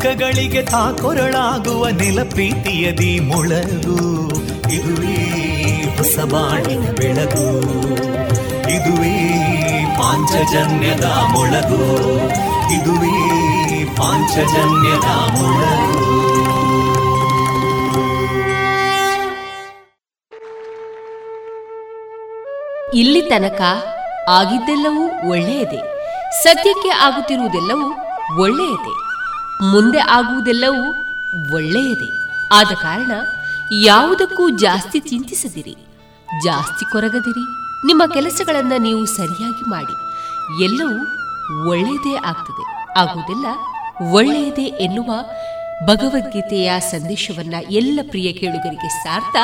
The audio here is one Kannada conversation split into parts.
ದುಃಖಗಳಿಗೆ ತಾಕೊರಳಾಗುವ ನಿಲಪೀತಿಯದಿ ಮೊಳಗು. ಇದುವೇ ಹೊಸ ಬಾಣಿನ ಬೆಳಗು. ಇದುವೇ ಪಾಂಚಜನ್ಯದ ಮೊಳಗು. ಇದುವೇ ಪಾಂಚಜನ್ಯದ ಮೊಳಗು. ಇಲ್ಲಿ ತನಕ ಆಗಿದ್ದೆಲ್ಲವೂ ಒಳ್ಳೆಯದೇ. ಸದ್ಯಕ್ಕೆ ಆಗುತ್ತಿರುವುದೆಲ್ಲವೂ ಒಳ್ಳೆಯದೇ. ಮುಂದೆ ಆಗುವುದೆಲ್ಲವೂ ಒಳ್ಳೆಯದೇ. ಆದ ಕಾರಣ ಯಾವುದಕ್ಕೂ ಜಾಸ್ತಿ ಚಿಂತಿಸದಿರಿ. ಜಾಸ್ತಿ ಕೊರಗದಿರಿ. ನಿಮ್ಮ ಕೆಲಸಗಳನ್ನು ನೀವು ಸರಿಯಾಗಿ ಮಾಡಿ. ಎಲ್ಲವೂ ಒಳ್ಳೆಯದೇ ಆಗ್ತದೆ. ಆಗುವುದೆಲ್ಲ ಒಳ್ಳೆಯದೇ ಎನ್ನುವ ಭಗವದ್ಗೀತೆಯ ಸಂದೇಶವನ್ನ ಎಲ್ಲ ಪ್ರಿಯ ಕೇಳುಗರಿಗೆ ಸಾರ್ಥ.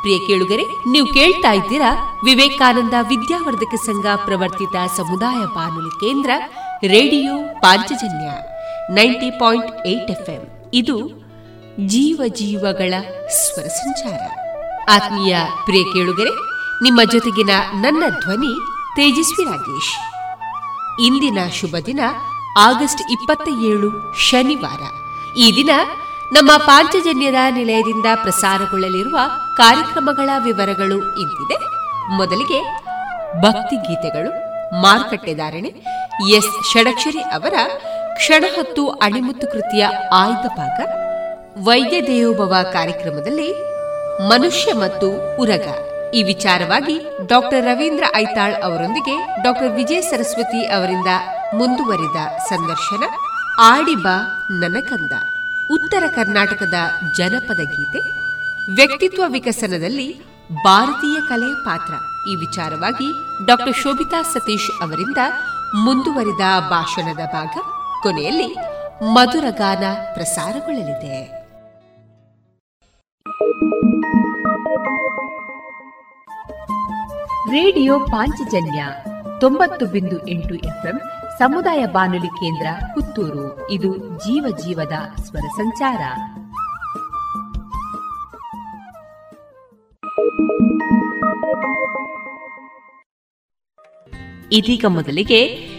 ಪ್ರಿಯ ಕೇಳುಗರೆ, ನೀವು ಕೇಳ್ತಾ ಇದ್ದೀರಾ ವಿವೇಕಾನಂದ ವಿದ್ಯಾವರ್ಧಕ ಸಂಘ ಪ್ರವರ್ತಿತ ಸಮುದಾಯ ಬಾನುಲಿ ಕೇಂದ್ರ radio Panchajanya. Ninety point eight FM. ಇದು ಜೀವ ಜೀವಗಳ ಸ್ವರ ಸಂಚಾರ. ಆತ್ಮೀಯ ಪ್ರಿಯ ಕೇಳುಗರೆ, ನಿಮ್ಮ ಜೊತೆಗಿನ ನನ್ನ ಧ್ವನಿ ತೇಜಸ್ವಿ ರಾಜೇಶ್. ಇಂದಿನ ಶುಭ ದಿನ ಆಗಸ್ಟ್ ಇಪ್ಪತ್ತ ಏಳು ಶನಿವಾರ. ಈ ದಿನ ನಮ್ಮ ಪಾಂಚಜನ್ಯದ ನಿಲಯದಿಂದ ಪ್ರಸಾರಗೊಳ್ಳಲಿರುವ ಕಾರ್ಯಕ್ರಮಗಳ ವಿವರಗಳು ಇಂತಿದೆ. ಮೊದಲಿಗೆ ಭಕ್ತಿ ಗೀತೆಗಳು ಮಾರುಕಟ್ಟೆದಾರಣೆ ಎಸ್. ಷಡಕ್ಷರಿ ಅವರ ಕ್ಷಣಹತ್ತು ಅಣಿಮುತ್ತು ಕೃತಿಯ ಆಯ್ದ ಭಾಗ ವೈದ್ಯ ದೇವೋಭವ ಕಾರ್ಯಕ್ರಮದಲ್ಲಿ ಮನುಷ್ಯ ಮತ್ತು ಉರಗ. ಈ ವಿಚಾರವಾಗಿ ಡಾಕ್ಟರ್ ರವೀಂದ್ರ ಐತಾಳ್ ಅವರೊಂದಿಗೆ ಡಾಕ್ಟರ್ ವಿಜಯ ಸರಸ್ವತಿ ಅವರಿಂದ ಮುಂದುವರಿದ ಸಂದರ್ಶನ ಆಡಿಬ ನನಕಂದ. ಉತ್ತರ ಕರ್ನಾಟಕದ ಜನಪದ ಗೀತೆ, ವ್ಯಕ್ತಿತ್ವ ವಿಕಸನದಲ್ಲಿ ಭಾರತೀಯ ಕಲೆಯ ಪಾತ್ರ. ಈ ವಿಚಾರವಾಗಿ ಡಾಕ್ಟರ್ ಶೋಭಿತಾ ಸತೀಶ್ ಅವರಿಂದ ಮುಂದುವರಿದ ಭಾಷಣದ ಭಾಗ ಕೊನೆಯಲ್ಲಿ ಮಧುರ ಗಾನ ಪ್ರಸಾರಗೊಳ್ಳಲಿದೆ. ರೇಡಿಯೋ ಪಾಂಚಜನ್ಯ ತೊಂಬತ್ತು ಬಿಂದು ಎಂಟು ಎಫ್ಎಂ ಸಮುದಾಯ ಬಾನುಲಿ ಕೇಂದ್ರ ಪುತ್ತೂರು. ಇದು ಜೀವ ಜೀವದ ಸ್ವರ ಸಂಚಾರ. ಇದೀಗ ಮೊದಲಿಗೆ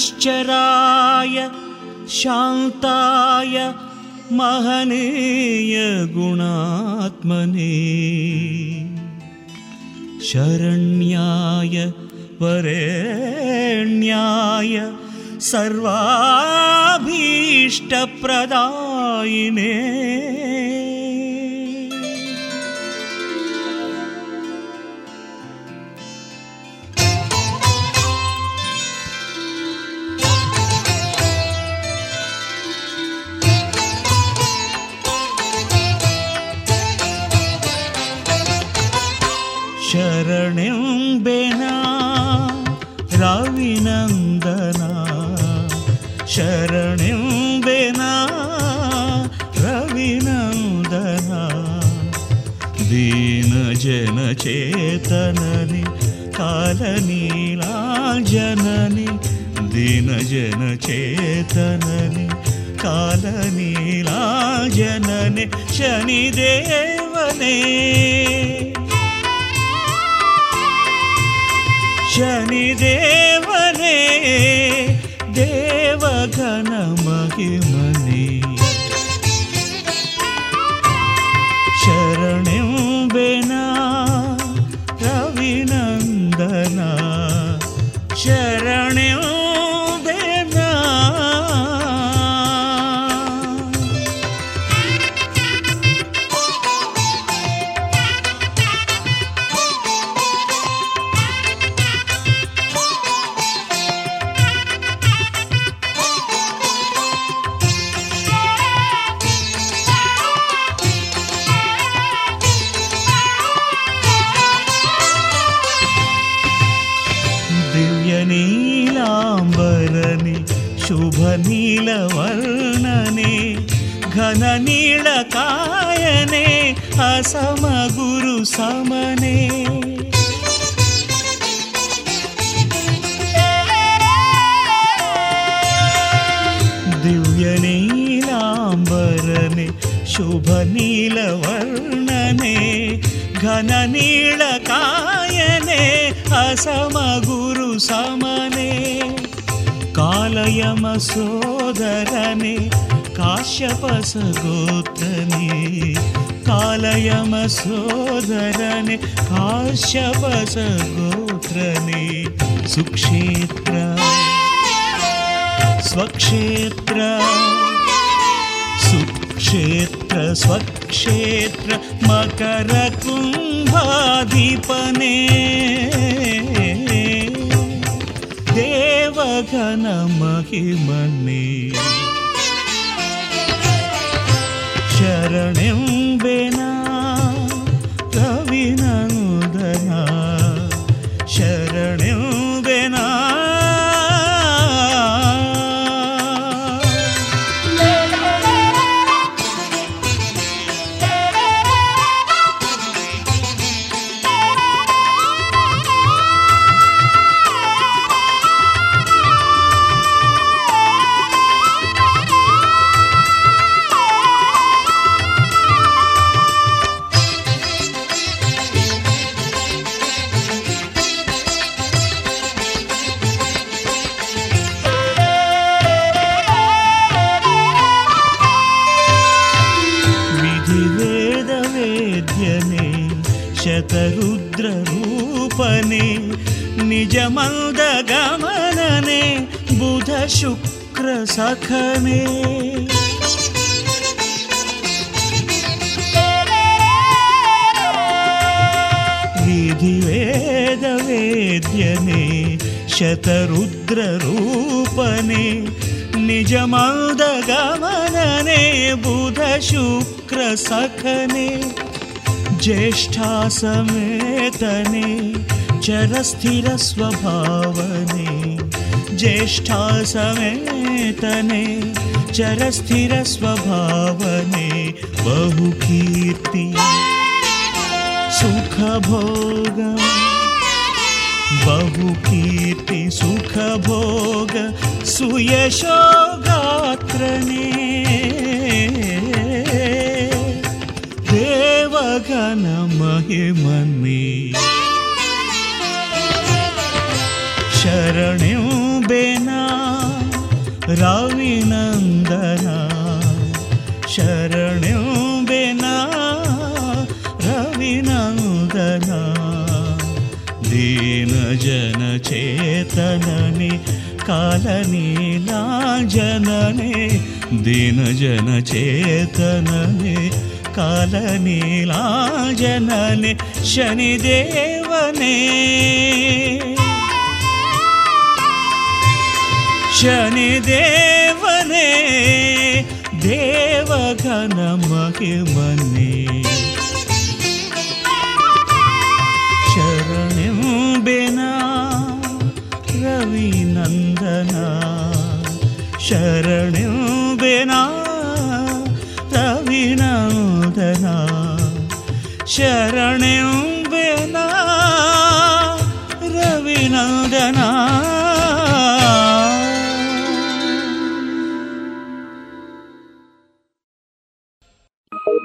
शनैश्चराय शान्ताय महनीय गुणात्मने। शरण्याय वरेण्याय सर्वाभीष्टप्रदायिने तननि कालनि शनिदेवने। शनिदेवने देवघनमहिम काश्यपसगोत्रने कालयमसोदरने काश्यपसगोत्रने सुक्षेत्र स्वक्षेत्र सुक्षेत्र स्वक्षेत्र मकरकुम्भाधिपने देवघनमहिमने ಶರಣೆಂಬೆ विधिवेदवेद्यने शतरुद्ररूपने निजमन्दगमनने बुधशुक्रसखने ज्येष्ठासमेतने चरस्थिरस्वभावने च ज्येष्ठासमेतने चरस्थिरस्वभावने बहुकीर्ति सुखभोग बहुकीर्ति सुखभोग सुयशो गात्रने देवगण महिमने शरणिं रविनन्दना। शरणिं बेना रविनन्दना। दीनजनचेतनने कालनीलाजनने दीनजनचेतनने कालनीलाजनने शनिदेवने ಶನಿ ದೇವನೇ ದೇವಗನ ಮಹಿಮನೆ. ಶರಣೆಂಬೆನ ರವಿನಂದನ ಶರಣೆಂಬೆನ ರವಿನಂದನ. ಶರಣೆ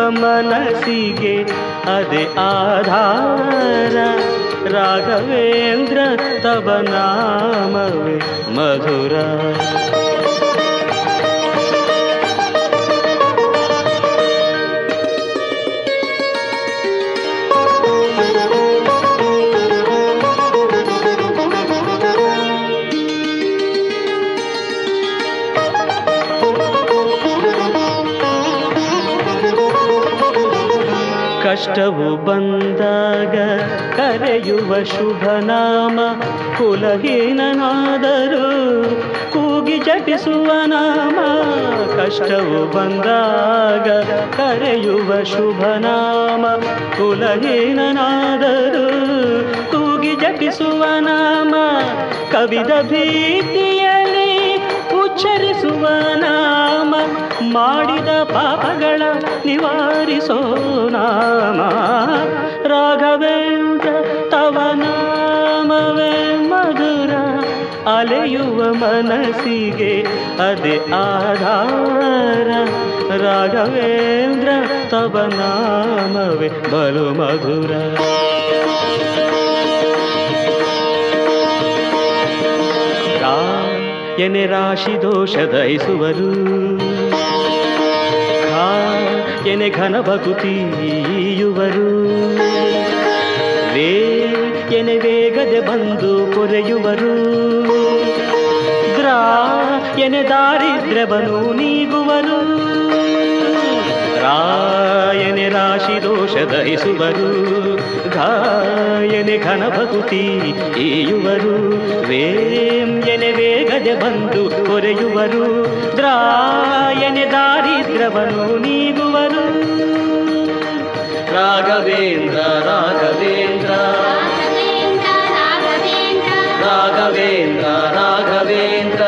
ಮನಸ್ಸಿಗೆ ಅದೇ ಆಧಾರ ರಾಘವೇಂದ್ರ ತವ ನಾಮವೇ ಮಧುರ ಕಷ್ಟವು ಬಂದಾಗ ಕರೆಯುವ ಶುಭನಾಮ ಕುಲಹೀನನಾದರೂ ಕೂಗಿ ಜಟಿಸುವ ನಾಮ ಕಷ್ಟವು ಬಂದಾಗ ಕರೆಯುವ ಶುಭನಾಮ ಕುಲಹೀನನಾದರೂ ಕೂಗಿ ಜಪಿಸುವ ನಾಮ ಕವಿದ ಭೀತಿಯಲ್ಲಿ ಉಚ್ಚರಿಸುವ ನಾಮ ಮಾಡಿದ ಪಾಪಗಳ ನಿವಾರಿಸೋ ನಾಮ. ರಾಘವೇಂದ್ರ, ತವ ನಾಮವೇ ಮಧುರ, ಅಲೆಯುವ ಮನಸ್ಸಿಗೆ ಅದೇ ಆಧಾರ. ರಾಘವೇಂದ್ರ, ತವ ನಾಮವೇ ಬಲು ಮಧುರ. ಎನೆ ರಾಶಿ ದೋಷ ದಯಿಸುವರು ಎನೆ ಘನ ಬಗುತೀಯುವರು ಎನೆ ವೇಗದೆ ಬಂದು ಕೊರೆಯುವರು. ಗ್ರಾ ಎನೆ ದಾರಿದ್ರ್ಯವನು ನೀಗುವರು. ರಾಯನೆ ರಾಶಿ ದೋಷ ದಹಿಸುವರು. ಗಾಯನೆ ಘನ ಭಕುತಿ ಈಯುವರು. ವೇಂ ಎನೆ ವೇಗದೆ ಬಂದು ಕೊರೆಯುವರು. ದ್ರಾಯನೆ ದಾರಿದ್ರ್ಯವನು ನೀಗುವರು. राघवेन्द्र राघवेन्द्र। राघवेन्द्र राघवेन्द्र।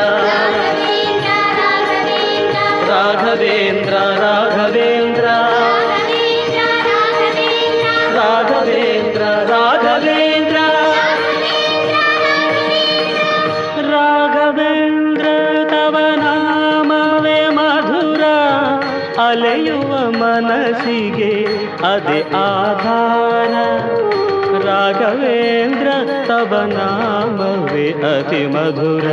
राघवेन्द्र राघवेन्द्र। ಅಲೆಯುವ ಮನಸ್ಸಿಗೆ ಅದೇ ಆಧಾರ ರಾಘವೇಂದ್ರ ತವ ನಾಮವೇ ಅತಿ ಮಧುರ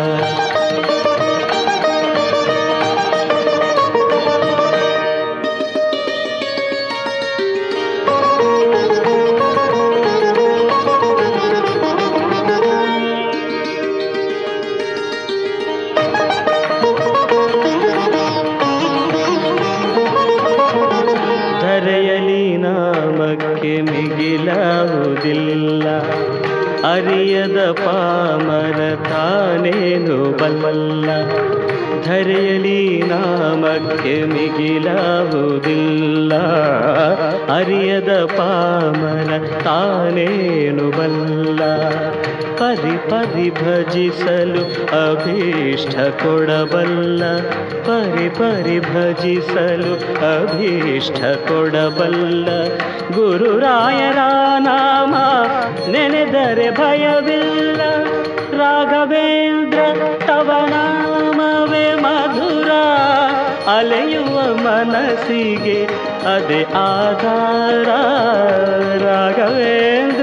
ಅರಿಯದ ಪಾಮರ ತಾನೇನು ಬಲ್ಲ ಧರೆಯಲಿ ನಾಮಕ್ಕೆ ಮಿಗಿಲಾವುದಿಲ್ಲ ಅರಿಯದ ಪಾಮರ ತಾನೇನು ಬಲ್ಲ. ಪದಿ ಪರಿ ಭಜಿಸಲು ಅಭೀಷ್ಟ ಕೊಡಬಲ್ಲ. ಪರಿ ಪರಿ ಭಜಿಸಲು ಅಭೀಷ್ಟ ಕೊಡಬಲ್ಲ. ಗುರುರಾಯರ ನಾಮ ನೆನೆದರೆ ಭಯವಿಲ್ಲ. ರಾಘವೇಂದ್ರ ತವ ನಾಮವೇ ಮಧುರ. ಅಲೆಯುವ ಮನಸ್ಸಿಗೆ ಅದೇ ಆಧಾರ. ರಾಘವೇಂದ್ರ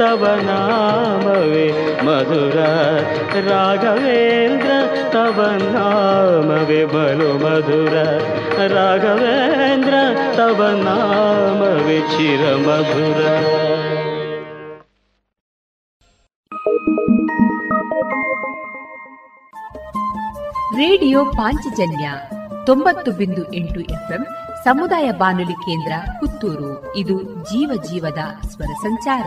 ತವ ನಾಮವೇ ಮಧುರ ರಾಘವೇಂದ್ರ ತವ ನಾಮವೇ ಬಲು ಮಧುರ ರಾಘವೇಂದ್ರ ತವ ನಾಮವೇ ಚಿರ ಮಧುರ. ರೇಡಿಯೋ ಪಾಂಚಜನ್ಯ ತೊಂಬತ್ತು ಬಿಂದು ಎಂಟು ಎಫ್ಎಂ ಸಮುದಾಯ ಬಾನುಲಿ ಕೇಂದ್ರ ಪುತ್ತೂರು. ಇದು ಜೀವ ಜೀವದ ಸ್ವರ ಸಂಚಾರ.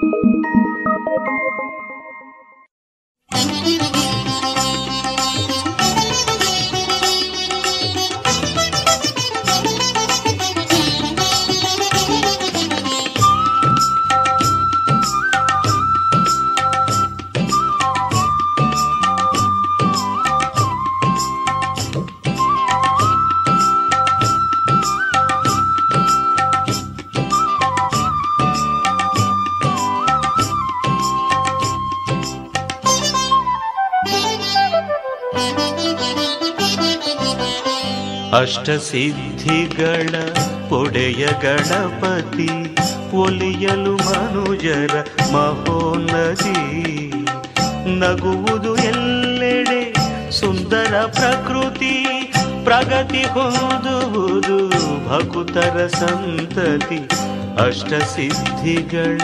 Thank you. ಅಷ್ಟಸಿದ್ಧಿಗಳ ಪೊಡೆಯ ಗಣಪತಿ, ಒಲಿಯಲು ಮನುಜರ ಮಹೋನ್ನತಿ. ನಗುವುದು ಎಲ್ಲೆಡೆ ಸುಂದರ ಪ್ರಕೃತಿ, ಪ್ರಗತಿ ಹೊಂದುವುದು ಭಕುತರ ಸಂತತಿ. ಅಷ್ಟಸಿದ್ಧಿಗಳ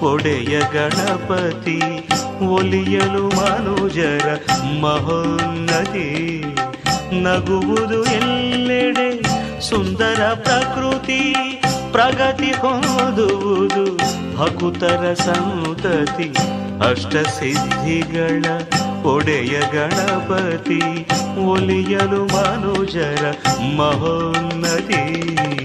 ಒಡೆಯ ಗಣಪತಿ, ಒಲಿಯಲು ಮನುಜರ ಮಹೋನ್ನತಿ. ನಗುವುದು ಎಲ್ಲೆಡೆ ಸುಂದರ ಪ್ರಕೃತಿ ಪ್ರಗತಿ ಹೊಂದುವುದು ಭಕುತರ ಸಂತತಿ ಅಷ್ಟಸಿದ್ಧಿಗಳ ಒಡೆಯ ಗಣಪತಿ ಒಲಿಯಲು ಮನುಜರ ಮಹೋನ್ನತಿ.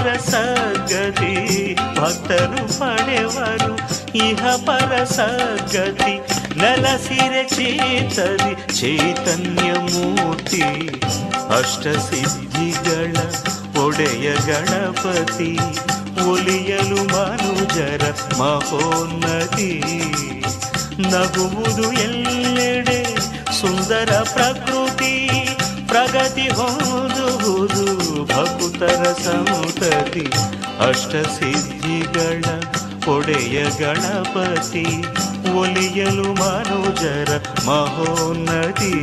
ಪರ ಸದ್ಗತಿ ಭಕ್ತರು ಪಡೆವರು, ಇಹ ಪರ ಸದ್ಗತಿ ನೆಲಸಿರೆ ಚೇತರಿ, ಚೈತನ್ಯ ಮೂರ್ತಿ ಅಷ್ಟಸಿದ್ಧಿಗಳ ಒಡೆಯ ಗಣಪತಿ, ಒಲಿಯಲು ಮನುಜರ ಮಹೋನ್ನತಿ. ನಗುವುದು ಎಲ್ಲೆಡೆ ಸುಂದರ ಪ್ರಕೃತಿ ಪ್ರಗತಿ ಹೊಂದುವುದು ಭಕ್ತರ ಸಂತತಿ ಅಷ್ಟಸಿದ್ಧಿಗಳ ಒಡೆಯ ಗಣಪತಿ ಒಲಿಯಲು ಮನೋಜರ ಮಹೋನ್ನತಿ.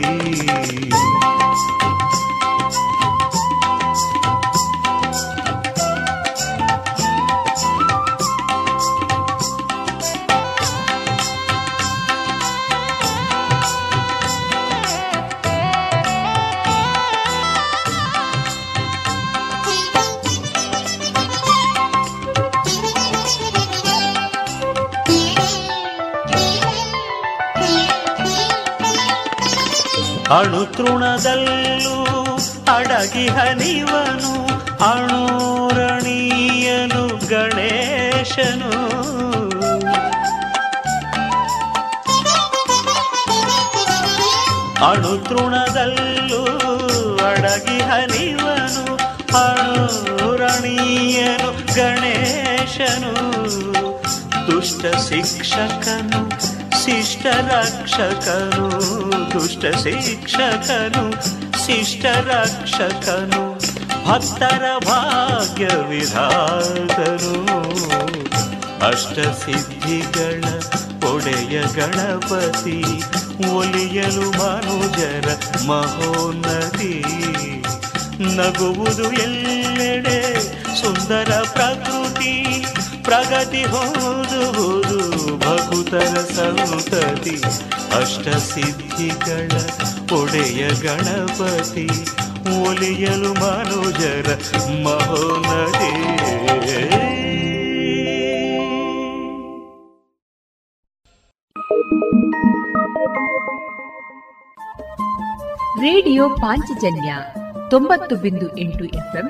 ತೃಣದಲ್ಲೂ ಅಡಗಿ ಹನಿವನು ಅಣೂರಣೀಯನು ಗಣೇಶನು. ಅಣು ತೃಣದಲ್ಲೂ ಅಡಗಿ ಹನಿವನು ಅಣೂರಣೀಯನು ಗಣೇಶನು. ದುಷ್ಟ ಶಿಕ್ಷಕನು ಶಿಷ್ಟ ರಕ್ಷಕನು, ದುಷ್ಟ ಶಿಕ್ಷಕನು, ಶಿಷ್ಟ ರಕ್ಷಕನು, ಭಕ್ತರ ಭಾಗ್ಯ ವಿಧಾತನು ಅಷ್ಟಸಿದ್ಧಿಗಳ ಒಡೆಯ ಗಣಪತಿ, ಒಲಿಯಲು ಮನುಜರ ಮಹೋನ್ನತಿ. ನಗುವುದು ಎಲ್ಲೆಡೆ ಸುಂದರ ಪ್ರಕೃತಿ. ಪ್ರಗತಿ ಹೋದುವುದು ಭಕುತರ ಸಂತತಿ, ಅಷ್ಟಸಿದ್ಧಿಗಳ ಒಡೆಯ ಗಣಪತಿ ಓಲಿಯಲು ಮನುಜರ ಮಹೋನ್ನತಿ ರೇಡಿಯೋ ಪಾಂಚಜನ್ಯ ತೊಂಬತ್ತು ಬಿಂದು ಎಂಟು ಎಫ್ಎಂ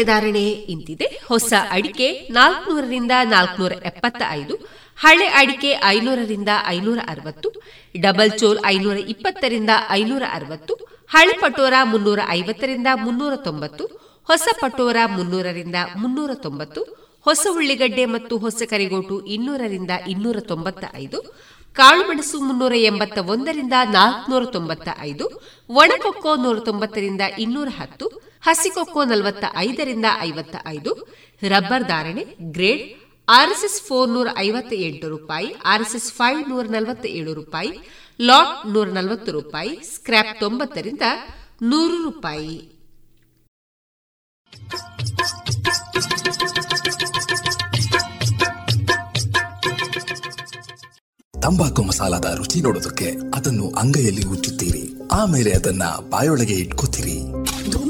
ಧಾರಣೆ ಇಂತಿದೆ. ಹೊಸ ಅಡಿಕೆ ನಾಲ್ಕನೂರರಿಂದ ನಾಲ್ಕನೂರ ಎಪ್ಪತ್ತ ಐದು ಹಳೆ ಅಡಿಕೆ ಐನೂರರಿಂದ ಐನೂರ ಅರವತ್ತು ಡಬಲ್ ಚೋಲ್ ಐನೂರ ಇಪ್ಪತ್ತರಿಂದ ಐನೂರ ಅರವತ್ತು ಹಳೆ ಪಟೋರ ಮುನ್ನೂರ ಐವತ್ತರಿಂದ ಮುನ್ನೂರ ತೊಂಬತ್ತು ಹೊಸ ಪಟೋರ ಮುನ್ನೂರರಿಂದ ಮುನ್ನೂರ ತೊಂಬತ್ತು ಹೊಸ ಉಳ್ಳಿಗಡ್ಡೆ ಮತ್ತು ಹೊಸ ಕರಿಗೋಟು ಇನ್ನೂರರಿಂದ ಇನ್ನೂರ ತೊಂಬತ್ತ ಐದು ಕಾಳುಮೆಣಸು ಮುನ್ನೂರ ಎಂಬತ್ತ ಒಂದರಿಂದ ನಾಲ್ಕುನೂರ ತೊಂಬತ್ತ ಐದು ಒಣಕೊಕ್ಕೋ ನೂರ ತೊಂಬತ್ತರಿಂದ ಇನ್ನೂರ ಹತ್ತು ಹಸಿಕೊಕ್ಕೋ ನಲವತ್ತ ಐದರಿಂದ ಐವತ್ತ ಐದು ರಬ್ಬರ್ ಧಾರಣೆ, ಗ್ರೇಡ್, ಆರ್ಎಸ್ಎಸ್ ಫೋರ್ ನೂರ ಐವತ್ತ ಎಂಟು ರೂಪಾಯಿ, ಆರ್ಎಸ್ಎಸ್ ಫೈವ್ ನೂರ ನಲವತ್ತ ಏಳು ರೂಪಾಯಿ, ಲಾಟ್ ನೂರ ನಲವತ್ತು ರೂಪಾಯಿ ಸ್ಕ್ರಾಪ್ ತೊಂಬತ್ತರಿಂದ ನೂರು ರೂಪಾಯಿ. ತಂಬಾಕು ಮಸಾಲದ ರುಚಿ ನೋಡೋದಕ್ಕೆ ಅದನ್ನು ಅಂಗೈಯಲ್ಲಿ ಉಚ್ಚುತ್ತೀರಿ ಆಮೇಲೆ ಅದನ್ನ ಬಾಯೊಳಗೆ ಇಟ್ಕೋತೀರಿ.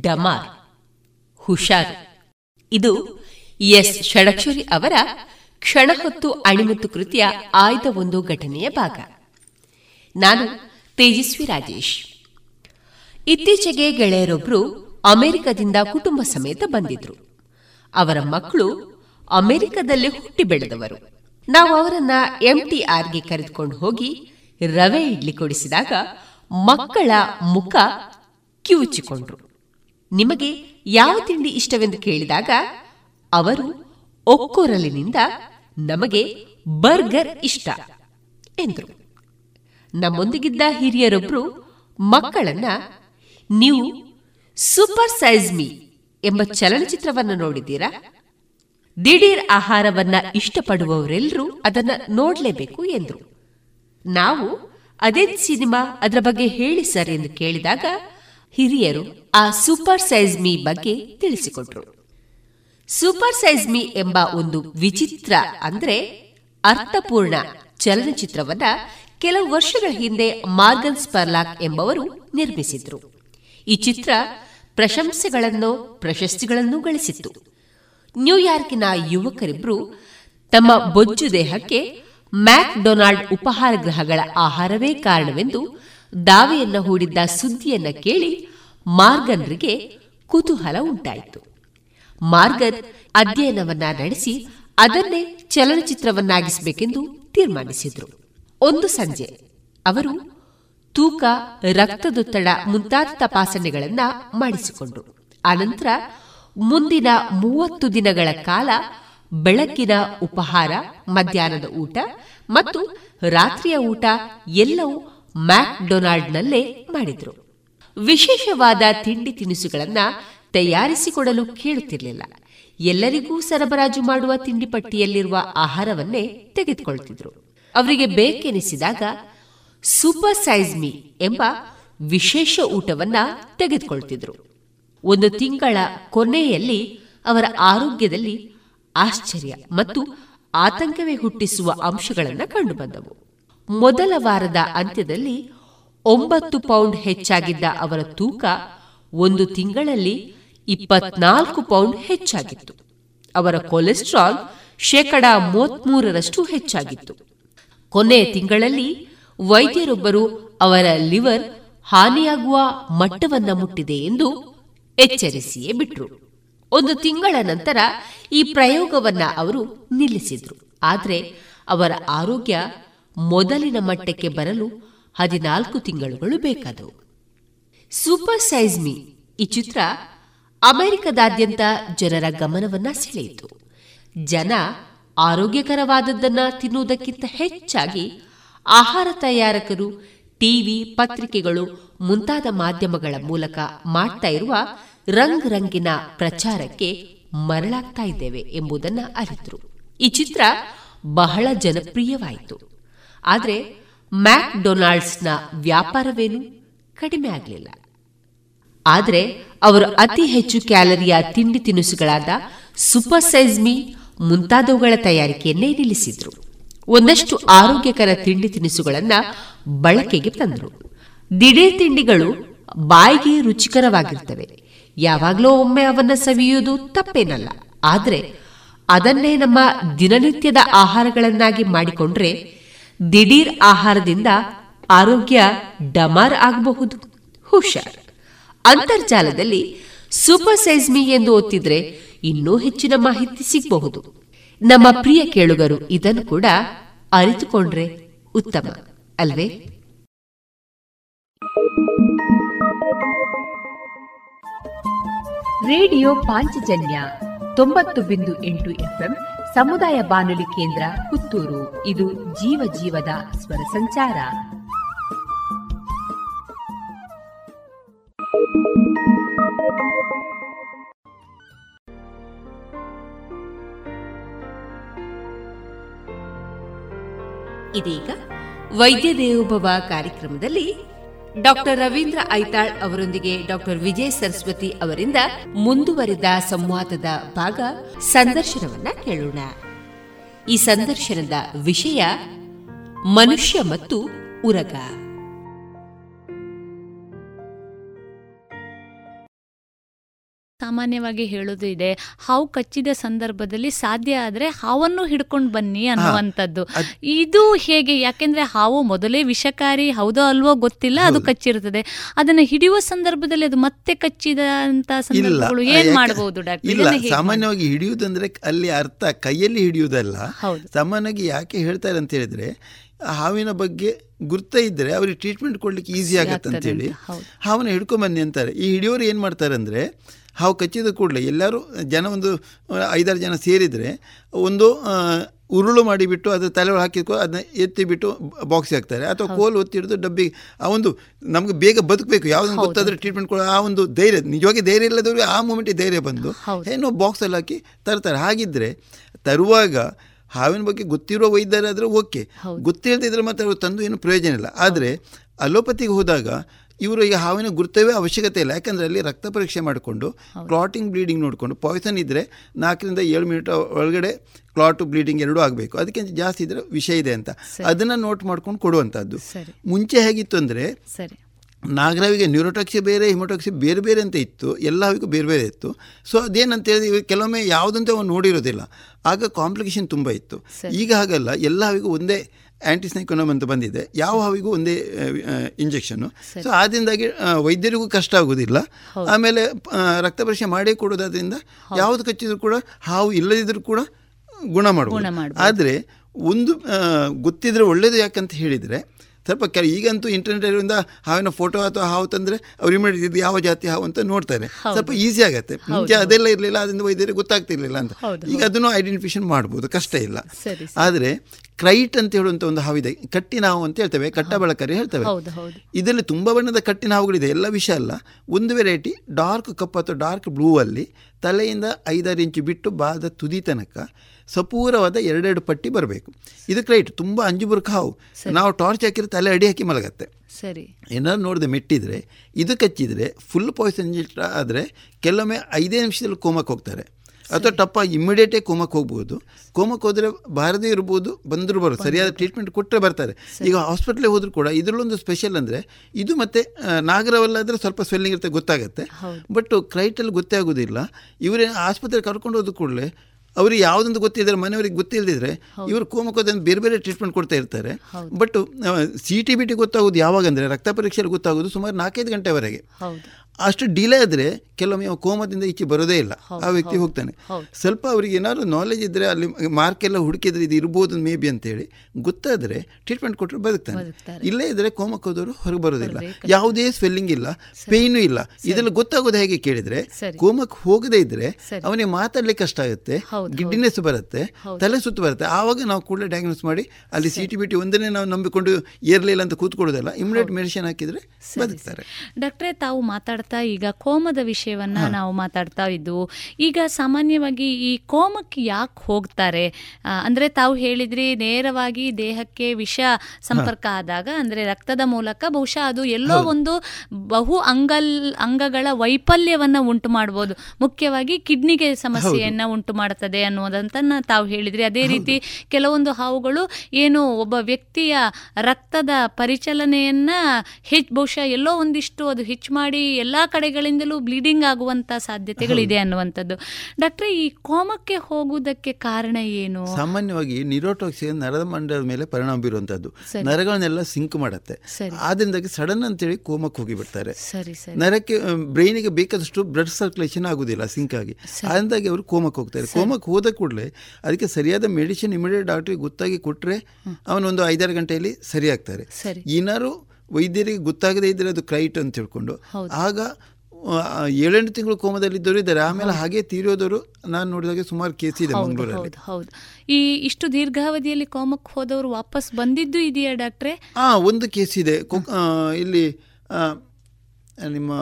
ಡಮಾರ್, ಹುಷಾರ್. ಇದು ಎಸ್. ಷಡಕ್ಷರಿ ಅವರ ಕ್ಷಣ ಹೊತ್ತು ಅಣಿಮುತ್ತು ಕೃತಿಯ ಆಯ್ದ ಒಂದು ಘಟನೆಯ ಭಾಗ. ನಾನು ತೇಜಸ್ವಿ ರಾಜೇಶ್. ಇತ್ತೀಚೆಗೆ ಗೆಳೆಯರೊಬ್ಬರು ಅಮೆರಿಕದಿಂದ ಕುಟುಂಬ ಸಮೇತ ಬಂದಿದ್ರು. ಅವರ ಮಕ್ಕಳು ಅಮೆರಿಕದಲ್ಲಿ ಹುಟ್ಟಿ ಬೆಳೆದವರು. ನಾವು ಅವರನ್ನ ಎಂಟಿಆರ್ಗೆ ಕರೆದುಕೊಂಡು ಹೋಗಿ ರವೆ ಇಡ್ಲಿ ಕೊಡಿಸಿದಾಗ ಮಕ್ಕಳ ಮುಖ ಕಿವುಚಿಕೊಂಡ್ರು. ನಿಮಗೆ ಯಾವ ತಿಂಡಿ ಇಷ್ಟವೆಂದು ಕೇಳಿದಾಗ, ಅವರು ಒಕ್ಕೊರಲಿನಿಂದ ನಮಗೆ ಬರ್ಗರ್ ಇಷ್ಟ ಎಂದರು. ನಮ್ಮೊಂದಿಗಿದ್ದ ಹಿರಿಯರೊಬ್ಬರು ಮಕ್ಕಳನ್ನ, ನೀವು ಸೂಪರ್ ಸೈಜ್ ಮೀ ಎಂಬ ಚಲನಚಿತ್ರವನ್ನು ನೋಡಿದ್ದೀರಾ? ದಿಢೀರ್ ಆಹಾರವನ್ನ ಇಷ್ಟಪಡುವವರೆಲ್ಲರೂ ಅದನ್ನ ನೋಡಲೇಬೇಕು ಎಂದರು. ನಾವು ಅದೇ ಸಿನಿಮಾ ಅದರ ಬಗ್ಗೆ ಹೇಳಿ ಸರ್ ಎಂದು ಕೇಳಿದಾಗ ಹಿರಿಯರು ಆ ಸೂಪರ್ ಸೈಜ್ ಮೀ ಬಗ್ಗೆ ತಿಳಿಸಿಕೊಟ್ರು. ಸೂಪರ್ ಸೈಜ್ ಮೀ ಎಂಬ ಒಂದು ವಿಚಿತ್ರ ಅಂದ್ರೆ ಅರ್ಥಪೂರ್ಣ ಚಲನಚಿತ್ರವನ್ನ ಕೆಲವು ವರ್ಷಗಳ ಹಿಂದೆ ಮಾರ್ಗನ್ ಸ್ಪರ್ಲಾಕ್ ಎಂಬವರು ನಿರ್ಮಿಸಿದ್ರು. ಈ ಚಿತ್ರ ಪ್ರಶಂಸೆಗಳನ್ನು ಪ್ರಶಸ್ತಿಗಳನ್ನು ಗಳಿಸಿತ್ತು. ನ್ಯೂಯಾರ್ಕಿನ ಯುವಕರಿಬ್ರು ತಮ್ಮ ಬೊಜ್ಜು ದೇಹಕ್ಕೆ ಮ್ಯಾಕ್ ಡೊನಾಲ್ಡ್ ಉಪಹಾರ ಗ್ರಹಗಳ ಆಹಾರವೇ ಕಾರಣವೆಂದು ದಾವೆಯನ್ನ ಹೂಡಿದ್ದ ಸುದ್ದಿಯನ್ನ ಕೇಳಿ ಮಾರ್ಗನ್ರಿಗೆ ಕುತೂಹಲ ಉಂಟಾಯಿತು. ಮಾರ್ಗನ್ ಅಧ್ಯಯನವನ್ನ ನಡೆಸಿ ಅದನ್ನೇ ಚಲನಚಿತ್ರವನ್ನಾಗಿಸಬೇಕೆಂದು ತೀರ್ಮಾನಿಸಿದರು. ಒಂದು ಸಂಜೆ ಅವರು ತೂಕ, ರಕ್ತದೊತ್ತಡ ಮುಂತಾದ ತಪಾಸಣೆಗಳನ್ನ ಮಾಡಿಸಿಕೊಂಡರು. ಅನಂತರ ಮುಂದಿನ ಮೂವತ್ತು ದಿನಗಳ ಕಾಲ ಬೆಳಕಿನ ಉಪಹಾರ, ಮಧ್ಯಾಹ್ನದ ಊಟ ಮತ್ತು ರಾತ್ರಿಯ ಊಟ ಎಲ್ಲವೂ ಮ್ಯಾಕ್ ಡೊನಾಲ್ಡ್ನಲ್ಲೇ ಮಾಡಿದ್ರು. ವಿಶೇಷವಾದ ತಿಂಡಿ ತಿನಿಸುಗಳನ್ನ ತಯಾರಿಸಿಕೊಡಲು ಕೇಳುತ್ತಿರಲಿಲ್ಲ. ಎಲ್ಲರಿಗೂ ಸರಬರಾಜು ಮಾಡುವ ತಿಂಡಿ ಪಟ್ಟಿಯಲ್ಲಿರುವ ಆಹಾರವನ್ನೇ ತೆಗೆದುಕೊಳ್ತಿದ್ರು. ಅವರಿಗೆ ಬೇಕೆನಿಸಿದಾಗ ಸೂಪರ್ ಸೈಜ್ ಮೀ ಎಂಬ ವಿಶೇಷ ಊಟವನ್ನ ತೆಗೆದುಕೊಳ್ತಿದ್ರು. ಒಂದು ತಿಂಗಳ ಕೊನೆಯಲ್ಲಿ ಅವರ ಆರೋಗ್ಯದಲ್ಲಿ ಆಶ್ಚರ್ಯ ಮತ್ತು ಆತಂಕವೇ ಹುಟ್ಟಿಸುವ ಅಂಶಗಳನ್ನು ಕಂಡುಬಂದವು. ಮೊದಲ ವಾರದ ಅಂತ್ಯದಲ್ಲಿ ಒಂಬತ್ತು ಪೌಂಡ್ ಹೆಚ್ಚಾಗಿದ್ದ ಅವರ ತೂಕ ಒಂದು ತಿಂಗಳಲ್ಲಿ ಇಪ್ಪತ್ನಾಲ್ಕು ಪೌಂಡ್ ಹೆಚ್ಚಾಗಿತ್ತು. ಅವರ ಕೊಲೆಸ್ಟ್ರಾಲ್ ಶೇಕಡ ಮೂವತ್ಮೂರರಷ್ಟು ಹೆಚ್ಚಾಗಿತ್ತು. ಕೊನೆಯ ತಿಂಗಳಲ್ಲಿ ವೈದ್ಯರೊಬ್ಬರು ಅವರ ಲಿವರ್ ಹಾನಿಯಾಗುವ ಮಟ್ಟವನ್ನ ಮುಟ್ಟಿದೆ ಎಂದು ಎಚ್ಚರಿಸಿಯೇ ಬಿಟ್ರು. ಒಂದು ತಿಂಗಳ ನಂತರ ಈ ಪ್ರಯೋಗವನ್ನ ಅವರು ನಿಲ್ಲಿಸಿದ್ರು. ಆದರೆ ಅವರ ಆರೋಗ್ಯ ಮೊದಲಿನ ಮಟ್ಟಕ್ಕೆ ಬರಲು ಹದಿನಾಲ್ಕು ತಿಂಗಳುಗಳು ಬೇಕಾದವು. ಸೂಪರ್ ಸೈಜ್ ಮೀ ಈ ಚಿತ್ರ ಅಮೆರಿಕದಾದ್ಯಂತ ಜನರ ಗಮನವನ್ನ ಸೆಳೆಯಿತು. ಜನ ಆರೋಗ್ಯಕರವಾದದ್ದನ್ನ ತಿನ್ನುವುದಕ್ಕಿಂತ ಹೆಚ್ಚಾಗಿ ಆಹಾರ ತಯಾರಕರು, ಟಿವಿ, ಪತ್ರಿಕೆಗಳು ಮುಂತಾದ ಮಾಧ್ಯಮಗಳ ಮೂಲಕ ಮಾಡ್ತಾ ಇರುವ ರಂಗ್ ರಂಗಿನ ಪ್ರಚಾರಕ್ಕೆ ಮರಳಾಗ್ತಾ ಇದ್ದೇವೆ ಎಂಬುದನ್ನು ಅರಿತರು. ಈ ಚಿತ್ರ ಬಹಳ ಜನಪ್ರಿಯವಾಯಿತು. ಆದರೆ ಮ್ಯಾಕ್ ಡೊನಾಲ್ಡ್ಸ್ನ ವ್ಯಾಪಾರವೇನು? ಕಡಿಮೆ ಆಗಲಿಲ್ಲ. ಆದರೆ ಅವರು ಅತಿ ಹೆಚ್ಚು ಕ್ಯಾಲರಿಯ ತಿಂಡಿ ತಿನಿಸುಗಳಾದ ಸೂಪರ್ ಸೈಜ್ ಮೀ ಮುಂತಾದವುಗಳ ತಯಾರಿಕೆಯನ್ನೇ ನಿಲ್ಲಿಸಿದ್ರು. ಒಂದಷ್ಟು ಆರೋಗ್ಯಕರ ತಿಂಡಿ ತಿನಿಸುಗಳನ್ನ ಬಳಕೆಗೆ ತಂದರು. ದಿಢೀರ್ ತಿಂಡಿಗಳು ಬಾಯಿಗೆ ರುಚಿಕರವಾಗಿರ್ತವೆ. ಯಾವಾಗಲೂ ಒಮ್ಮೆ ಅವನ್ನ ಸವಿಯುವುದು ತಪ್ಪೇನಲ್ಲ. ಆದರೆ ಅದನ್ನೇ ನಮ್ಮ ದಿನನಿತ್ಯದ ಆಹಾರಗಳನ್ನಾಗಿ ಮಾಡಿಕೊಂಡ್ರೆ ದಿಢೀರ್ ಆಹಾರದಿಂದ ಆರೋಗ್ಯ ಡಮಾರ್ ಆಗಬಹುದು. ಹುಷಾರ್. ಅಂತರ್ಜಾಲದಲ್ಲಿ ಸೂಪರ್ ಸೈಜ್ ಮೀ ಎಂದು ಓದ್ತಿದ್ರೆ ಇನ್ನೂ ಹೆಚ್ಚಿನ ಮಾಹಿತಿ ಸಿಗಬಹುದು. ನಮ್ಮ ಪ್ರಿಯ ಕೇಳುಗರು ಇದನ್ನು ಕೂಡ ಅರಿತುಕೊಂಡ್ರೆ ಉತ್ತಮ, ಅಲ್ವೇ? ರೇಡಿಯೋ ಪಾಂಚಜನ್ಯ ತೊಂಬತ್ತು ಬಿಂದು ಎಂಟು ಎಫ್ಎಂ ಸಮುದಾಯ ಬಾನುಲಿ ಕೇಂದ್ರ ಪುತ್ತೂರು. ಇದು ಜೀವ ಜೀವದ ಸ್ವರ ಸಂಚಾರ. ಇದೀಗ ವೈದ್ಯ ದೇವೋಭವ ಕಾರ್ಯಕ್ರಮದಲ್ಲಿ ಡಾಕ್ಟರ್ ರವೀಂದ್ರ ಐತಾಳ್ ಅವರೊಂದಿಗೆ ಡಾಕ್ಟರ್ ವಿಜಯ ಸರಸ್ವತಿ ಅವರಿಂದ ಮುಂದುವರಿದ ಸಂವಾದದ ಭಾಗ ಸಂದರ್ಶನವನ್ನ ಕೇಳೋಣ. ಈ ಸಂದರ್ಶನದ ವಿಷಯ ಮನುಷ್ಯ ಮತ್ತು ಉರಗ. ಸಾಮಾನ್ಯವಾಗಿ ಹೇಳೋದು ಇದೆ ಹಾವು ಕಚ್ಚಿದ ಸಂದರ್ಭದಲ್ಲಿ ಸಾಧ್ಯ ಆದ್ರೆ ಹಾವನ್ನು ಹಿಡ್ಕೊಂಡು ಬನ್ನಿ ಅನ್ನುವಂಥದ್ದು. ಇದು ಹೇಗೆ ಯಾಕೆಂದ್ರೆ ಹಾವು ಮೊದಲೇ ವಿಷಕಾರಿ ಹೌದೋ ಅಲ್ವೋ ಗೊತ್ತಿಲ್ಲ ಅದು ಕಚ್ಚಿರ್ತದೆ ಅದನ್ನ ಹಿಡಿಯುವ ಸಂದರ್ಭದಲ್ಲಿ ಅದು ಮತ್ತೆ ಕಚ್ಚಿದ ಅಂತ ಸಂದರ್ಭಗಳು ಏನ್ ಮಾಡಬಹುದು ಸಾಮಾನ್ಯವಾಗಿ ಹಿಡಿಯುವುದಂದ್ರೆ ಅಲ್ಲಿ ಅರ್ಥ ಕೈಯಲ್ಲಿ ಹಿಡಿಯುವುದಲ್ಲ. ಸಾಮಾನ್ಯವಾಗಿ ಯಾಕೆ ಹೇಳ್ತಾರೆ ಅಂತ ಹೇಳಿದ್ರೆ ಹಾವಿನ ಬಗ್ಗೆ ಗುರ್ತ ಇದ್ದರೆ ಅವ್ರಿಗೆ ಟ್ರೀಟ್ಮೆಂಟ್ ಕೊಡ್ಲಿಕ್ಕೆ ಈಸಿ ಆಗತ್ತೆ ಅಂತೇಳಿ ಹಾವನ್ನ ಹಿಡ್ಕೊಂಬನ್ನಿ ಅಂತಾರೆ. ಈ ಹಿಡಿಯೋರು ಏನು ಮಾಡ್ತಾರೆ ಅಂದರೆ ಹಾವು ಕಚ್ಚಿದ ಕೂಡಲೇ ಎಲ್ಲರೂ ಜನ ಒಂದು ಐದಾರು ಜನ ಸೇರಿದರೆ ಒಂದು ಉರುಳು ಮಾಡಿಬಿಟ್ಟು ಅದು ತಲೆ ಹಾಕಿದ್ಕೋ ಅದನ್ನ ಎತ್ತಿಬಿಟ್ಟು ಬಾಕ್ಸ್ ಹಾಕ್ತಾರೆ. ಅಥವಾ ಕೋಲು ಒತ್ತಿ ಹಿಡಿದು ಡಬ್ಬಿ ಆ ಒಂದು ನಮಗೆ ಬೇಗ ಬದುಕಬೇಕು. ಯಾವುದನ್ನು ಗೊತ್ತಾದರೆ ಟ್ರೀಟ್ಮೆಂಟ್ ಕೊಡೋ ಆ ಒಂದು ಧೈರ್ಯ ನಿಜವಾಗಿ ಧೈರ್ಯ ಇಲ್ಲದವ್ರಿಗೆ ಆ ಮೂಮೆಂಟಿಗೆ ಧೈರ್ಯ ಬಂದು ಏನೋ ಬಾಕ್ಸಲ್ಲಿ ಹಾಕಿ ತರ್ತಾರೆ. ಹಾಗಿದ್ದರೆ ತರುವಾಗ ಹಾವಿನ ಬಗ್ಗೆ ಗೊತ್ತಿರೋ ವೈದ್ಯರಾದರೆ ಓಕೆ ಗೊತ್ತಿಲ್ಲದಿದ್ರೆ ಮಾತ್ರ ಅವರು ತಂದು ಏನು ಪ್ರಯೋಜನ ಇಲ್ಲ. ಆದರೆ ಅಲೋಪತಿಗೆ ಹೋದಾಗ ಇವರು ಈಗ ಹಾವಿನ ಗುರ್ತವೇ ಅವಶ್ಯಕತೆ ಇಲ್ಲ. ಯಾಕಂದರೆ ಅಲ್ಲಿ ರಕ್ತ ಪರೀಕ್ಷೆ ಮಾಡಿಕೊಂಡು ಕ್ಲಾಟಿಂಗ್ ಬ್ಲೀಡಿಂಗ್ ನೋಡಿಕೊಂಡು ಪಾಯ್ಸನ್ ಇದ್ದರೆ ನಾಲ್ಕರಿಂದ ಏಳು ಮಿನಿಟ್ ಒಳಗಡೆ ಕ್ಲಾಟು ಬ್ಲೀಡಿಂಗ್ ಎರಡೂ ಆಗಬೇಕು. ಅದಕ್ಕಿಂತ ಜಾಸ್ತಿ ಇದ್ದರೆ ವಿಷಯ ಇದೆ ಅಂತ. ಅದನ್ನು ನೋಟ್ ಮಾಡ್ಕೊಂಡು ಕೊಡುವಂಥದ್ದು. ಮುಂಚೆ ಹೇಗಿತ್ತು ಅಂದರೆ ಸರಿ. ನಾಗರಾವಿಗೆ ನ್ಯೂರೋಟಾಕ್ಸಿ ಬೇರೆ ಹಿಮೋಟಾಕ್ಸಿ ಬೇರೆ ಬೇರೆ ಅಂತ ಇತ್ತು. ಎಲ್ಲ ಹಾವಿಗೂ ಬೇರೆ ಬೇರೆ ಇತ್ತು. ಸೊ ಅದೇನಂತ ಹೇಳಿದ್ರೆ ಇವಾಗ ಕೆಲವೊಮ್ಮೆ ಯಾವುದಂತ ಅವನು ನೋಡಿರೋದಿಲ್ಲ. ಆಗ ಕಾಂಪ್ಲಿಕೇಶನ್ ತುಂಬ ಇತ್ತು. ಈಗ ಹಾಗಲ್ಲ. ಎಲ್ಲ ಹಾವಿಗೂ ಒಂದೇ ಆ್ಯಂಟಿಸ್ನೈಕೊನಮ್ ಅಂತ ಬಂದಿದೆ. ಯಾವ ಹಾವಿಗೂ ಒಂದೇ ಇಂಜೆಕ್ಷನ್ನು. ಸೊ ಆದ್ದರಿಂದಾಗಿ ವೈದ್ಯರಿಗೂ ಕಷ್ಟ ಆಗೋದಿಲ್ಲ. ಆಮೇಲೆ ರಕ್ತ ಪರೀಕ್ಷೆ ಮಾಡೇ ಕೊಡೋದ್ರಿಂದ ಯಾವುದು ಕಚ್ಚಿದ್ರು ಕೂಡ ಹಾವು ಇಲ್ಲದಿದ್ದರೂ ಕೂಡ ಗುಣ ಮಾಡಬಹುದು ಆದರೆ ಒಂದು ಗೊತ್ತಿದ್ರೆ ಒಳ್ಳೇದು ಯಾಕಂತ ಹೇಳಿದರೆ ಸ್ವಲ್ಪ ಕೆಲ ಈಗಂತೂ ಇಂಟರ್ನೆಟ್ ಹಾವಿನ ಫೋಟೋ ಅಥವಾ ಹಾವು ತಂದರೆ ಅವ್ರು ಇಮಿಡಿಯೇಟ್ ಇದು ಯಾವ ಜಾತಿ ಹಾವು ಅಂತ ನೋಡ್ತಾರೆ. ಸ್ವಲ್ಪ ಈಸಿ ಆಗುತ್ತೆ. ಮುಂಚೆ ಅದೆಲ್ಲ ಇರಲಿಲ್ಲ ಅದರಿಂದ ವೈದ್ಯರಿಗೆ ಗೊತ್ತಾಗ್ತಿರ್ಲಿಲ್ಲ ಅಂತ. ಈಗ ಅದನ್ನು ಐಡೆಂಟಿಫಿಕೇಶನ್ ಮಾಡ್ಬೋದು ಕಷ್ಟ ಇಲ್ಲ. ಆದರೆ ಕ್ರೈಟ್ ಅಂತ ಹೇಳುವಂಥ ಒಂದು ಹಾವಿದೆ. ಕಟ್ಟಿನ ಹಾವು ಅಂತ ಹೇಳ್ತೇವೆ ಕಟ್ಟ ಬಳಕರಿ ಹೇಳ್ತೇವೆ. ಇದರಲ್ಲಿ ತುಂಬ ಬಣ್ಣದ ಕಟ್ಟಿನ ಹಾವುಗಳಿದೆ ಎಲ್ಲ ವಿಷಯ ಅಲ್ಲ. ಒಂದು ವೆರೈಟಿ ಡಾರ್ಕ್ ಕಪ್ ಅಥವಾ ಡಾರ್ಕ್ ಬ್ಲೂ ಅಲ್ಲಿ ತಲೆಯಿಂದ ಐದಾರು ಇಂಚು ಬಿಟ್ಟು ಬಾದ ತುದಿ ತನಕ ಸಪೂರವಾದ ಎರಡೆರಡು ಪಟ್ಟಿ ಬರಬೇಕು. ಇದಕ್ಕೆ ರೈಟ್ ತುಂಬ ಅಂಜುಬುರ್ಕ ಹಾವು. ನಾವು ಟಾರ್ಚ್ ಹಾಕಿದ್ರೆ ತಲೆ ಅಡಿ ಹಾಕಿ ಮಲಗತ್ತೆ. ಸರಿ. ಏನಾದ್ರು ನೋಡಿದೆ ಮೆಟ್ಟಿದ್ರೆ ಇದು ಕಚ್ಚಿದರೆ ಫುಲ್ ಪಾಯ್ಸನ್ ಆದರೆ ಕೆಲವೊಮ್ಮೆ ಐದೇ ನಿಮಿಷದಲ್ಲಿ ಕೋಮಕ್ಕೆ ಹೋಗ್ತಾರೆ. ಅಥವಾ ಟಪ್ಪ ಇಮ್ಮಿಡಿಯೇಟೇ ಕೋಮಕ್ಕೆ ಹೋಗ್ಬೋದು. ಕೋಮಕ್ಕೆ ಹೋದರೆ ಬಾರದೇ ಇರ್ಬೋದು ಬಂದರೂ ಬರೋದು. ಸರಿಯಾದ ಟ್ರೀಟ್ಮೆಂಟ್ ಕೊಟ್ಟರೆ ಬರ್ತಾರೆ. ಈಗ ಹಾಸ್ಪಿಟ್ಲಿಗೆ ಹೋದರೂ ಕೂಡ ಇದರಲ್ಲೊಂದು ಸ್ಪೆಷಲ್ ಅಂದರೆ ಇದು ಮತ್ತೆ ನಾಗರವಲ್ಲಾದರೆ ಸ್ವಲ್ಪ ಸ್ವೆಲ್ಲಿಂಗ್ ಇರುತ್ತೆ ಗೊತ್ತಾಗುತ್ತೆ. ಬಟ್ ಕ್ರೈಟಲ್ಲಿ ಗೊತ್ತೇ ಆಗೋದಿಲ್ಲ ಇವರೇ ಆಸ್ಪತ್ರೆಗೆ ಕರ್ಕೊಂಡು ಹೋದ ಕೂಡಲೇ ಅವ್ರಿಗೆ ಯಾವುದೊಂದು ಗೊತ್ತಿದ್ರೆ ಮನೆಯವರಿಗೆ ಗೊತ್ತಿಲ್ಲದಿದ್ರೆ ಇವರು ಕೋಮಕೋದನ್ನು ಬೇರೆ ಬೇರೆ ಟ್ರೀಟ್ಮೆಂಟ್ ಕೊಡ್ತಾ ಇರ್ತಾರೆ. But C T B T ಗೊತ್ತಾಗೋದು ಯಾವಾಗ ಅಂದರೆ ರಕ್ತ ಪರೀಕ್ಷೆಯಲ್ಲಿ ಗೊತ್ತಾಗೋದು ಸುಮಾರು ನಾಲ್ಕೈದು ಗಂಟೆವರೆಗೆ. ಅಷ್ಟು ಡಿಲೇ ಆದರೆ ಕೆಲವೊಮ್ಮೆ ಅವ ಕೋಮದಿಂದ ಈಚೆ ಬರೋದೇ ಇಲ್ಲ. ಆ ವ್ಯಕ್ತಿ ಹೋಗ್ತಾನೆ. ಸ್ವಲ್ಪ ಅವರಿಗೆ ಏನಾದರೂ ನಾಲೆಜ್ ಇದ್ದರೆ ಅಲ್ಲಿ ಮಾರ್ಕ್ ಎಲ್ಲ ಹುಡುಕಿದ್ರೆ ಇದು ಇರ್ಬೋದು ಮೇ ಬಿ ಅಂತೇಳಿ ಗೊತ್ತಾದರೆ ಟ್ರೀಟ್ಮೆಂಟ್ ಕೊಟ್ಟರೆ ಬದುಕ್ತಾನೆ. ಇಲ್ಲೇ ಇದ್ದರೆ ಕೋಮಕ್ಕೆ ಹೋದವರು ಹೊರಗೆ ಬರೋದಿಲ್ಲ ಯಾವುದೇ ಸ್ವೆಲ್ಲಿಂಗ್ ಇಲ್ಲ ಪೇಯ್ನು ಇಲ್ಲ. ಇದೆಲ್ಲ ಗೊತ್ತಾಗೋದು ಹೇಗೆ ಕೇಳಿದರೆ ಕೋಮಕ್ಕೆ ಹೋಗದೇ ಇದ್ದರೆ ಅವನಿಗೆ ಮಾತಾಡಲಿಕ್ಕೆ ಕಷ್ಟ ಆಗುತ್ತೆ ಗಿಡ್ಡಿನೆಸ್ ಬರುತ್ತೆ ತಲೆ ಸುತ್ತು ಬರುತ್ತೆ. ಆವಾಗ ನಾವು ಕೂಡಲೇ ಡಯಾಗ್ನೋಸ್ ಮಾಡಿ ಅಲ್ಲಿ ಸಿ ಟಿ ಬಿ ಟಿ ಒಂದನ್ನೇ ನಾವು ನಂಬಿಕೊಂಡು ಏರ್ಲಿಲ್ಲ ಅಂತ ಕೂತ್ಕೊಳ್ಳೋದಲ್ಲ ಇಮಿಡಿಯೇಟ್ ಮೆಡಿಸಿನ್ ಹಾಕಿದರೆ ಬದುಕ್ತಾರೆ. ಡಾಕ್ಟ್ರೇ ತಾವು ಮಾತಾಡ್ತಾ ಈಗ ಕೋಮದ ವಿಷಯವನ್ನ ನಾವು ಮಾತಾಡ್ತಾ ಇದ್ದು ಈಗ ಸಾಮಾನ್ಯವಾಗಿ ಈ ಕೋಮಕ್ಕೆ ಯಾಕೆ ಹೋಗ್ತಾರೆ? ಅಂದ್ರೆ ತಾವು ಹೇಳಿದ್ರಿ ನೇರವಾಗಿ ದೇಹಕ್ಕೆ ವಿಷ ಸಂಪರ್ಕ ಆದಾಗ ಅಂದ್ರೆ ರಕ್ತದ ಮೂಲಕ ಬಹುಶಃ ಅದು ಎಲ್ಲೋ ಒಂದು ಬಹು ಅಂಗಲ್ ಅಂಗಗಳ ವೈಫಲ್ಯವನ್ನ ಉಂಟು ಮಾಡಬಹುದು ಮುಖ್ಯವಾಗಿ ಕಿಡ್ನಿಗೆ ಸಮಸ್ಯೆಯನ್ನ ಉಂಟು ಮಾಡುತ್ತದೆ ಅನ್ನೋದಂತನ್ನ ತಾವು ಹೇಳಿದ್ರಿ. ಅದೇ ರೀತಿ ಕೆಲವೊಂದು ಹಾವುಗಳು ಏನು ಒಬ್ಬ ವ್ಯಕ್ತಿಯ ರಕ್ತದ ಪರಿಚಲನೆಯನ್ನ ಹೆಚ್ಚು ಬಹುಶಃ ಎಲ್ಲೋ ಒಂದಿಷ್ಟು ಅದು ಹೆಚ್ಚು ಮಾಡಿ ಎಲ್ಲಾ ಕಡೆಗಳಿಂದಲೂ ಬ್ಲೀಡಿಂಗ್ ಆಗುವಂತ ಸಾಧ್ಯತೆಗಳಿದೆ ಅನ್ನುವಂಥದ್ದು. ಡಾಕ್ಟ್ರೆ ಈ ಕೋಮಕ್ಕೆ ಹೋಗುವುದಕ್ಕೆ ಕಾರಣ ಏನು? ಸಾಮಾನ್ಯವಾಗಿ ನಿರೋಟಾಕ್ಸಿನ್ ನರದ ಮಂಡಲದ ಮೇಲೆ ಪರಿಣಾಮ ಬೀರುವಂತದ್ದು ನರಗಳನ್ನೆಲ್ಲ ಸಿಂಕ್ ಮಾಡುತ್ತೆ. ಆದ್ರಿಂದ ಸಡನ್ ಅಂತೇಳಿ ಕೋಮಕ್ಕೆ ಹೋಗಿ ಬಿಡ್ತಾರೆ ಸರಿ ಸರಿ. ನರಕ್ಕೆ ಬ್ರೈನಿಗೆ ಬೇಕಾದಷ್ಟು ಬ್ಲಡ್ ಸರ್ಕ್ಯುಲೇಷನ್ ಆಗುದಿಲ್ಲ ಸಿಂಕ್ ಆಗಿ. ಆದ್ರಿಂದಾಗಿ ಅವರು ಕೋಮಕ್ಕೆ ಹೋಗ್ತಾರೆ. ಕೋಮಕ್ಕೆ ಹೋದ ಕೂಡಲೇ ಅದಕ್ಕೆ ಸರಿಯಾದ ಮೆಡಿಸಿನ್ ಇಮಿಡಿಯೇಟ್ ಡಾಕ್ಟ್ರಿಗೆ ಗೊತ್ತಾಗಿ ಕೊಟ್ಟರೆ ಅವನೊಂದು ಐದಾರು ಗಂಟೆಯಲ್ಲಿ ಸರಿ ಆಗ್ತಾರೆ ಸರಿ. ಏನಾದ್ರು ವೈದ್ಯರಿಗೆ ಗೊತ್ತಾಗದೇ ಇದ್ರೆ ಅದು ಕ್ರೈಟ್ ಅಂತ ತಿಳ್ಕೊಂಡು. ಆಗ ಏಳೆಂಟು ತಿಂಗಳು ಕೋಮದಲ್ಲಿದ್ದವರು ಇದ್ದಾರೆ. ಆಮೇಲೆ ಹಾಗೆ ತೀರೋದವರು ನಾನು ನೋಡಿದಾಗ ಸುಮಾರು ಕೇಸ್ ಇದೆ ಮಂಗಳೂರಲ್ಲಿ. ಹೌದು ಈ ಇಷ್ಟು ದೀರ್ಘಾವಧಿಯಲ್ಲಿ ಕೋಮಕ್ಕೆ ಹೋದವರು ವಾಪಸ್ ಬಂದಿದ್ದು ಇದೆಯಾ ಡಾಕ್ಟ್ರೆ? ಆ ಒಂದು ಕೇಸ್ ಇದೆ. ಇಲ್ಲಿ ನಿಮ್ಮ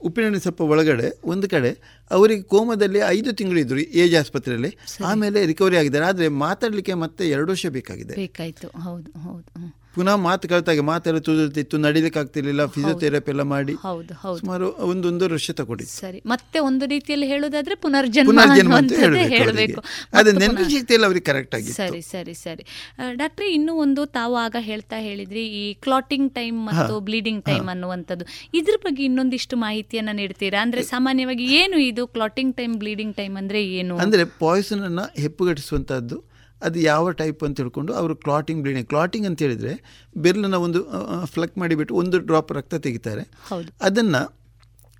ಉಪ್ಪಿನಹಣ್ಣಿ ಸ್ವಲ್ಪ ಒಳಗಡೆ ಒಂದು ಕಡೆ ಅವರಿಗೆ ಕೋಮದಲ್ಲಿ ಐದು ತಿಂಗಳು ಇದ್ರು ಏಜ್ ಆಸ್ಪತ್ರೆಯಲ್ಲಿ. ಆಮೇಲೆ ರಿಕವರಿ ಆಗಿದ್ದಾರೆ. ಆದರೆ ಮಾತಾಡಲಿಕ್ಕೆ ಮತ್ತೆ ಎರಡು ವರ್ಷ ಬೇಕಾಗಿದೆ. ಬೇಕಾಯಿತು. ಹೌದು ಹೌದು. ಪುನಃ ಮಾತು ಕಳ್ತಾಗೆ ಮಾತೆಲ್ಲ ತುದಿರ್ತಿತ್ತು ನಡಿಲಿಕ್ಕೆ ಆಗ್ತಿರ್ಲಿಲ್ಲ ಫಿಸಿಯೋಥೆರಪಿ ಎಲ್ಲ ಮಾಡಿ. ಸುಮಾರು ಒಂದೊಂದು ವರ್ಷ ತಗೊಂಡಿದ್ದು ಸರಿ ಮತ್ತೆ ಒಂದು ರೀತಿಯಲ್ಲಿ ಹೇಳೋದಾದ್ರೆ ಪುನರ್ಜನ್ಮ ಹೇಳಬೇಕು. ಅದು ನೆನಪು ಶಕ್ತಿ ಎಲ್ಲ ಅವ್ರಿಗೆ ಕರೆಕ್ಟ್ ಆಗಿತ್ತು. ಸರಿ ಸರಿ ಸರಿ. ಡಾಕ್ಟರ್ ಇನ್ನೂ ಒಂದು ತಾವು ಆಗ ಹೇಳ್ತಾ ಹೇಳಿದ್ರಿ ಈ ಕ್ಲಾಟಿಂಗ್ ಟೈಮ್ ಮತ್ತು ಬ್ಲೀಡಿಂಗ್ ಟೈಮ್ ಅನ್ನುವಂಥದ್ದು. ಇದ್ರ ಬಗ್ಗೆ ಇನ್ನೊಂದಿಷ್ಟು ಮಾಹಿತಿಯನ್ನ ನೀಡ್ತೀರಾ? ಅಂದ್ರೆ ಸಾಮಾನ್ಯವಾಗಿ ಏನು ಇದು ಕ್ಲಾಟಿಂಗ್ ಟೈಮ್ ಬ್ಲೀಡಿಂಗ್ ಟೈಮ್ ಅಂದ್ರೆ ಏನು? ಅಂದ್ರೆ ಪಾಯ್ಸನ್ ಅನ್ನ ಹೆಪ್ಪುಗಟ್ಟಿಸುವಂಥದ್ದು ಅದು ಯಾವ ಟೈಪ್ ಅಂತ ತಿಳ್ಕೊಂಡು ಅವರು ಕ್ಲಾಟಿಂಗ್ ಬ್ಲೀಡಿಂಗ್. ಕ್ಲಾಟಿಂಗ್ ಅಂತ ಹೇಳಿದರೆ ಬೆರಳನ್ನ ಒಂದು ಫ್ಲಕ್ ಮಾಡಿಬಿಟ್ಟು ಒಂದು ಡ್ರಾಪ್ ರಕ್ತ ತೆಗಿತಾರೆ. ಅದನ್ನು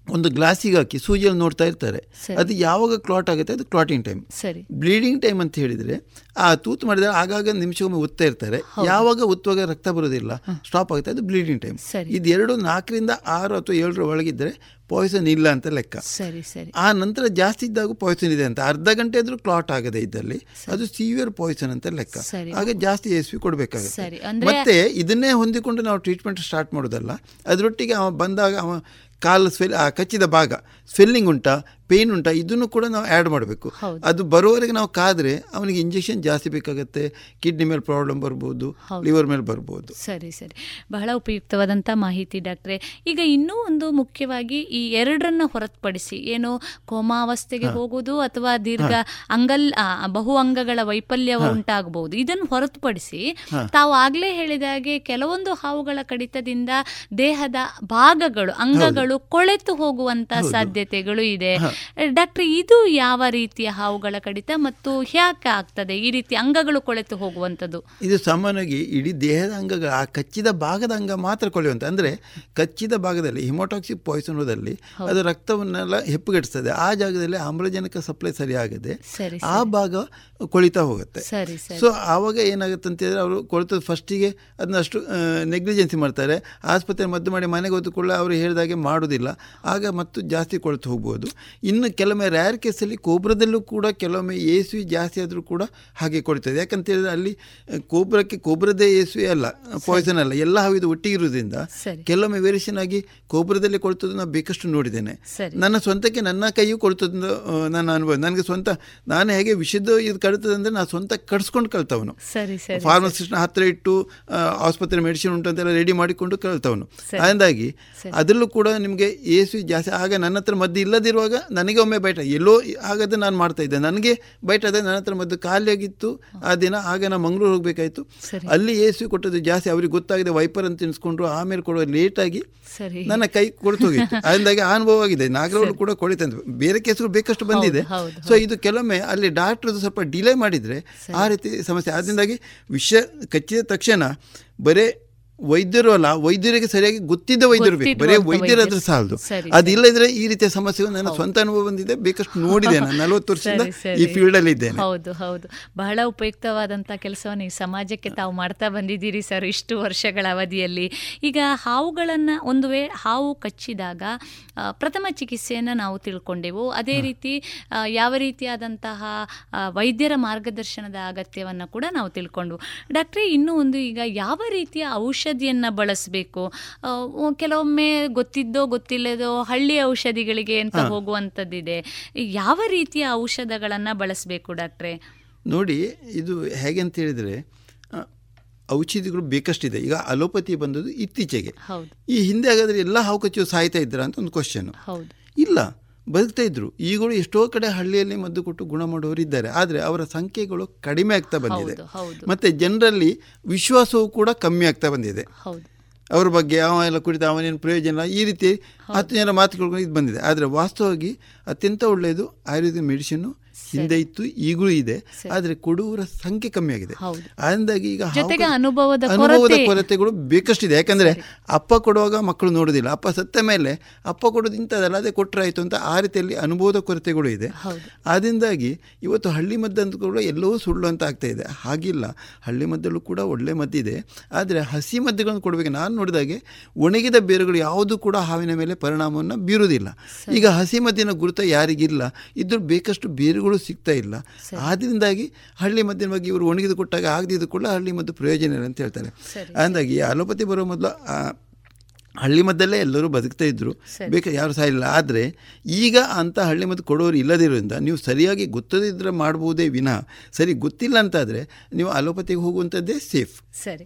ಒಂದು ಗ್ಲಾಸಿಗೆ ಹಾಕಿ ಸೂಜಿಯಲ್ಲಿ ನೋಡ್ತಾ ಇರ್ತಾರೆ. ಅದು ಯಾವಾಗ ಕ್ಲಾಟ್ ಆಗುತ್ತೆ? ಅದು ಕ್ಲಾಟಿಂಗ್ ಟೈಮ್. ಸರಿ. ಬ್ಲೀಡಿಂಗ್ ಟೈಮ್ ಅಂತ ಹೇಳಿದರೆ ಆ ತೂತು ಮಾಡಿದರೆ ಆಗಾಗ ನಿಮಿಷಕ್ಕೊಮ್ಮೆ ಒತ್ತಾ ಇರ್ತಾರೆ. ಯಾವಾಗ ಒತ್ತುವಾಗ ರಕ್ತ ಬರೋದಿಲ್ಲ ಸ್ಟಾಪ್ ಆಗುತ್ತೆ. ಅದು ಬ್ಲೀಡಿಂಗ್ ಟೈಮ್. ಇದು ಎರಡು ನಾಲ್ಕರಿಂದ ಆರು ಅಥವಾ ಏಳರ ಒಳಗಿದ್ದರೆ ಪಾಯ್ಸನ್ ಇಲ್ಲ ಅಂತ ಲೆಕ್ಕ. ಸರಿ ಸರಿ. ಆ ನಂತರ ಜಾಸ್ತಿ ಇದ್ದಾಗ ಪಾಯ್ಸನ್ ಇದೆ ಅಂತ ಅರ್ಧ ಗಂಟೆ ಆದ್ರೂ ಕ್ಲಾಟ್ ಆಗದೆ ಇದ್ದಲ್ಲಿ ಅದು ಸಿವಿಯರ್ ಪಾಯ್ಸನ್ ಅಂತ ಲೆಕ್ಕ. ಹಾಗೆ ಜಾಸ್ತಿ ಎಸ್ ವಿ ಕೊಡಬೇಕಾಗುತ್ತೆ. ಮತ್ತೆ ಇದನ್ನೇ ಹೊಂದಿಕೊಂಡು ನಾವು ಟ್ರೀಟ್ಮೆಂಟ್ ಸ್ಟಾರ್ಟ್ ಮಾಡೋದಲ್ಲ ಅದರೊಟ್ಟಿಗೆ ಅವ ಬಂದಾಗ ಅವ ಕಾಲು ಸ್ವೆಲ್ ಆ ಕಚ್ಚಿದ ಭಾಗ ಸ್ವೆಲ್ಲಿಂಗ್ ಉಂಟಾ ಪೇನ್ ಉಂಟಾ ಇದನ್ನು ಕೂಡ ನಾವು ಆ್ಯಡ್ ಮಾಡಬೇಕು. ಅದು ಬರುವವರೆಗೆ ನಾವು ಕಾದ್ರೆ ಅವನಿಗೆ ಇಂಜೆಕ್ಷನ್ ಜಾಸ್ತಿ ಬೇಕಾಗುತ್ತೆ ಕಿಡ್ನಿ ಮೇಲೆ ಪ್ರಾಬ್ಲಮ್ ಬರ್ಬೋದು ಲಿವರ್ ಮೇಲೆ ಬರ್ಬೋದು. ಸರಿ ಸರಿ. ಬಹಳ ಉಪಯುಕ್ತವಾದಂಥ ಮಾಹಿತಿ ಡಾಕ್ಟ್ರೆ. ಈಗ ಇನ್ನೂ ಒಂದು ಮುಖ್ಯವಾಗಿ ಈ ಎರಡರನ್ನ ಹೊರತುಪಡಿಸಿ ಏನು ಕೋಮಾವಸ್ಥೆಗೆ ಹೋಗುವುದು ಅಥವಾ ದೀರ್ಘ ಅಂಗಲ್ ಬಹು ಅಂಗಗಳ ವೈಫಲ್ಯ ಉಂಟಾಗಬಹುದು. ಇದನ್ನು ಹೊರತುಪಡಿಸಿ ತಾವು ಆಗಲೇ ಹೇಳಿದ ಹಾಗೆ ಕೆಲವೊಂದು ಹಾವುಗಳ ಕಡಿತದಿಂದ ದೇಹದ ಭಾಗಗಳು ಅಂಗಗಳು ಕೊಳೆತು ಹೋಗುವಂತ ಸಾಧ್ಯತೆಗಳು ಇದೆ. ಡಾಕ್ಟ್ರೆ ಇದು ಯಾವ ರೀತಿಯ ಹಾವುಗಳ ಕಡಿತ ಮತ್ತು ಯಾಕೆ ಆಗ್ತದೆ? ಈ ರೀತಿ ಅಂಗಗಳು ಕೊಳೆತು ಹೋಗುವಂಥದ್ದು. ಇದು ಸಾಮಾನ್ಯವಾಗಿ ಇಡೀ ದೇಹದ ಅಂಗಗಳ ಆ ಕಚ್ಚಿದ ಭಾಗದ ಅಂಗ ಮಾತ್ರ ಕೊಳೆಯುವಂತ ಅಂದ್ರೆ ಕಚ್ಚಿದ ಭಾಗದಲ್ಲಿ ಹಿಮೋಟಾಕ್ಸಿಕ್ ಪಾಯ್ಸನ್ದಲ್ಲಿ ಅದು ರಕ್ತವನ್ನೆಲ್ಲ ಹೆಪ್ಪುಗಟ್ಟಿಸ್ತದೆ. ಆ ಜಾಗದಲ್ಲಿ ಆಮ್ಲಜನಕ ಸಪ್ಲೈ ಸರಿಯಾಗದೆ ಸರಿ ಆ ಭಾಗ ಕೊಳಿತಾ ಹೋಗುತ್ತೆ. ಸೊ ಆವಾಗ ಏನಾಗುತ್ತೆ ಅಂತ ಹೇಳಿದ್ರೆ ಅವರು ಕೊಳ್ತದ ಫಸ್ಟಿಗೆ ಅದನ್ನ ಅಷ್ಟು ನೆಗ್ಲಿಜೆನ್ಸಿ ಮಾಡ್ತಾರೆ. ಆಸ್ಪತ್ರೆ ಮದ್ದು ಮಾಡಿ ಮನೆಗೆ ಹೊತ್ತುಕೊಳ್ಳ ಅವರು ಹೇಳಿದಾಗೆ ಮಾಡೋದಿಲ್ಲ. ಆಗ ಮತ್ತು ಜಾಸ್ತಿ ಕೊಳೆತು ಹೋಗ್ಬೋದು. ಇನ್ನು ಕೆಲವೊಮ್ಮೆ ರ್ಯಾರ್ ಕೇಸಲ್ಲಿ ಕೋಬ್ರದಲ್ಲೂ ಕೂಡ ಕೆಲವೊಮ್ಮೆ ಏಸುವಿ ಜಾಸ್ತಿ ಆದರೂ ಕೂಡ ಹಾಗೆ ಕೊಡ್ತದೆ. ಯಾಕಂತೇಳಿದ್ರೆ ಅಲ್ಲಿ ಕೋಬ್ರಕ್ಕೆ ಕೋಬ್ರದೇ ಎ ಅಲ್ಲ ಪಾಯ್ಸನ್ ಅಲ್ಲ. ಎಲ್ಲ ಹಾವಿದು ಒಟ್ಟಿಗೆ ಇರೋದ್ರಿಂದ. ಕೆಲವೊಮ್ಮೆ ವೇರಿಯೇಷನ್ ಆಗಿ ಕೋಬ್ರದಲ್ಲಿ ನಾನು ಬೇಕಷ್ಟು ನೋಡಿದ್ದೇನೆ. ನನ್ನ ಸ್ವಂತಕ್ಕೆ ನನ್ನ ಕೈಯೂ ಕೊಡ್ತದ ನನ್ನ ಅನುಭವ. ನನಗೆ ಸ್ವಂತ ನಾನು ಹೇಗೆ ವಿಷದ ಇದು ಕಡಿತದೆ ಅಂದರೆ ನಾನು ಸ್ವಂತ ಕಡಿಸ್ಕೊಂಡು ಕಳ್ತವನು ಸರಿ ಫಾರ್ಮಸಿಸ್ಟ್ನ ಹತ್ತಿರ ಇಟ್ಟು ಆಸ್ಪತ್ರೆ ಮೆಡಿಸಿನ್ ಉಂಟು ಅಂತೆಲ್ಲ ರೆಡಿ ಮಾಡಿಕೊಂಡು ಕಳ್ತವನು ಅದರಿಂದಾಗಿ ಅದರಲ್ಲೂ ಕೂಡ ನಿಮಗೆ ಎ ಜಾಸ್ತಿ ಆಗ ನನ್ನ ಹತ್ರ ಮದ್ದು ಇಲ್ಲದಿರುವಾಗ ನನಗೆ ಒಮ್ಮೆ ಬೈಟ ಎಲ್ಲೋ ಹಾಗಾದ್ರೆ ನಾನು ಮಾಡ್ತಾ ಇದ್ದೆ. ನನಗೆ ಬೈಟ್ ಅದೇ ನನ್ನ ಹತ್ರ ಮದ್ದು ಖಾಲಿಯಾಗಿತ್ತು. ಆ ದಿನ ಆಗ ನಾನು ಮಂಗಳೂರು ಹೋಗಬೇಕಾಯಿತು. ಅಲ್ಲಿ ಎ ಕೊಟ್ಟದ್ದು ಜಾಸ್ತಿ ಅವ್ರಿಗೆ ಗೊತ್ತಾಗಿದೆ ವೈಪರ್ ಅಂತ ತಿನ್ಸ್ಕೊಂಡ್ರು ಆಮೇಲೆ ಕೊಡುವ ಲೇಟಾಗಿ ನನ್ನ ಕೈ ಕೊಡ್ತು ಹೋಗಿತ್ತು ಅದರಿಂದಾಗಿ ಆ ಅನುಭವ ಆಗಿದೆ. ನಾಗರವರು ಕೂಡ ಕೊಳಿತಂತ ಬೇರೆ ಕೇಸ್ಗಳು ಬೇಕಷ್ಟು ಬಂದಿದೆ. ಸೊ ಇದು ಕೆಲವೊಮ್ಮೆ ಅಲ್ಲಿ ಡಾಕ್ಟರ್ ಸ್ವಲ್ಪ ಡಿಲೇ ಮಾಡಿದರೆ ಆ ರೀತಿ ಸಮಸ್ಯೆ. ಅದರಿಂದಾಗಿ ವಿಷಯ ಕಚ್ಚಿದ ತಕ್ಷಣ ಬರೇ ವೈದ್ಯರು ಅಲ್ಲ ವೈದ್ಯರಿಗೆ ಸರಿಯಾಗಿ ಗೊತ್ತಿದ್ದ ವೈದ್ಯರು ಬೇಕು. ಬರೀ ವೈದ್ಯರಾದ್ರೆ ವೈದ್ಯರು. ಸಾಲದು. ಅದಿಲ್ಲದ್ರೆ ಈ ರೀತಿಯ ಸಮಸ್ಯೆ ನನ್ನ ಸ್ವಂತ ಅನುಭವ ಬಂದಿದೆ ಬೇಕಷ್ಟು ನೋಡಿದೆ ನಾನು ನಲವತ್ತು ವರ್ಷದಿಂದ. ಈ ಫೀಲ್ಡ್ ಅಲ್ಲಿ ಇದ್ದೇನೆ. ಹೌದು ಹೌದು. ಬಹಳ ಉಪಯುಕ್ತವಾದಂತಹ ಕೆಲಸವನ್ನು ಈ ಸಮಾಜಕ್ಕೆ ತಾವು ಮಾಡ್ತಾ ಬಂದಿದ್ದೀರಿ ಸರ್ ಇಷ್ಟು ವರ್ಷಗಳ ಅವಧಿಯಲ್ಲಿ. ಈಗ ಹಾವುಗಳನ್ನ ಒಂದು ವೇ ಹಾವು ಕಚ್ಚಿದಾಗ ಪ್ರಥಮ ಚಿಕಿತ್ಸೆಯನ್ನ ನಾವು ತಿಳ್ಕೊಂಡೆವು. ಅದೇ ರೀತಿ ಯಾವ ರೀತಿಯಾದಂತಹ ವೈದ್ಯರ ಮಾರ್ಗದರ್ಶನದ ಅಗತ್ಯವನ್ನು ಕೂಡ ನಾವು ತಿಳ್ಕೊಂಡ್ವು. ಡಾಕ್ಟ್ರೇ ಇನ್ನೂ ಒಂದು ಈಗ ಯಾವ ರೀತಿಯ ಔಷಧಿಯನ್ನು ಬಳಸಬೇಕು. ಕೆಲವೊಮ್ಮೆ ಗೊತ್ತಿದ್ದೋ ಗೊತ್ತಿಲ್ಲದೋ ಹಳ್ಳಿ ಔಷಧಿಗಳಿಗೆ ಅಂತ ಹೋಗುವಂಥದ್ದಿದೆ. ಯಾವ ರೀತಿಯ ಔಷಧಗಳನ್ನು ಬಳಸಬೇಕು ಡಾಕ್ಟ್ರೆ? ನೋಡಿ ಇದು ಹೇಗೆ ಅಂತ ಹೇಳಿದರೆ ಔಷಧಿಗಳು ಬೇಕಷ್ಟಿದೆ. ಈಗ ಅಲೋಪತಿ ಬಂದದ್ದು ಇತ್ತೀಚೆಗೆ. ಹೌದು. ಈ ಹಿಂದೆ ಹಾಗಾದ್ರೆ ಎಲ್ಲ ಹಾವು ಕಚ್ಚು ಸಾಯ್ತಾ ಇದ್ರ ಅಂತ ಒಂದು ಕ್ವಶನ್ ಹೌದು. ಇಲ್ಲ. ಬದುಕ್ತಾ ಇದ್ರು. ಈಗಲೂ ಎಷ್ಟೋ ಕಡೆ ಹಳ್ಳಿಯಲ್ಲಿ ಮದ್ದು ಕೊಟ್ಟು ಗುಣ ಮಾಡೋರು ಇದ್ದಾರೆ. ಆದರೆ ಅವರ ಸಂಖ್ಯೆಗಳು ಕಡಿಮೆ ಆಗ್ತಾ ಬಂದಿದೆ. ಮತ್ತು ಜನರಲ್ಲಿ ವಿಶ್ವಾಸವೂ ಕೂಡ ಕಮ್ಮಿ ಆಗ್ತಾ ಬಂದಿದೆ. ಅವ್ರ ಬಗ್ಗೆ ಅವ ಎಲ್ಲ ಕುರಿತು ಅವನೇನು ಪ್ರಯೋಜನ ಈ ರೀತಿ ಹತ್ತು ಜನ ಮಾತುಗಳು ಇದು ಬಂದಿದೆ. ಆದರೆ ವಾಸ್ತವವಾಗಿ ಅತ್ಯಂತ ಒಳ್ಳೆಯದು ಆಯುರ್ವೇದ ಮೆಡಿಸಿನ್ನು ಹಿಂದೆ ಇತ್ತು ಈಗಲೂ ಇದೆ ಆದರೆ ಕೊಡುವರ ಸಂಖ್ಯೆ ಕಮ್ಮಿ ಆಗಿದೆ. ಅದರಿಂದಾಗಿ ಈಗ ಅನುಭವದ ಅನುಭವದ ಕೊರತೆ. ಕೊರತೆಗಳು ಬೇಕಷ್ಟಿದೆ. ಯಾಕಂದ್ರೆ ಅಪ್ಪ ಕೊಡುವಾಗ ಮಕ್ಕಳು ನೋಡೋದಿಲ್ಲ. ಅಪ್ಪ ಸತ್ತ ಮೇಲೆ ಅಪ್ಪ ಕೊಡೋದು ಇಂಥದ್ದಲ್ಲ ಅದೇ ಕೊಟ್ಟರಾಯಿತು ಅಂತ ಆ ರೀತಿಯಲ್ಲಿ ಅನುಭವದ ಕೊರತೆಗಳು ಇದೆ. ಅದರಿಂದಾಗಿ ಆದ್ದರಿಂದಾಗಿ ಇವತ್ತು ಹಳ್ಳಿ ಮದ್ದಂತೂ ಕೂಡ ಎಲ್ಲವೂ ಸುಳ್ಳು ಅಂತ ಆಗ್ತಾ ಇದೆ. ಹಾಗಿಲ್ಲ. ಹಳ್ಳಿ ಮದ್ದಲ್ಲೂ ಕೂಡ ಒಳ್ಳೆ ಮದ್ದಿದೆ ಆದರೆ ಹಸಿ ಮದ್ದುಗಳನ್ನು ಕೊಡಬೇಕು. ನಾನು ನೋಡಿದಾಗೆ ಒಣಗಿದ ಬೇರುಗಳು ಯಾವುದು ಕೂಡ ಹಾವಿನ ಮೇಲೆ ಪರಿಣಾಮವನ್ನು ಬೀರುವುದಿಲ್ಲ. ಈಗ ಹಸಿ ಮದ್ದಿನ ಗುರುತ ಯಾರಿಗಿಲ್ಲ. ಇದ್ರ ಬೇಕಷ್ಟು ಬೇರುಗಳು ಸಿಗ್ತಾ ಇಲ್ಲ. ಆದ್ದರಿಂದಾಗಿ ಹಳ್ಳಿ ಮದ್ದಿನ ಬಗ್ಗೆ ಇವರು ಒಣಗಿದು ಕೊಟ್ಟಾಗ ಆಗದಿದ್ದು ಕೂಡ ಹಳ್ಳಿ ಮದ್ದು ಪ್ರಯೋಜನ ಇಲ್ಲ ಅಂತ ಹೇಳ್ತಾರೆ. ಅಂದಾಗಿ ಅಲೋಪತಿ ಬರೋ ಮೊದಲು ಹಳ್ಳಿ ಮದ್ದಲ್ಲೇ ಎಲ್ಲರೂ ಬದುಕ್ತಾ ಇದ್ರು. ಬೇಕ ಯಾರು ಸಹ ಇಲ್ಲ. ಆದರೆ ಈಗ ಅಂತ ಹಳ್ಳಿ ಮದ್ದು ಕೊಡೋರು ಇಲ್ಲದಿರೋದ್ರಿಂದ ನೀವು ಸರಿಯಾಗಿ ಗೊತ್ತದಿದ್ರೆ ಮಾಡ್ಬೋದೇ ವಿನಃ. ಸರಿ ಗೊತ್ತಿಲ್ಲ ಅಂತಾದರೆ ನೀವು ಅಲೋಪತಿಗೆ ಹೋಗುವಂಥದ್ದೇ ಸೇಫ್. ಸರಿ.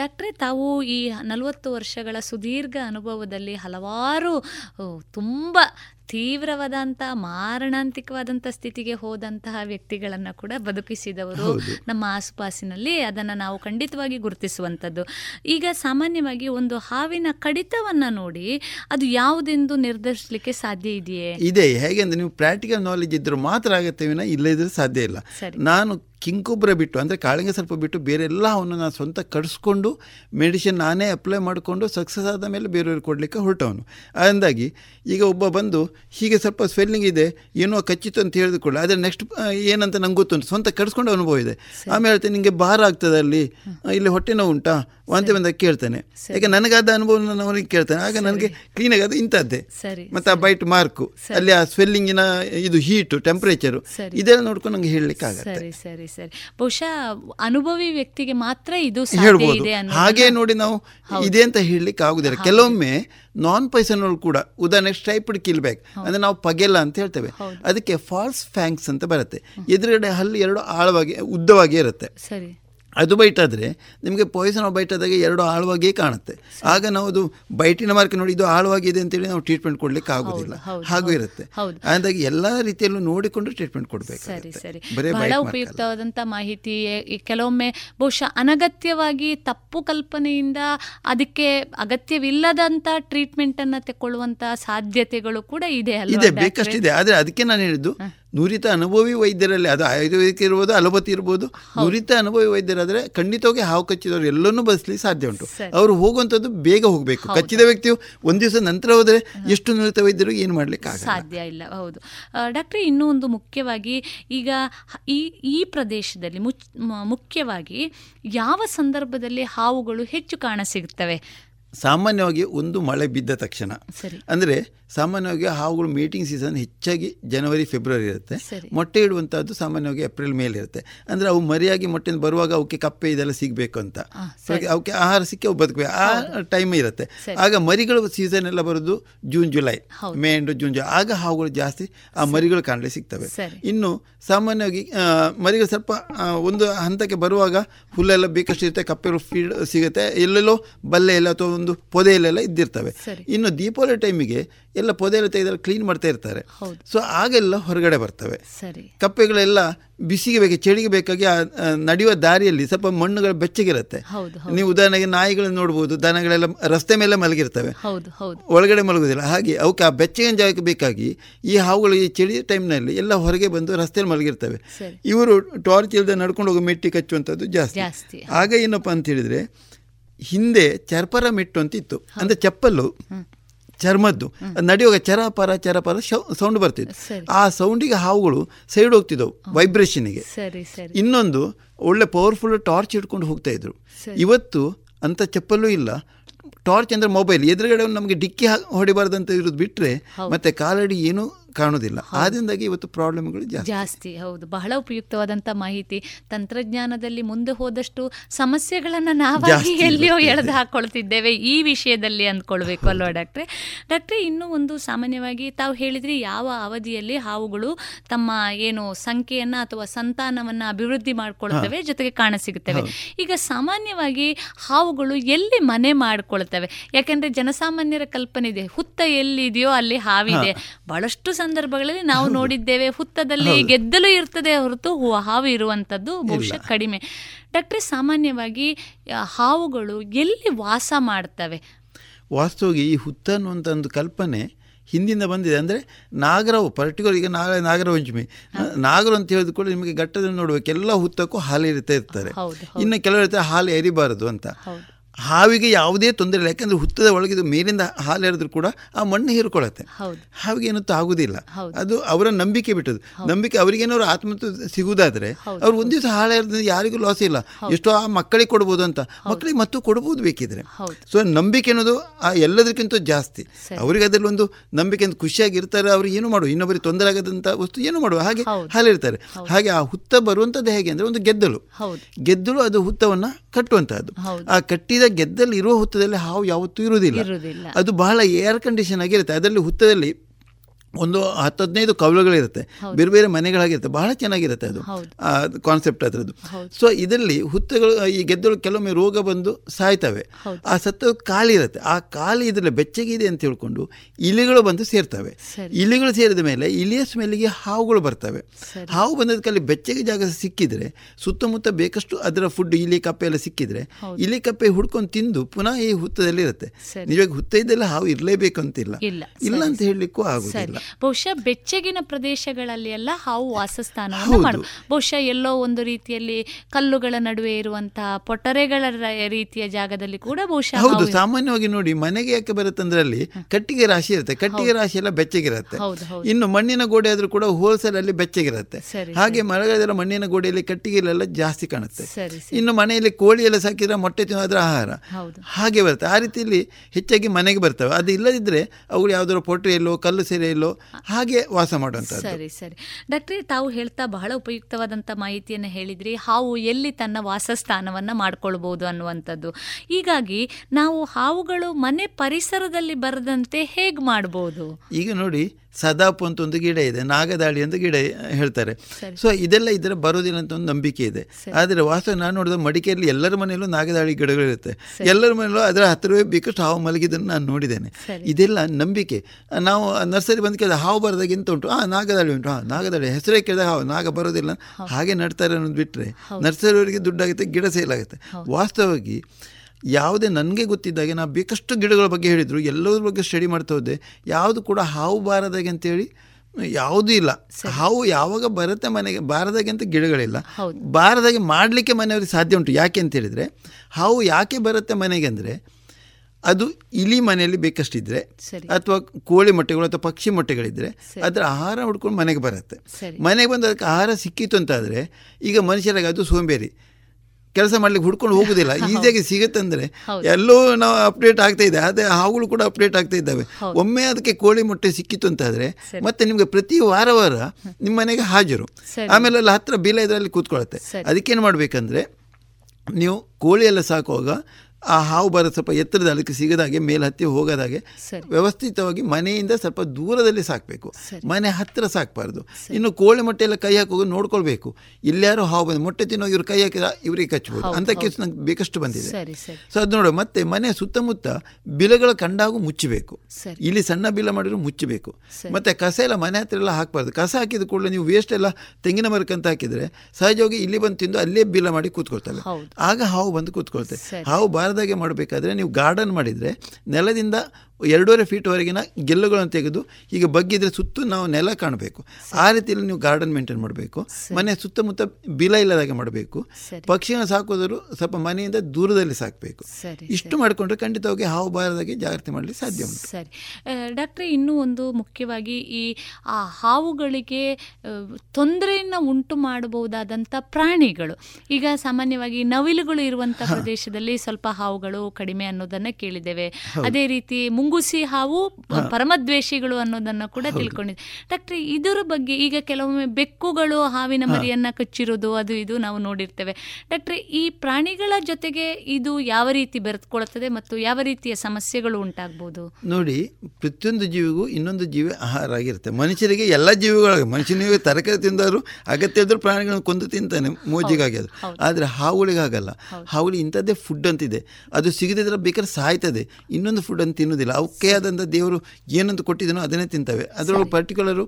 ಡಾಕ್ಟ್ರೆ ತಾವು ಈ ನಲವತ್ತು ವರ್ಷಗಳ ಸುದೀರ್ಘ ಅನುಭವದಲ್ಲಿ ಹಲವಾರು ತುಂಬ ತೀವ್ರವಾದಂಥ ಮಾರಣಾಂತಿಕವಾದಂಥ ಸ್ಥಿತಿಗೆ ಹೋದಂತಹ ವ್ಯಕ್ತಿಗಳನ್ನು ಕೂಡ ಬದುಕಿಸಿದವರು ನಮ್ಮ ಆಸುಪಾಸಿನಲ್ಲಿ. ಅದನ್ನ ನಾವು ಖಂಡಿತವಾಗಿ ಗುರುತಿಸುವಂಥದ್ದು. ಈಗ ಸಾಮಾನ್ಯವಾಗಿ ಒಂದು ಹಾವಿನ ಕಡಿತವನ್ನ ನೋಡಿ ಅದು ಯಾವುದೆಂದು ನಿರ್ಧರಿಸಲಿಕ್ಕೆ ಸಾಧ್ಯ ಇದೆಯೇ? ಇದೆ. ಹೇಗೆ ಅಂದರೆ ನೀವು ಪ್ರಾಕ್ಟಿಕಲ್ ನಾಲೆಜ್ ಇದ್ದರೂ ಮಾತ್ರ ಆಗುತ್ತೆ ವಿನ ಇಲ್ಲದಿದ್ರೆ ಸಾಧ್ಯ ಇಲ್ಲ. ನಾನು ಕಿಂಕೊಬ್ಬರ ಬಿಟ್ಟು ಅಂದರೆ ಕಾಳಿಂಗ ಸ್ವಲ್ಪ ಬಿಟ್ಟು ಬೇರೆ ಅವನು ನಾನು ಸ್ವಂತ ಕಡಿಸ್ಕೊಂಡು ಮೆಡಿಸಿನ್ ನಾನೇ ಅಪ್ಲೈ ಮಾಡಿಕೊಂಡು ಸಕ್ಸಸ್ ಆದ ಮೇಲೆ ಬೇರೆಯವ್ರಿಗೆ ಕೊಡಲಿಕ್ಕೆ ಹೊರಟವನು. ಅದರಿಂದಾಗಿ ಈಗ ಒಬ್ಬ ಬಂದು ಹೀಗೆ ಸ್ವಲ್ಪ ಸ್ವೆಲ್ಲಿಂಗ್ ಇದೆ ಏನೋ ಕಚ್ಚಿತ್ತು ಅಂತ ಹೇಳಿದುಕೊಳ್ಳಿ ಆದರೆ ನೆಕ್ಸ್ಟ್ ಏನಂತ ನಂಗೆ ಗೊತ್ತುಂಟು. ಸ್ವಂತ ಕಡಿಸ್ಕೊಂಡು ಅನುಭವ ಇದೆ. ಆಮೇಲೆ ಹೇಳ್ತೇನೆ ನಿಮಗೆ ಭಾರ ಆಗ್ತದೆ ಅಲ್ಲಿ. ಇಲ್ಲಿ ಹೊಟ್ಟೆ ನೋವು ಉಂಟಾ ವಾಂತಿ ಬಂದಾಗ ಕೇಳ್ತಾನೆ. ಯಾಕೆ ನನಗಾದ ಅನುಭವ ನಾನು ಅವನಿಗೆ ಕೇಳ್ತಾನೆ. ಆಗ ನನಗೆ ಕ್ಲೀನಾಗಿ ಅದು ಇಂಥದ್ದೇ. ಮತ್ತೆ ಆ ಬೈಟ್ ಮಾರ್ಕು ಅಲ್ಲಿ ಆ ಸ್ವೆಲ್ಲಿಂಗಿನ ಇದು ಹೀಟು ಟೆಂಪ್ರೇಚರು. ಇದೆಲ್ಲ ನೋಡ್ಕೊಂಡು ನಂಗೆ ಹೇಳಲಿಕ್ಕೆ ಆಗುತ್ತೆ ಸರಿ ಸರಿ ಸರಿ. ಬಹುಶಃ ಅನುಭವಿ ವ್ಯಕ್ತಿಗೆ ಮಾತ್ರ ಇದು ಹೇಳ್ಬೋದು. ಹಾಗೆ ನೋಡಿ ನಾವು ಇದೆ ಅಂತ ಹೇಳಲಿಕ್ಕೆ ಆಗುದಿಲ್ಲ ಕೆಲವೊಮ್ಮೆ ನಾನ್ ಪೈಸನಲ್ ಕೂಡ ಉದಾಹರಣೆ ಸ್ಟ್ರೈಪ್ಡ್ ಕಿಲ್ ಬ್ಯಾಕ್ ಅಂದ್ರೆ ನಾವು ಪಗೆಲ್ಲ ಅಂತ ಹೇಳ್ತೇವೆ. ಅದಕ್ಕೆ ಫಾಲ್ಸ್ ಫ್ಯಾಂಕ್ಸ್ ಅಂತ ಬರುತ್ತೆ. ಎದುರುಗಡೆ ಹಲ್ಲು ಎರಡು ಆಳವಾಗಿ ಉದ್ದವಾಗಿ ಇರುತ್ತೆ. ಸರಿ. ಅದು ಬೈಟ್ ಆದರೆ ನಿಮಗೆ ಪಾಯ್ಸನ್ ಬೈಟ್ ಆದಾಗ ಎರಡು ಆಳವಾಗಿಯೇ ಕಾಣುತ್ತೆ. ಆಗ ನಾವು ಅದು ಬೈಟಿನ ಮಾರ್ಕ್ ನೋಡಿ ಇದು ಆಳವಾಗಿದೆ ಅಂತೇಳಿ ನಾವು ಟ್ರೀಟ್ಮೆಂಟ್ ಕೊಡ್ಲಿಕ್ಕೆ ಆಗೋದಿಲ್ಲ. ಹಾಗೂ ಇರುತ್ತೆ. ಹಾಗಾಗಿ ಎಲ್ಲ ರೀತಿಯಲ್ಲೂ ನೋಡಿಕೊಂಡು ಟ್ರೀಟ್ಮೆಂಟ್ ಸರಿ ಕೊಡಬೇಕು ಸರಿ. ಬರೀ ಬಹಳ ಉಪಯುಕ್ತವಾದಂತಹ ಉಪಯುಕ್ತವಾದಂಥ ಮಾಹಿತಿ ಕೆಲವೊಮ್ಮೆ ಬಹುಶಃ ಅನಗತ್ಯವಾಗಿ ತಪ್ಪು ಕಲ್ಪನೆಯಿಂದ ಅದಕ್ಕೆ ಅಗತ್ಯವಿಲ್ಲದಂತ ಟ್ರೀಟ್ಮೆಂಟ್ ಅನ್ನ ತಗೊಳ್ಳುವಂತ ಸಾಧ್ಯತೆಗಳು ಕೂಡ ಇದೆ ಇದೆ ಬೇಕಷ್ಟಿದೆ. ಆದ್ರೆ ಅದಕ್ಕೆ ನಾನು ಹೇಳಿದ್ದು ನುರಿತ ಅನುಭವಿ ವೈದ್ಯರಲ್ಲಿ ಅದು ಆಯುರ್ವೇದಿಕ್ ಇರ್ಬೋದು ಅಲೋಪತಿ ಇರ್ಬೋದು. ನುರಿತ ಅನುಭವಿ ವೈದ್ಯರಾದರೆ ಖಂಡಿತವಾಗಿ ಹಾವು ಕಚ್ಚಿದವರು ಎಲ್ಲರನ್ನೂ ಬಸ್ಲಿ ಸಾಧ್ಯ ಉಂಟು. ಅವರು ಹೋಗುವಂಥದ್ದು ಬೇಗ ಹೋಗಬೇಕು. ಕಚ್ಚಿದ ವ್ಯಕ್ತಿಯು ಒಂದು ದಿವಸ ನಂತರ ಹೋದರೆ ಎಷ್ಟು ನುರಿತ ವೈದ್ಯರು ಏನು ಮಾಡಲಿಕ್ಕೆ ಸಾಧ್ಯ ಇಲ್ಲ. ಹೌದು. ಡಾಕ್ಟ್ರಿ ಇನ್ನೂ ಒಂದು ಮುಖ್ಯವಾಗಿ ಈಗ ಈ ಈ ಪ್ರದೇಶದಲ್ಲಿ ಮುಖ್ಯವಾಗಿ ಯಾವ ಸಂದರ್ಭದಲ್ಲಿ ಹಾವುಗಳು ಹೆಚ್ಚು ಕಾಣಸಿಗುತ್ತವೆ ಸಾಮಾನ್ಯವಾಗಿ ಒಂದು ಮಳೆ ಬಿದ್ದ ತಕ್ಷಣ. ಅಂದರೆ ಸಾಮಾನ್ಯವಾಗಿ ಹಾವುಗಳು ಮೀಟಿಂಗ್ ಸೀಸನ್ ಹೆಚ್ಚಾಗಿ ಜನವರಿ ಫೆಬ್ರವರಿ ಇರುತ್ತೆ. ಮೊಟ್ಟೆ ಇಡುವಂಥದ್ದು ಸಾಮಾನ್ಯವಾಗಿ ಏಪ್ರಿಲ್ ಮೇಲೆ ಇರುತ್ತೆ. ಅಂದರೆ ಅವು ಮರಿಯಾಗಿ ಮೊಟ್ಟೆಯಿಂದ ಬರುವಾಗ ಅವಕ್ಕೆ ಕಪ್ಪೆ ಇದೆಲ್ಲ ಸಿಗಬೇಕು ಅಂತ. ಅವಕ್ಕೆ ಆಹಾರ ಸಿಕ್ಕಿ ಅವು ಬದುಕಬೇಕು. ಆ ಟೈಮ್ ಇರುತ್ತೆ. ಆಗ ಮರಿಗಳು ಸೀಸನ್ ಎಲ್ಲ ಬರೋದು June July. May and June July ಆಗ ಹಾವುಗಳು ಜಾಸ್ತಿ ಆ ಮರಿಗಳು ಕಾಣಲೇ ಸಿಗ್ತವೆ. ಇನ್ನು ಸಾಮಾನ್ಯವಾಗಿ ಮರಿಗಳು ಸ್ವಲ್ಪ ಒಂದು ಹಂತಕ್ಕೆ ಬರುವಾಗ ಹುಲ್ಲೆಲ್ಲ ಬೇಕಷ್ಟು ಇರುತ್ತೆ ಕಪ್ಪೆಗಳು ಫೀಡ್ ಸಿಗುತ್ತೆ. ಎಲ್ಲೆಲ್ಲೋ ಬಲ್ಲೆ ಎಲ್ಲ ಅಥವಾ ಒಂದು ಪೊದೆಯಲ್ಲೆಲ್ಲ ಇದ್ದಿರ್ತವೆ. ಇನ್ನು ದೀಪಾವಳಿ ಟೈಮಿಗೆ ಎಲ್ಲ ಪೊದೆಯಲ್ಲಿ ತೆಗೆದೆಲ್ಲ ಕ್ಲೀನ್ ಮಾಡ್ತಾ ಇರ್ತಾರೆ. ಸೊ ಆಗೆಲ್ಲ ಹೊರಗಡೆ ಬರ್ತವೆ. ಕಪ್ಪೆಗಳೆಲ್ಲ ಬಿಸಿಗೆ ಬೇಕು ಚಳಿಗೆ ಬೇಕಾಗಿ ನಡೆಯುವ ದಾರಿಯಲ್ಲಿ ಸ್ವಲ್ಪ ಮಣ್ಣುಗಳು ಬೆಚ್ಚಗಿರುತ್ತೆ. ನೀವು ಉದಾಹರಣೆಗೆ ನಾಯಿಗಳನ್ನ ನೋಡ್ಬೋದು ದನಗಳೆಲ್ಲ ರಸ್ತೆ ಮೇಲೆ ಮಲಗಿರ್ತವೆ. ಒಳಗಡೆ ಮಲಗುದಿಲ್ಲ ಹಾಗೆ ಅವಕ್ಕೆ ಆ ಬೆಚ್ಚಗಿನ ಜಾಗಕ್ಕೆ ಬೇಕಾಗಿ ಈ ಹಾವುಗಳು ಈ ಚಳಿ ಟೈಮ್ನಲ್ಲಿ ಎಲ್ಲ ಹೊರಗೆ ಬಂದು ರಸ್ತೆಯಲ್ಲಿ ಮಲಗಿರ್ತವೆ. ಇವರು ಟಾರ್ಚ್ ಇಲ್ಲದೆ ನಡ್ಕೊಂಡು ಹೋಗಿ ಮೆಟ್ಟಿ ಕಚ್ಚುವಂಥದ್ದು ಜಾಸ್ತಿ. ಜಾಸ್ತಿ. ಆಗ ಏನಪ್ಪ ಅಂತ ಹೇಳಿದ್ರೆ ಹಿಂದೆ ಚರ್ಪರ ಮೆಟ್ಟು ಅಂತ ಇತ್ತು ಅಂದ್ರೆ ಚಪ್ಪಲ್ಲು ಚರ್ಮದ್ದು. ನಡೆಯುವಾಗ ಚರಪರ ಚರಪರ ಸೌಂಡ್ ಬರ್ತಿತ್ತು. ಆ ಸೌಂಡಿಗೆ ಹಾವುಗಳು ಸೈಡ್ ಹೋಗ್ತಿದ್ದವು ವೈಬ್ರೇಷನ್ಗೆ ಇನ್ನೊಂದು ಒಳ್ಳೆ ಪವರ್ಫುಲ್ ಟಾರ್ಚ್ ಇಟ್ಕೊಂಡು ಹೋಗ್ತಾ ಇದ್ರು. ಇವತ್ತು ಅಂತ ಚಪ್ಪಲು ಇಲ್ಲ. ಟಾರ್ಚ್ ಅಂದ್ರೆ ಮೊಬೈಲ್ ಎದುರುಗಡೆ ನಮಗೆ ಡಿಕ್ಕಿ ಹೊಡಿಬಾರ್ದಂತ ಇರೋದು ಬಿಟ್ಟರೆ ಮತ್ತೆ ಕಾಲಡಿ ಏನೂ ಕಾಣೋದಿಲ್ಲ ಆದ್ರಿಂದಾಗಿ ಇವತ್ತು ಪ್ರಾಬ್ಲಮ್ಗಳು ಜಾಸ್ತಿ. ಹೌದು. ಬಹಳ ಉಪಯುಕ್ತವಾದಂತಹ ಮಾಹಿತಿ. ತಂತ್ರಜ್ಞಾನದಲ್ಲಿ ಮುಂದೆ ಹೋದಷ್ಟು ಸಮಸ್ಯೆಗಳನ್ನು ನಾವಾಗಿ ಎಲ್ಲಿಯೋ. ಎಳೆದು ಹಾಕೊಳ್ತಿದ್ದೇವೆ ಈ ವಿಷಯದಲ್ಲಿ ಅಂದ್ಕೊಳ್ಬೇಕು ಅಲ್ವಾ ಡಾಕ್ಟ್ರೆ? ಡಾಕ್ಟ್ರೆ ಇನ್ನೂ ಒಂದು ಸಾಮಾನ್ಯವಾಗಿ ತಾವು ಹೇಳಿದ್ರಿ ಯಾವ ಅವಧಿಯಲ್ಲಿ ಹಾವುಗಳು ತಮ್ಮ ಏನು ಸಂಖ್ಯೆಯನ್ನ ಅಥವಾ ಸಂತಾನವನ್ನ ಅಭಿವೃದ್ಧಿ ಮಾಡ್ಕೊಳ್ತವೆ ಜೊತೆಗೆ ಕಾಣಸಿಗುತ್ತವೆ ಈಗ ಸಾಮಾನ್ಯವಾಗಿ ಹಾವುಗಳು ಎಲ್ಲಿ ಮನೆ ಮಾಡ್ಕೊಳ್ತವೆ? ಯಾಕಂದ್ರೆ ಜನಸಾಮಾನ್ಯರ ಕಲ್ಪನೆ ಇದೆ. ಹುತ್ತ ಎಲ್ಲಿದೆಯೋ ಅಲ್ಲಿ ಹಾವಿದೆ. ಬಹಳಷ್ಟು ಸಂದರ್ಭಗಳಲ್ಲಿ ನಾವು ನೋಡಿದ್ದೇವೆ ಹುತ್ತದಲ್ಲಿ ಗೆದ್ದಲು ಇರ್ತದೆ ಹೊರತು ಹಾವು ಇರುವಂತದ್ದು ಬಹುಶಃ ಕಡಿಮೆ. ಡಾಕ್ಟ್ರೆ ಸಾಮಾನ್ಯವಾಗಿ ಹಾವುಗಳು ಎಲ್ಲಿ ವಾಸ ಮಾಡ್ತವೆ? ವಾಸ್ತವವಾಗಿ ಈ ಹುತ್ತ ಅನ್ನುವಂಥ ಒಂದು ಕಲ್ಪನೆ ಹಿಂದಿಂದ ಬಂದಿದೆ. ಅಂದರೆ ನಾಗರವು ಪರ್ಟಿಕ್ಯುಲರ್ ಈಗ ನಾಗ ನಾಗರ ಪಂಚಮಿ ನಾಗರು ಅಂತ ಹೇಳಿದ ಕೂಡ ನಿಮಗೆ ಘಟ್ಟದಲ್ಲಿ ನೋಡಬೇಕು. ಎಲ್ಲ ಹುತ್ತಕ್ಕೂ ಹಾಲು ಇರ್ತಾ ಇರ್ತಾರೆ ಇನ್ನು ಕೆಲವರು ಹಾಲು ಎರಿಬಾರದು ಅಂತ. ಹಾವಿಗೆ ಯಾವುದೇ ತೊಂದರೆ ಇಲ್ಲ. ಯಾಕಂದ್ರೆ ಹುತ್ತದ ಒಳಗಿದು ಮೇಲಿಂದ ಹಾಲು ಎರೆದ್ರು ಕೂಡ ಆ ಮಣ್ಣು ಹೀರ್ಕೊಳ್ಳುತ್ತೆ. ಹಾವಿಗೆ ಏನಂತೂ ಆಗುದಿಲ್ಲ ಅದು ಅವರ ನಂಬಿಕೆ ಬಿಟ್ಟದ್ದು. ನಂಬಿಕೆ ಅವರಿಗೇನಾದ್ರು ಆತ್ಮಹತ್ಯೆ ಸಿಗುವುದಾದ್ರೆ ಅವ್ರು ಒಂದು ದಿವಸ ಹಾಳು ಎರೆದ ಯಾರಿಗೂ ಲಾಸ್ ಇಲ್ಲ. ಎಷ್ಟೋ ಆ ಮಕ್ಕಳಿಗೆ ಕೊಡ್ಬೋದು ಅಂತ. ಮಕ್ಕಳಿಗೆ ಮತ್ತು ಕೊಡ್ಬೋದು ಬೇಕಿದ್ರೆ. ಸೊ ನಂಬಿಕೆ ಅನ್ನೋದು ಆ ಎಲ್ಲದಕ್ಕಿಂತ ಜಾಸ್ತಿ. ಅವರಿಗೆ ಅದರಲ್ಲಿ ಒಂದು ನಂಬಿಕೆ ಅಂತ ಖುಷಿಯಾಗಿ ಇರ್ತಾರೆ. ಅವ್ರು ಏನು ಮಾಡುವ. ಇನ್ನೊಬ್ಬರಿಗೆ ತೊಂದರೆ ಆಗದಂತ ವಸ್ತು ಏನು ಮಾಡುವ. ಹಾಗೆ ಹಾಲು ಇರ್ತಾರೆ ಹಾಗೆ ಆ ಹುತ್ತ ಬರುವಂಥದ್ದು ಹೇಗೆ ಅಂದ್ರೆ ಒಂದು ಗೆದ್ದಲು. ಗೆದ್ದಲು ಅದು ಹುತ್ತವನ್ನ ಕಟ್ಟುವಂತಹದ್ದು. ಹೌದು. ಆ ಕಟ್ಟಿದ ಗೆದ್ದಲ್ಲಿ ಇರುವ ಹುತ್ತದಲ್ಲಿ ಹಾವು ಯಾವತ್ತೂ ಇರುವುದಿಲ್ಲ ಇರುವುದಿಲ್ಲ. ಅದು ಬಹಳ ಏರ್ ಕಂಡೀಷನ್ ಆಗಿರುತ್ತೆ ಅದರಲ್ಲಿ ಹುತ್ತದಲ್ಲಿ ಒಂದು ಹತ್ತು ಹದಿನೈದು ಕವಲುಗಳಿರುತ್ತೆ ಬೇರೆ ಬೇರೆ ಮನೆಗಳಾಗಿರುತ್ತೆ. ಬಹಳ ಚೆನ್ನಾಗಿರುತ್ತೆ ಅದು. ಕಾನ್ಸೆಪ್ಟ್ ಅದರದ್ದು. ಸೊ ಇದರಲ್ಲಿ ಹುತ್ತಗಳು ಈ ಗೆದ್ದಲು ಕೆಲವೊಮ್ಮೆ ರೋಗ ಬಂದು ಸಾಯ್ತವೆ. ಆ ಸತ್ತ ಕಾಲಿ ಇರುತ್ತೆ. ಆ ಕಾಲಿ ಇದರಲ್ಲಿ ಬೆಚ್ಚಗಿದೆ ಅಂತ ಹೇಳ್ಕೊಂಡು ಇಲಿಗಳು ಬಂದು ಸೇರ್ತವೆ. ಇಲಿಗಳು ಸೇರಿದ ಮೇಲೆ ಇಲಿಯ ಸ್ಮೆಲ್ಲಿಗೆ ಹಾವುಗಳು ಬರ್ತವೆ. ಹಾವು ಬಂದದಕ್ಕಲ್ಲಿ ಬೆಚ್ಚಗೆ ಜಾಗ ಸಿಕ್ಕಿದ್ರೆ ಸುತ್ತಮುತ್ತ ಬೇಕಷ್ಟು ಅದರ ಫುಡ್ ಇಲಿ ಕಪ್ಪೆ ಎಲ್ಲ ಸಿಕ್ಕಿದ್ರೆ ಇಲಿ ಕಪ್ಪೆ ಹುಡ್ಕೊಂಡು ತಿಂದು ಪುನಃ ಈ ಹುತ್ತದಲ್ಲಿ ಇರುತ್ತೆ. ನಿಜವಾಗಿ ಹುತ್ತ ಇದ್ದೆಲ್ಲ ಹಾವು ಇರಲೇಬೇಕು ಅಂತಿಲ್ಲ ಇಲ್ಲ. ಇಲ್ಲ ಅಂತ ಹೇಳಲಿಕ್ಕೂ ಆಗುದಿಲ್ಲ. ಬಹುಶಃ ಬೆಚ್ಚಗಿನ ಪ್ರದೇಶಗಳಲ್ಲಿ ಎಲ್ಲ ಹಾವು ವಾಸಸ್ಥಾನವನ್ನು ಮಾಡ ಬಹುಶಃ ಎಲ್ಲೋ ಒಂದು ರೀತಿಯಲ್ಲಿ ಕಲ್ಲುಗಳ ನಡುವೆ ಇರುವಂತಹ ಪೊಟರೆಗಳ ರೀತಿಯ ಜಾಗದಲ್ಲಿ ಕೂಡ ಬಹುಶಃ ಹೌದು ಸಾಮಾನ್ಯವಾಗಿ ನೋಡಿ ಮನೆಗೆ ಯಾಕೆ ಬರುತ್ತಂದ್ರೆ ಅಲ್ಲಿ ಕಟ್ಟಿಗೆ ರಾಶಿ ಇರುತ್ತೆ. ಕಟ್ಟಿಗೆ ರಾಶಿ ಎಲ್ಲ ಬೆಚ್ಚಗಿರುತ್ತೆ. ಇನ್ನು ಮಣ್ಣಿನ ಗೋಡೆ ಆದ್ರೂ ಕೂಡ ಹೋಲ್ಸೇಲ್ ಅಲ್ಲಿ ಬೆಚ್ಚಗಿರುತ್ತೆ. ಹಾಗೆ ಮರಗಳ ಮಣ್ಣಿನ ಗೋಡೆಯಲ್ಲಿ ಕಟ್ಟಿಗೆಲೆಲ್ಲ ಜಾಸ್ತಿ ಕಾಣುತ್ತೆ. ಇನ್ನು ಮನೆಯಲ್ಲಿ ಕೋಳಿ ಎಲ್ಲ ಸಾಕಿದ್ರೆ ಮೊಟ್ಟೆ ತಿನ್ನೋದ್ರ ಆಹಾರ. ಹಾಗೆ ಬರುತ್ತೆ. ಆ ರೀತಿಯಲ್ಲಿ ಹೆಚ್ಚಾಗಿ ಮನೆಗೆ ಬರ್ತವೆ. ಅದು ಇಲ್ಲದಿದ್ದರೆ ಅವುಗಳು ಯಾವುದಾದ್ರು ಪೊಟ್ರೆಯಲ್ಲೋ ಕಲ್ಲು ಸೆರೆಯಲ್ಲೋ ಹಾಗೆ ವಾಸ ಮಾಡುವಂತ ಸರಿ ಸರಿ. ಡಾಕ್ಟ್ರಿ ತಾವು ಹೇಳ್ತಾ ಬಹಳ ಉಪಯುಕ್ತವಾದಂಥ ಮಾಹಿತಿಯನ್ನು ಹೇಳಿದ್ರಿ. ಹಾವು ಎಲ್ಲಿ ತನ್ನ ವಾಸಸ್ಥಾನವನ್ನ ಮಾಡ್ಕೊಳ್ಬೋದು ಅನ್ನುವಂಥದ್ದು. ಹೀಗಾಗಿ ನಾವು ಹಾವುಗಳು ಮನೆ ಪರಿಸರದಲ್ಲಿ ಬರದಂತೆ ಹೇಗೆ ಮಾಡ್ಬೋದು? ಈಗ ನೋಡಿ ಸದಾಪು ಅಂತ ಒಂದು ಗಿಡ ಇದೆ ನಾಗದಾಳಿ ಅಂತ ಗಿಡ ಹೇಳ್ತಾರೆ. ಸೊ ಇದೆಲ್ಲ ಇದರ ಬರೋದಿಲ್ಲ ಅಂತ ಒಂದು ನಂಬಿಕೆ ಇದೆ. ಆದರೆ ವಾಸ್ತವ ನಾನು ನೋಡಿದ ಮಡಿಕೆಯಲ್ಲಿ ಎಲ್ಲರ ಮನೆಯಲ್ಲೂ ನಾಗದಾಳಿ ಗಿಡಗಳಿರುತ್ತೆ ಎಲ್ಲರ ಮನೆಯಲ್ಲೂ ಅದರ ಹತ್ತಿರವೇ ಬೇಕಷ್ಟು ಹಾವು ಮಲಗಿದ್ದನ್ನು ನಾನು ನೋಡಿದ್ದೇನೆ. ಇದೆಲ್ಲ ನಂಬಿಕೆ. ನಾವು ನರ್ಸರಿ ಬಂದು ಕೇಳಿದ ಹಾವು ಬರೋದಾಗಿಂತ ಉಂಟು? ಹಾಂ ನಾಗದಾಳಿ ಉಂಟು. ಹಾಂ ನಾಗದಾಳಿ. ಹೆಸರೇ ಕೇಳಿದಾಗ ಹಾವು ನಾಗ ಬರೋದಿಲ್ಲ ಹಾಗೆ ನಡ್ತಾರೆ ಅನ್ನೋದು ಬಿಟ್ಟರೆ ನರ್ಸರಿಯವರಿಗೆ ದುಡ್ಡಾಗುತ್ತೆ ಗಿಡ ಸೇಲ್ ಆಗುತ್ತೆ. ವಾಸ್ತವವಾಗಿ ಯಾವುದೇ ನನಗೆ ಗೊತ್ತಿದ್ದಾಗೆ ನಾನು ಬೇಕಷ್ಟು ಗಿಡಗಳ ಬಗ್ಗೆ ಹೇಳಿದರು ಎಲ್ಲದ್ರ ಬಗ್ಗೆ ಸ್ಟಡಿ ಮಾಡ್ತಾ ಹೋದೆ. ಯಾವುದು ಕೂಡ ಹಾವು ಬಾರದಾಗೆ ಅಂತೇಳಿ ಯಾವುದೂ ಇಲ್ಲ. ಹಾವು ಯಾವಾಗ ಬರುತ್ತೆ ಮನೆಗೆ ಬಾರದಾಗೆ ಅಂತ ಗಿಡಗಳಿಲ್ಲ. ಬಾರದಾಗೆ ಮಾಡಲಿಕ್ಕೆ ಮನೆಯವ್ರಿಗೆ ಸಾಧ್ಯ ಉಂಟು. ಯಾಕೆ ಅಂತ ಹೇಳಿದರೆ ಹಾವು ಯಾಕೆ ಬರುತ್ತೆ ಮನೆಗೆ ಅಂದರೆ ಅದು ಇಲಿ ಮನೆಯಲ್ಲಿ ಬೇಕಷ್ಟಿದ್ರೆ. ಅಥವಾ ಕೋಳಿ ಮೊಟ್ಟೆಗಳು ಅಥವಾ ಪಕ್ಷಿ ಮೊಟ್ಟೆಗಳಿದ್ರೆ ಅದರ ಆಹಾರ ಹುಡ್ಕೊಂಡು ಮನೆಗೆ ಬರುತ್ತೆ. ಮನೆಗೆ ಬಂದು ಅದಕ್ಕೆ ಆಹಾರ ಸಿಕ್ಕಿತು ಅಂತಾದರೆ ಈಗ ಮನುಷ್ಯರಾಗ ಅದು ಸೋಂಬೇರಿ. ಕೆಲಸ ಮಾಡ್ಲಿಕ್ಕೆ ಹುಡ್ಕೊಂಡು ಹೋಗುದಿಲ್ಲ. ಈಸಿಯಾಗಿ ಸಿಗುತ್ತೆ ಅಂದ್ರೆ ಎಲ್ಲೂ ನಾವು ಅಪ್ಡೇಟ್ ಆಗ್ತಾ ಇದೆ. ಅದೇ ಹಾವುಗಳು ಕೂಡ ಅಪ್ಡೇಟ್ ಆಗ್ತಾ ಇದ್ದಾವೆ. ಒಮ್ಮೆ ಅದಕ್ಕೆ ಕೋಳಿ ಮೊಟ್ಟೆ ಸಿಕ್ಕಿತ್ತು ಅಂತಾದ್ರೆ ಮತ್ತೆ ನಿಮ್ಗೆ ಪ್ರತಿ ವಾರ ವಾರ ನಿಮ್ಮ ಮನೆಗೆ ಹಾಜರು. ಆಮೇಲೆ ಅಲ್ಲಿ ಹತ್ರ ಬೀಲ ಇದರಲ್ಲಿ ಕೂತ್ಕೊಳ್ಳುತ್ತೆ. ಅದಕ್ಕೇನು ಮಾಡ್ಬೇಕಂದ್ರೆ ನೀವು ಕೋಳಿ ಎಲ್ಲ ಸಾಕುವಾಗ ಆ ಹಾವು ಬರ ಸ್ವಲ್ಪ ಎತ್ತರದ ಅದಕ್ಕೆ ಸಿಗದಾಗೆ ಮೇಲೆ ಹತ್ತಿ ಹೋಗದಾಗೆ. ವ್ಯವಸ್ಥಿತವಾಗಿ ಮನೆಯಿಂದ ಸ್ವಲ್ಪ ದೂರದಲ್ಲಿ ಸಾಕಬೇಕು. ಮನೆ ಹತ್ತಿರ ಸಾಕಬಾರ್ದು. ಇನ್ನು ಕೋಳಿ ಮೊಟ್ಟೆ ಎಲ್ಲ ಕೈ ಹಾಕುವಾಗ ನೋಡ್ಕೊಳ್ಬೇಕು. ಇಲ್ಲಾರು ಹಾವು ಬಂದು ಮೊಟ್ಟೆ ತಿನ್ನೋ ಇವ್ರು ಕೈ ಹಾಕಿದ ಇವರಿಗೆ ಕಚ್ಚಬಹುದು ಅಂತ ಕೇಸ್ ನಂಗೆ ಬೇಕಷ್ಟು ಬಂದಿದೆ. ಸೊ ಅದು ನೋಡು ಮತ್ತೆ ಮನೆ ಸುತ್ತಮುತ್ತ ಬಿಲಗಳ ಕಂಡಾಗೂ ಮುಚ್ಚಬೇಕು. ಇಲ್ಲಿ ಸಣ್ಣ ಬಿಲ ಮಾಡಿದ್ರು ಮುಚ್ಚಬೇಕು. ಮತ್ತೆ ಕಸ ಎಲ್ಲ ಮನೆ ಹತ್ತಿರ ಎಲ್ಲ ಹಾಕಬಾರ್ದು. ಕಸ ಹಾಕಿದ ಕೂಡಲೇ ನೀವು ವೇಸ್ಟ್ ಎಲ್ಲ ತೆಂಗಿನ ಮರಕ್ಕಂತ ಹಾಕಿದ್ರೆ ಸಹಜವಾಗಿ ಇಲ್ಲಿ ಬಂದು ತಿಂದು ಅಲ್ಲೇ ಬಿಲ ಮಾಡಿ ಕೂತ್ಕೊಳ್ತವೆ. ಆಗ ಹಾವು ಬಂದು ಕೂತ್ಕೊಳ್ತವೆ. ಹಾವು ಹಾವು ಬಾರದಾಗೆ ಮಾಡಬೇಕಾದ್ರೆ ನೀವು ಗಾರ್ಡನ್ ಮಾಡಿದರೆ ನೆಲದಿಂದ ಎರಡೂವರೆ ಫೀಟ್ವರೆಗಿನ ಗೆಲ್ಲುಗಳನ್ನು ತೆಗೆದು ಈಗ ಬಗ್ಗಿದ್ರೆ ಸುತ್ತ ನಾವು ನೆಲ ಕಾಣಬೇಕು. ಆ ರೀತಿಯಲ್ಲಿ ನೀವು ಗಾರ್ಡನ್ ಮೇಂಟೈನ್ ಮಾಡಬೇಕು. ಮನೆ ಸುತ್ತಮುತ್ತ ಬಿಲ ಇಲ್ಲದಾಗೆ ಮಾಡಬೇಕು. ಪಕ್ಷಿಗಳನ್ನು ಸಾಕೋದ್ರು ಸ್ವಲ್ಪ ಮನೆಯಿಂದ ದೂರದಲ್ಲಿ ಸಾಕಬೇಕು. ಇಷ್ಟು ಮಾಡಿಕೊಂಡ್ರೆ ಖಂಡಿತವಾಗಿ ಹಾವು ಬಾರದಾಗೆ ಜಾಗ್ರತೆ ಮಾಡಲಿಕ್ಕೆ ಸಾಧ್ಯ ಉಂಟು. ಸರಿ. ಡಾಕ್ಟ್ರೆ ಇನ್ನೂ ಒಂದು ಮುಖ್ಯವಾಗಿ ಈ ಆ ಹಾವುಗಳಿಗೆ ತೊಂದರೆಯನ್ನು ಉಂಟು ಮಾಡಬಹುದಾದಂಥ ಪ್ರಾಣಿಗಳು. ಈಗ ಸಾಮಾನ್ಯವಾಗಿ ನವಿಲುಗಳು ಇರುವಂತಹ ಪ್ರದೇಶದಲ್ಲಿ ಸ್ವಲ್ಪ ಹಾವುಗಳು ಕಡಿಮೆ ಅನ್ನೋದನ್ನ ಕೇಳಿದ್ದೇವೆ. ಅದೇ ರೀತಿ ಮುಂಗುಸಿ ಹಾವು ಪರಮದ್ವೇಷಿಗಳು ಅನ್ನೋದನ್ನ ಕೂಡ ತಿಳ್ಕೊಂಡಿದೆ ಡಾಕ್ಟ್ರಿ ಇದರ ಬಗ್ಗೆ ಈಗ ಕೆಲವೊಮ್ಮೆ ಬೆಕ್ಕುಗಳು ಹಾವಿನ ಮರಿಯನ್ನ ಕಚ್ಚಿರೋದು ಅದು ಇದು ನಾವು ನೋಡಿರ್ತೇವೆ. ಡಾಕ್ಟ್ರಿ ಈ ಪ್ರಾಣಿಗಳ ಜೊತೆಗೆ ಇದು ಯಾವ ರೀತಿ ಬೆರೆತ್ಕೊಳ್ತದೆ ಮತ್ತು ಯಾವ ರೀತಿಯ ಸಮಸ್ಯೆಗಳು ಉಂಟಾಗ್ಬೋದು? ನೋಡಿ ಪ್ರತಿಯೊಂದು ಜೀವಿಗೂ ಇನ್ನೊಂದು ಜೀವಿ ಆಹಾರ ಆಗಿರುತ್ತೆ. ಮನುಷ್ಯರಿಗೆ ಎಲ್ಲ ಜೀವಿಗಳ ಮನುಷ್ಯನಿಗೆ ತರಕಾರಿ ತಿಂದರು ಅಗತ್ಯ ಇದ್ರೂ ಪ್ರಾಣಿಗಳನ್ನು ಕೊಂದು ತಿಂತಾನೆ ಮೋಜಿಗಾಗಿ ಅದು. ಆದರೆ ಹಾವುಗಳಿಗಾಗಲ್ಲ ಹಾವುಳಿ ಇಂಥದ್ದೇ ಫುಡ್ ಅಂತಿದೆ. ಅದು ಸಿಗದಿದ್ರೆ ಬೇಕಾದ್ರೆ ಸಾಯ್ತದೆ. ಇನ್ನೊಂದು ಫುಡ್ ಅಂತ ತಿನ್ನೋದಿಲ್ಲ. ಅವಕ್ಕೆ ಆದಂಥ ದೇವರು ಏನಂತ ಕೊಟ್ಟಿದ್ದಾನೋ ಅದನ್ನೇ ತಿಂತವೆ. ಅದರೊಳಗೆ ಪರ್ಟಿಕ್ಯುಲರು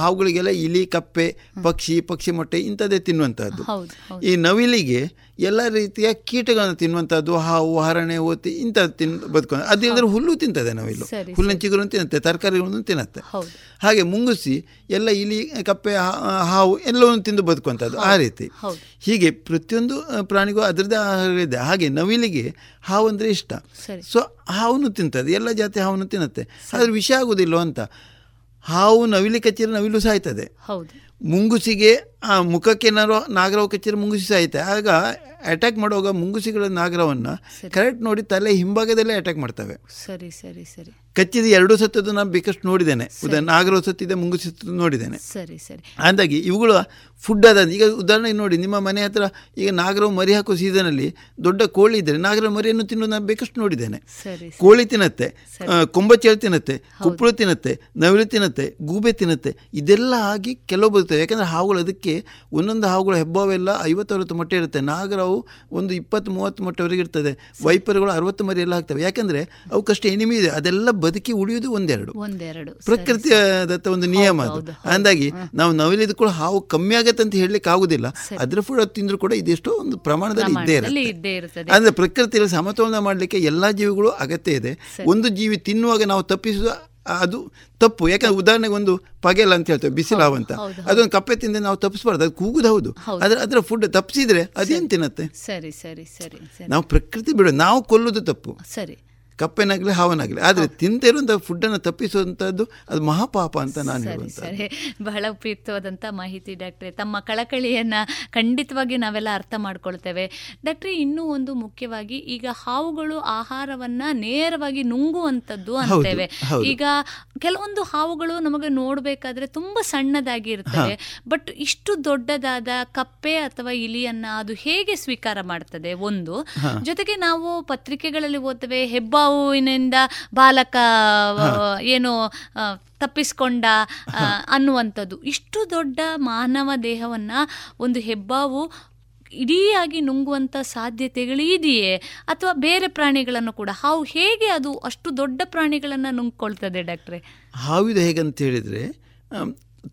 ಹಾವುಗಳಿಗೆಲ್ಲ ಇಲಿ ಕಪ್ಪೆ ಪಕ್ಷಿ ಪಕ್ಷಿ ಮೊಟ್ಟೆ ಇಂಥದ್ದೇ ತಿನ್ನುವಂಥದ್ದು ಈ ನವಿಲಿಗೆ ಎಲ್ಲ ರೀತಿಯ ಕೀಟಗಳನ್ನು ತಿನ್ನುವಂಥದ್ದು ಹಾವು ಹರಣೆ ಓತಿ ಇಂಥದ್ದು ತಿನ್ ಬದುಕೊಂಡು ಅದಿಲ್ಲದ್ರೆ ಹುಲ್ಲು ತಿಂತದೆ ನವಿಲು. ಹುಲ್ಲಿನ ಚಿಗುರನ್ನು ತಿನ್ನುತ್ತೆ ತರಕಾರಿಗಳನ್ನು ತಿನ್ನುತ್ತೆ. ಹಾಗೆ ಮುಂಗುಸಿ ಎಲ್ಲ ಇಲಿ ಕಪ್ಪೆ ಹಾವು ಎಲ್ಲವನ್ನು ತಿಂದು ಬದುಕುವಂಥದ್ದು ಆ ರೀತಿ. ಹೀಗೆ ಪ್ರತಿಯೊಂದು ಪ್ರಾಣಿಗೂ ಅದರದ್ದೇ ಆಹಾರ ಇದೆ. ಹಾಗೆ ನವಿಲಿಗೆ ಹಾವು ಅಂದರೆ ಇಷ್ಟ. ಸೊ ಹಾವನ್ನು ತಿಂತದೆ. ಎಲ್ಲ ಜಾತಿ ಹಾವನ್ನು ತಿನ್ನುತ್ತೆ. ಆದರೆ ವಿಷ ಆಗೋದಿಲ್ಲ ಅಂತ? ಹಾವು ನವಿಲಿ ಕಚ್ಚಿದ್ರೆ ನವಿಲು ಸಾಯ್ತದೆ. ಮುಂಗುಸಿಗೆ ಆ ಮುಖಕ್ಕೆ ಏನಾರು ನಾಗರವ ಕಚ್ಚಿದ್ರೆ ಮುಂಗುಸಿ ಸಾಯ್ತೆ. ಆಗ ಅಟ್ಯಾಕ್ ಮಾಡುವಾಗ ಮುಂಗುಸಿಗಳ ನಾಗರವನ್ನು ಕರೆಕ್ಟ್ ನೋಡಿ ತಲೆ ಹಿಂಭಾಗದಲ್ಲೇ ಅಟ್ಯಾಕ್ ಮಾಡ್ತವೆ. ಸರಿ ಸರಿ ಸರಿ. ಕಚ್ಚಿದ ಎರಡು ಸತ್ತದ್ದು ನಾನು ಬೇಕಷ್ಟು ನೋಡಿದ್ದೇನೆ. ಉದಾಹರಣೆ ನಾಗರವ ಸತ್ತಿದೆ ಮುಂಗುಸಿ ಸತ್ತದ್ದು ನೋಡಿದ್ದೇನೆ. ಸರಿ ಸರಿ. ಅಂದಾಗಿ ಇವುಗಳು ಫುಡ್ ಅದ ಈಗ ಉದಾಹರಣೆಗೆ ನೋಡಿ ನಿಮ್ಮ ಮನೆ ಹತ್ರ ಈಗ ನಾಗರವು ಮರಿ ಹಾಕೋ ಸೀಸನಲ್ಲಿ ದೊಡ್ಡ ಕೋಳಿ ಇದ್ದರೆ ನಾಗರ ಮರಿಯನ್ನು ತಿನ್ನೋದು ನಾನು ಬೇಕಷ್ಟು ನೋಡಿದ್ದೇನೆ. ಕೋಳಿ ತಿನ್ನತ್ತೆ ಕೊಂಬಚೇಳು ತಿನ್ನತ್ತೆ ಕುಪ್ಪಳು ತಿನ್ನತ್ತೆ ನವಿಲು ತಿನ್ನತ್ತೆ ಗೂಬೆ ತಿನ್ನತ್ತೆ ಇದೆಲ್ಲ ಆಗಿ ಕೆಲವು ಬರ್ತವೆ ಯಾಕಂದರೆ ಹಾವುಗಳು ಅದಕ್ಕೆ ಒಂದೊಂದು ಹಾವುಗಳ ಹೆಬ್ಬಾವೆಲ್ಲ ಐವತ್ತರವತ್ತು ಮೊಟ್ಟೆ ಇರುತ್ತೆ. ನಾಗರವು ಒಂದು ಇಪ್ಪತ್ತು ಮೂವತ್ತು ಮೊಟ್ಟವರೆಗೆ ಇರ್ತದೆ. ವೈಪರ್ಗಳು ಅರವತ್ತು ಮರಿ ಎಲ್ಲ ಆಗ್ತವೆ. ಯಾಕಂದರೆ ಅವಕ್ಕಷ್ಟು ಎನಿಮಿ ಇದೆ. ಅದೆಲ್ಲ ಬದುಕಿ ಉಳಿಯೋದು ಒಂದೆರಡು. ಒಂದೆರಡು. ಪ್ರಕೃತಿಯ ದತ್ತ ಒಂದು ನಿಯಮ ಅದು. ಅಂದಾಗಿ ನಾವು ನವಿಲಿದ ಕೂಡ ಹಾವು ಕಮ್ಮಿ ಆಗತ್ತೆ ಅಂತ ಹೇಳಲಿಕ್ಕೆ ಆಗುದಿಲ್ಲ. ಅದ್ರ ಫುಡ್ ತಿಂದ್ರು ಕೂಡ ಇದೆಷ್ಟೋ ಒಂದು ಪ್ರಮಾಣದಲ್ಲಿ ಇದ್ದೇ ಇರುತ್ತೆ. ಅಂದ್ರೆ ಪ್ರಕೃತಿಯಲ್ಲಿ ಸಮತೋಲನ ಮಾಡಲಿಕ್ಕೆ ಎಲ್ಲಾ ಜೀವಿಗಳು ಅಗತ್ಯ ಇದೆ. ಒಂದು ಜೀವಿ ತಿನ್ನುವಾಗ ನಾವು ತಪ್ಪಿಸುವ ಅದು ತಪ್ಪು. ಯಾಕಂದ್ರೆ ಉದಾಹರಣೆಗೆ ಒಂದು ಪಗೆಲ ಅಂತ ಹೇಳ್ತೇವೆ ಬಿಸಿಲು ಹಾವು ಅಂತ. ಅದೊಂದು ಕಪ್ಪೆ ತಿಂದ ನಾವು ತಪ್ಪಿಸ್ಬಾರ್ದು. ಅದು ಕೂಗುದು ಹೌದು. ಅದ್ರ ಅದರ ಫುಡ್ ತಪ್ಪಿಸಿದ್ರೆ ಅದೇನು ತಿನ್ನತ್ತೆ? ಸರಿ ಸರಿ ಸರಿ ಸರಿ. ನಾವು ಪ್ರಕೃತಿ ಬಿಡೋದು ನಾವು ಕೊಲ್ಲುದು ತಪ್ಪು. ಸರಿ. ಕಪ್ಪೆನಾಗಲಿ ಹಾವನಾಗಲಿ. ಆದರೆ ತಿಂದೇ ಇರುವಂಥ ಫುಡ್ಡನ್ನು ತಪ್ಪಿಸುವಂಥದ್ದು ಅದು ಮಹಾಪಾಪ ಅಂತ ನಾನು ಹೇಳುವಂಥ ಬಹಳ ಉಪಯುಕ್ತವಾದಂಥ ಮಾಹಿತಿ ಡಾಕ್ಟ್ರೆ. ತಮ್ಮ ಕಳಕಳಿಯನ್ನು ಖಂಡಿತವಾಗಿ ನಾವೆಲ್ಲ ಅರ್ಥ ಮಾಡ್ಕೊಳ್ತೇವೆ. ಡಾಕ್ಟ್ರೆ ಇನ್ನೂ ಒಂದು ಮುಖ್ಯವಾಗಿ ಈಗ ಹಾವುಗಳು ಆಹಾರವನ್ನ ನೇರವಾಗಿ ನುಂಗುವಂಥದ್ದು ಅಂತೇವೆ. ಈಗ ಕೆಲವೊಂದು ಹಾವುಗಳು ನಮಗೆ ನೋಡಬೇಕಾದ್ರೆ ತುಂಬ ಸಣ್ಣದಾಗಿ ಇರ್ತವೆ ಬಟ್ ಇಷ್ಟು ದೊಡ್ಡದಾದ ಕಪ್ಪೆ ಅಥವಾ ಇಲಿಯನ್ನ ಅದು ಹೇಗೆ ಸ್ವೀಕಾರ ಮಾಡ್ತದೆ? ಒಂದು ಜೊತೆಗೆ ನಾವು ಪತ್ರಿಕೆಗಳಲ್ಲಿ ಓದ್ತೇವೆ ಹೆಬ್ಬಾವಿನಿಂದ ಬಾಲಕ ಏನು ತಪ್ಪಿಸ್ಕೊಂಡ ಅನ್ನುವಂಥದ್ದು. ಇಷ್ಟು ದೊಡ್ಡ ಮಾನವ ದೇಹವನ್ನ ಒಂದು ಹೆಬ್ಬಾವು ಇಡೀಯಾಗಿ ನುಂಗುವಂಥ ಸಾಧ್ಯತೆಗಳಿದೆಯೇ ಅಥವಾ ಬೇರೆ ಪ್ರಾಣಿಗಳನ್ನು ಕೂಡ? ಹಾವು ಹೇಗೆ ಅದು ಅಷ್ಟು ದೊಡ್ಡ ಪ್ರಾಣಿಗಳನ್ನು ನುಂಗ್ಕೊಳ್ತದೆ ಡಾಕ್ಟ್ರೆ? ಹಾವಿದು ಹೇಗಂತ ಹೇಳಿದರೆ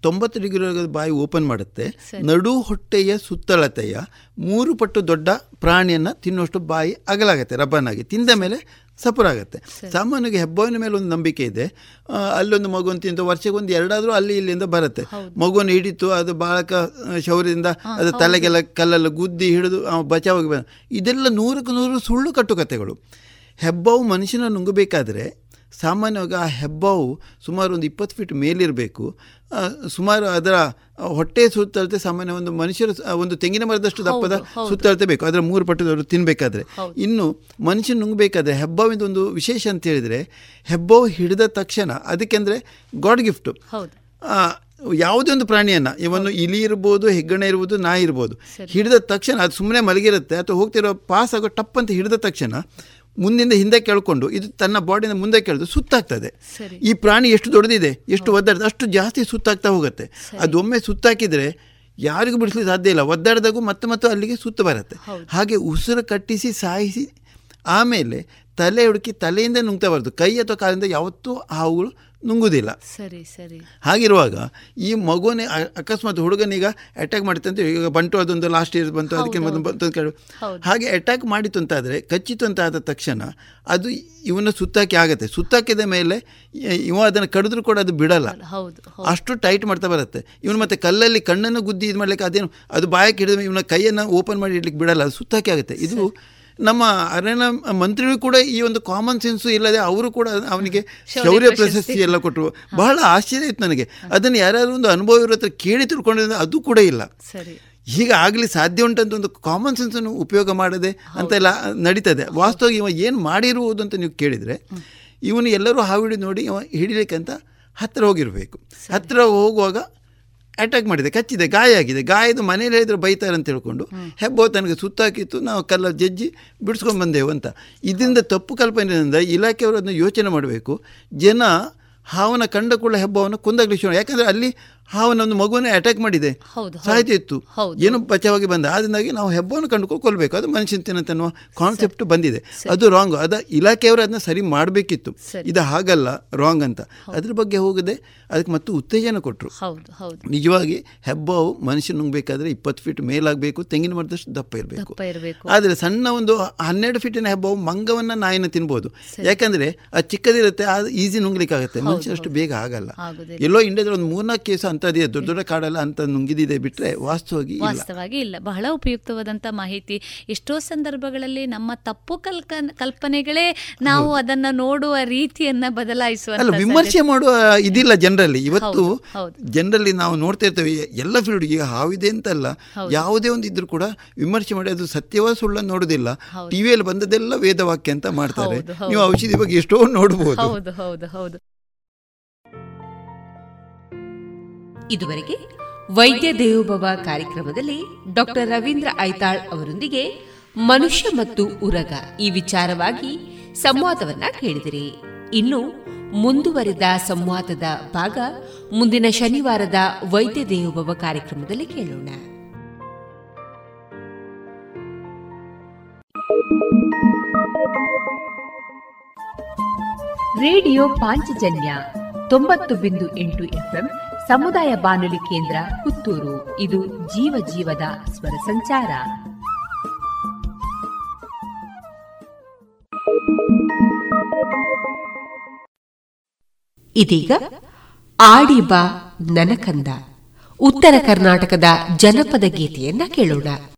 ತೊಂಬತ್ತು ಡಿಗ್ರಿ ಬಾಯಿ ಓಪನ್ ಮಾಡುತ್ತೆ. ನಡು ಹೊಟ್ಟೆಯ ಸುತ್ತಳತೆಯ ಮೂರು ಪಟ್ಟು ದೊಡ್ಡ ಪ್ರಾಣಿಯನ್ನು ತಿನ್ನುವಷ್ಟು ಬಾಯಿ ಅಗಲಾಗತ್ತೆ ರಬ್ಬನಾಗಿ ತಿಂದ ಮೇಲೆ ಸಪುರಾಗತ್ತೆ. ಸಾಮಾನ್ಯವಾಗಿ ಹೆಬ್ಬಾವಿನ ಮೇಲೆ ಒಂದು ನಂಬಿಕೆ ಇದೆ. ಅಲ್ಲೊಂದು ಮಗುವನ್ನು ತಿಂತ ವರ್ಷಕ್ಕೆ ಒಂದು ಎರಡಾದರೂ ಅಲ್ಲಿ ಇಲ್ಲಿಂದ ಬರುತ್ತೆ. ಮಗುವನ್ನು ಹಿಡಿತು ಅದು ಬಾಳಕ ಶೌರ್ಯದಿಂದ ಅದು ತಲೆಗೆಲ್ಲ ಕಲ್ಲೆಲ್ಲ ಗುದ್ದಿ ಹಿಡಿದು ಬಚಾವಾಗಿ ಇದೆಲ್ಲ ನೂರಕ್ಕೆ ನೂರು ಸುಳ್ಳು ಕಟ್ಟುಕತೆಗಳು. ಹೆಬ್ಬಾವು ಮನುಷ್ಯನ ನುಂಗಬೇಕಾದ್ರೆ ಸಾಮಾನ್ಯವಾಗಿ ಆ ಹೆಬ್ಬಾವು ಸುಮಾರು ಒಂದು ಇಪ್ಪತ್ತು ಫೀಟ್ ಮೇಲಿರಬೇಕು. ಸುಮಾರು ಅದರ ಹೊಟ್ಟೆ ಸುತ್ತಳತೆ ಸಾಮಾನ್ಯ ಒಂದು ಮನುಷ್ಯರ ಒಂದು ತೆಂಗಿನ ಮರದಷ್ಟು ದಪ್ಪದ ಸುತ್ತಳತೆ ಬೇಕು ಅದರ ಮೂರು ಪಟ್ಟದವರು ತಿನ್ನಬೇಕಾದ್ರೆ ಇನ್ನು ಮನುಷ್ಯ ನುಂಗಬೇಕಾದ್ರೆ ಹೆಬ್ಬಾವಿಂದ ಒಂದು ವಿಶೇಷ ಅಂತ ಹೇಳಿದರೆ ಹೆಬ್ಬಾವು ಹಿಡಿದ ತಕ್ಷಣ ಅದಕ್ಕೆ ಅಂದರೆ ಗಾಡ್ ಗಿಫ್ಟು. ಯಾವುದೇ ಒಂದು ಪ್ರಾಣಿಯನ್ನು ಇವನ್ನು ಇಲಿ ಇರ್ಬೋದು ಹೆಗ್ಗಣ ಇರ್ಬೋದು ನಾಯಿ ಇರ್ಬೋದು ಹಿಡಿದ ತಕ್ಷಣ ಅದು ಸುಮ್ಮನೆ ಮಲಗಿರುತ್ತೆ ಅಥವಾ ಹೋಗ್ತಿರೋ ಪಾಸ್ ಆಗೋ ಟಪ್ ಅಂತ ಹಿಡಿದ ತಕ್ಷಣ ಮುಂದಿಂದ ಹಿಂದೆ ಕೇಳಿಕೊಂಡು ಇದು ತನ್ನ ಬಾಡಿನ ಮುಂದೆ ಕೇಳಿದು ಸುತ್ತಾಗ್ತದೆ. ಈ ಪ್ರಾಣಿ ಎಷ್ಟು ದೊಡ್ಡದಿದೆ ಎಷ್ಟು ಒದ್ದಾಡಿದೆ ಅಷ್ಟು ಜಾಸ್ತಿ ಸುತ್ತಾಗ್ತಾ ಹೋಗುತ್ತೆ. ಅದು ಒಮ್ಮೆ ಸುತ್ತಾಕಿದರೆ ಯಾರಿಗೂ ಬಿಡಿಸ್ಲಿಕ್ಕೆ ಸಾಧ್ಯ ಇಲ್ಲ. ಒದ್ದಾಡಿದಾಗೂ ಮತ್ತೆ ಮತ್ತೆ ಅಲ್ಲಿಗೆ ಸುತ್ತ ಬರುತ್ತೆ. ಹಾಗೆ ಉಸಿರು ಕಟ್ಟಿಸಿ ಸಾಯಿಸಿ ಆಮೇಲೆ ತಲೆ ಹುಡುಕಿ ತಲೆಯಿಂದ ನುಂಗ್ತಾ ಕೈ ಅಥವಾ ಕಾಲಿಂದ ಯಾವತ್ತೂ ಹಾವುಗಳು ನುಂಗುವುದಿಲ್ಲ ಸರಿ ಸರಿ. ಹಾಗಿರುವಾಗ ಈ ಮಗುನೇ ಅಕಸ್ಮಾತ್ ಹುಡುಗನೀಗ ಅಟ್ಯಾಕ್ ಮಾಡಿತ್ತು ಅಂತ ಈಗ ಬಂಟು ಅದೊಂದು ಲಾಸ್ಟ್ ಇಯರ್ ಬಂತು ಅದಕ್ಕೆ ಬಂತು ಹಾಗೆ ಅಟ್ಯಾಕ್ ಮಾಡಿತು ಅಂತಾದರೆ ಕಚ್ಚಿತು ಅಂತ ಆದ ತಕ್ಷಣ ಅದು ಇವನ್ನ ಸುತ್ತಾಕಿ ಆಗುತ್ತೆ. ಸುತ್ತಾಕಿದ ಮೇಲೆ ಇವ ಅದನ್ನು ಕಡಿದ್ರು ಕೂಡ ಅದು ಬಿಡಲ್ಲ. ಹೌದು ಅಷ್ಟು ಟೈಟ್ ಮಾಡ್ತಾ ಬರುತ್ತೆ. ಇವನು ಮತ್ತೆ ಕಲ್ಲಲ್ಲಿ ಕಣ್ಣನ್ನು ಗುದ್ದಿ ಇದು ಮಾಡ್ಲಿಕ್ಕೆ ಅದೇನು ಅದು ಬಾಯಕ್ಕೆ ಹಿಡಿದ ಇವನ ಕೈಯನ್ನು ಓಪನ್ ಮಾಡಿ ಇಡ್ಲಿಕ್ಕೆ ಬಿಡಲ್ಲ ಅದು ಸುತ್ತಾಕಿ ಆಗುತ್ತೆ. ಇದು ನಮ್ಮ ಅರಣ್ಯ ಮಂತ್ರಿಗಳು ಕೂಡ ಈ ಒಂದು ಕಾಮನ್ ಸೆನ್ಸು ಇಲ್ಲದೆ ಅವರು ಕೂಡ ಅವನಿಗೆ ಶೌರ್ಯ ಪ್ರಶಸ್ತಿ. ಎಲ್ಲ ಕೊಟ್ಟರು. ಬಹಳ ಆಶ್ಚರ್ಯ ಇತ್ತು ನನಗೆ. ಅದನ್ನು ಯಾರಾದರೂ ಒಂದು ಅನುಭವ ಇರೋ ಹತ್ರ ಕೇಳಿ ತಿಳ್ಕೊಂಡಿದ್ರೆ ಅದು ಕೂಡ ಇಲ್ಲ. ಸರಿ. ಈಗ ಆಗಲಿ ಸಾಧ್ಯ ಉಂಟಂತ ಒಂದು ಕಾಮನ್ ಸೆನ್ಸನ್ನು ಉಪಯೋಗ ಮಾಡದೆ ಅಂತೆಲ್ಲ ನಡೀತದೆ. ವಾಸ್ತವವಾಗಿ ಇವ ಏನು ಮಾಡಿರುವುದು ಅಂತ ನೀವು ಕೇಳಿದರೆ ಇವನು ಎಲ್ಲರೂ ಹಾವಿಡಿ ನೋಡಿ ಇವ ಹಿಡಿಲಿಕ್ಕೆ ಅಂತ ಹತ್ತಿರ ಹೋಗಿರಬೇಕು. ಹತ್ತಿರ ಹೋಗುವಾಗ ಅಟ್ಯಾಕ್ ಮಾಡಿದೆ ಕಚ್ಚಿದೆ ಗಾಯ ಆಗಿದೆ ಗಾಯದ ಮನೇಲಿ ಹೇಳಿದ್ರೆ ಬೈತಾರೆ ಅಂತ ಹೇಳ್ಕೊಂಡು ಹೆಬ್ಬೋ ತನಗೆ ಸುತ್ತಾಕಿತ್ತು ನಾವು ಕಲ್ಲ ಜಜ್ಜಿ ಬಿಡಿಸ್ಕೊಂಡು ಬಂದೆವು ಅಂತ. ಇದರಿಂದ ತಪ್ಪು ಕಲ್ಪನೆಯಿಂದ ಇಲಾಖೆಯವರು ಅದನ್ನು ಯೋಚನೆ ಮಾಡಬೇಕು. ಜನ ಹಾವನ ಕಂಡ ಕೂಡ ಹೆಬ್ಬವನ್ನು ಕೊಂದಾಗ್ಲಿಕ್ಕೆ ಯಾಕಂದರೆ ಅಲ್ಲಿ ಹಾವನ ಒಂದು ಮಗುವನ್ನೇ ಅಟ್ಯಾಕ್ ಮಾಡಿದೆ. ಸಾಹಿತ್ಯ ಇತ್ತು. ಏನು ಬಚಾವಾಗಿ ಬಂದ. ಅದರಿಂದಾಗಿ ನಾವು ಹೆಬ್ಬವನ್ನು ಕಂಡುಕೊಂಡು ಕೊಲ್ಲಬೇಕು ಅದು ಮನುಷ್ಯನ ತಿನ್ನತ್ತೆ ಅನ್ನುವ ಕಾನ್ಸೆಪ್ಟ್ ಬಂದಿದೆ. ಅದು ರಾಂಗ್ ಅದ ಇಲಾಖೆಯವರು ಅದನ್ನ ಸರಿ ಮಾಡಬೇಕಿತ್ತು. ಇದು ಹಾಗಲ್ಲ ರಾಂಗ್ ಅಂತ. ಅದ್ರ ಬಗ್ಗೆ ಹೋಗದೆ ಅದಕ್ಕೆ ಮತ್ತು ಉತ್ತೇಜನ ಕೊಟ್ಟರು ನಿಜವಾಗಿ ಹೆಬ್ಬಾವು ಮನುಷ್ಯ ನುಂಗಬೇಕಾದ್ರೆ ಇಪ್ಪತ್ತು ಫೀಟ್ ಮೇಲಾಗಬೇಕು ತೆಂಗಿನ ಮರದಷ್ಟು ದಪ್ಪ ಇರಬೇಕು. ಆದರೆ ಸಣ್ಣ ಒಂದು ಹನ್ನೆರಡು ಫೀಟಿನ ಹೆಬ್ಬವು ಮಂಗವನ್ನ ನಾಯಿನ ತಿನ್ಬೋದು. ಯಾಕಂದ್ರೆ ಅದು ಚಿಕ್ಕದಿರುತ್ತೆ ಅದು ಈಸಿ ನುಂಗ್ಲಿಕ್ಕಾಗತ್ತೆ. ಮನುಷ್ಯ ಅಷ್ಟು ಬೇಗ ಆಗಲ್ಲ. ಎಲ್ಲೋ ಇಂಡಿಯಾದಲ್ಲಿ ಒಂದು ಮೂರ್ನಾಲ್ಕು ಕೇಸು ಅಂಥದ್ದಿದೆ ದೊಡ್ಡ ದೊಡ್ಡ ಕಾಡಲ್ಲ ಅಂತ ನುಂಗಿದಿದೆ ಬಿಟ್ರೆ ವಾಸ್ತವವಾಗಿ ಇಲ್ಲ. ವಾಸ್ತವಾಗಿ ಇಲ್ಲ. ಬಹಳ ಉಪಯುಕ್ತವಾದಂಥ ಮಾಹಿತಿ. ಎಷ್ಟೋ ಸಂದರ್ಭಗಳಲ್ಲಿ ನಮ್ಮ ತಪ್ಪು ಕಲ್ಕ ಕಲ್ಪನೆಗಳೇ ನಾವು ಅದನ್ನ ನೋಡುವ ರೀತಿಯನ್ನ ಬದಲಾಯಿಸುವ ಅಲ್ಲ ವಿಮರ್ಶೆ ಮಾಡುವ ಇದಿಲ್ಲ ಜನರಲ್ಲಿ. ಇವತ್ತು. ಜನರಲ್ಲಿ ನಾವು ನೋಡ್ತಾ ಇರ್ತೇವೆ ಎಲ್ಲ ಫೀಲ್ಡ್ ಈಗ ಹಾವಿದೆ ಅಂತಲ್ಲ ಯಾವುದೇ ಒಂದು ಇದ್ರೂ ಕೂಡ ವಿಮರ್ಶೆ ಮಾಡಿ ಅದು ಸತ್ಯವ ಸುಳ್ಳನ್ನು ನೋಡುದಿಲ್ಲ. ಟಿವಿಯಲ್ಲಿ ಬಂದದೆಲ್ಲ ವೇದವಾಕ್ಯ ಅಂತ ಮಾಡ್ತಾರೆ. ನೀವು ಔಷಧಿ ಬಗ್ಗೆ ಎಷ್ಟೋ ನೋಡಬಹುದು ಹೌದು ಹೌದು ಹೌದು. ಇದುವರೆಗೆ ವೈದ್ಯ ದೇವೋಭವ ಕಾರ್ಯಕ್ರಮದಲ್ಲಿ ಡಾಕ್ಟರ್ ರವೀಂದ್ರ ಐತಾಳ್ ಅವರೊಂದಿಗೆ ಮನುಷ್ಯ ಮತ್ತು ಉರಗ ಈ ವಿಚಾರವಾಗಿ ಸಂವಾದವನ್ನ ಕೇಳಿದಿರಿ. ಇನ್ನು ಮುಂದುವರೆದ ಸಂವಾದದ ಭಾಗ ಮುಂದಿನ ಶನಿವಾರದ ವೈದ್ಯ ದೇವೋಭವ ಕಾರ್ಯಕ್ರಮದಲ್ಲಿ ಕೇಳೋಣ. ರೇಡಿಯೋ ಪಾಂಚಜನ್ಯ ತೊಂಬತ್ತು ಬಿಂದು ಎಂಟು ಎಫ್ಎಂ ಸಮುದಾಯ ಬಾನುಲಿ ಕೇಂದ್ರ ಪುತ್ತೂರು. ಇದು ಜೀವ ಜೀವದ ಸ್ವರ ಸಂಚಾರ. ಇದೀಗ ಆಡಿಬಾ ನನಕಂದ. ಉತ್ತರ ಕರ್ನಾಟಕದ ಜನಪದ ಗೀತೆಯನ್ನ ಕೇಳೋಣ.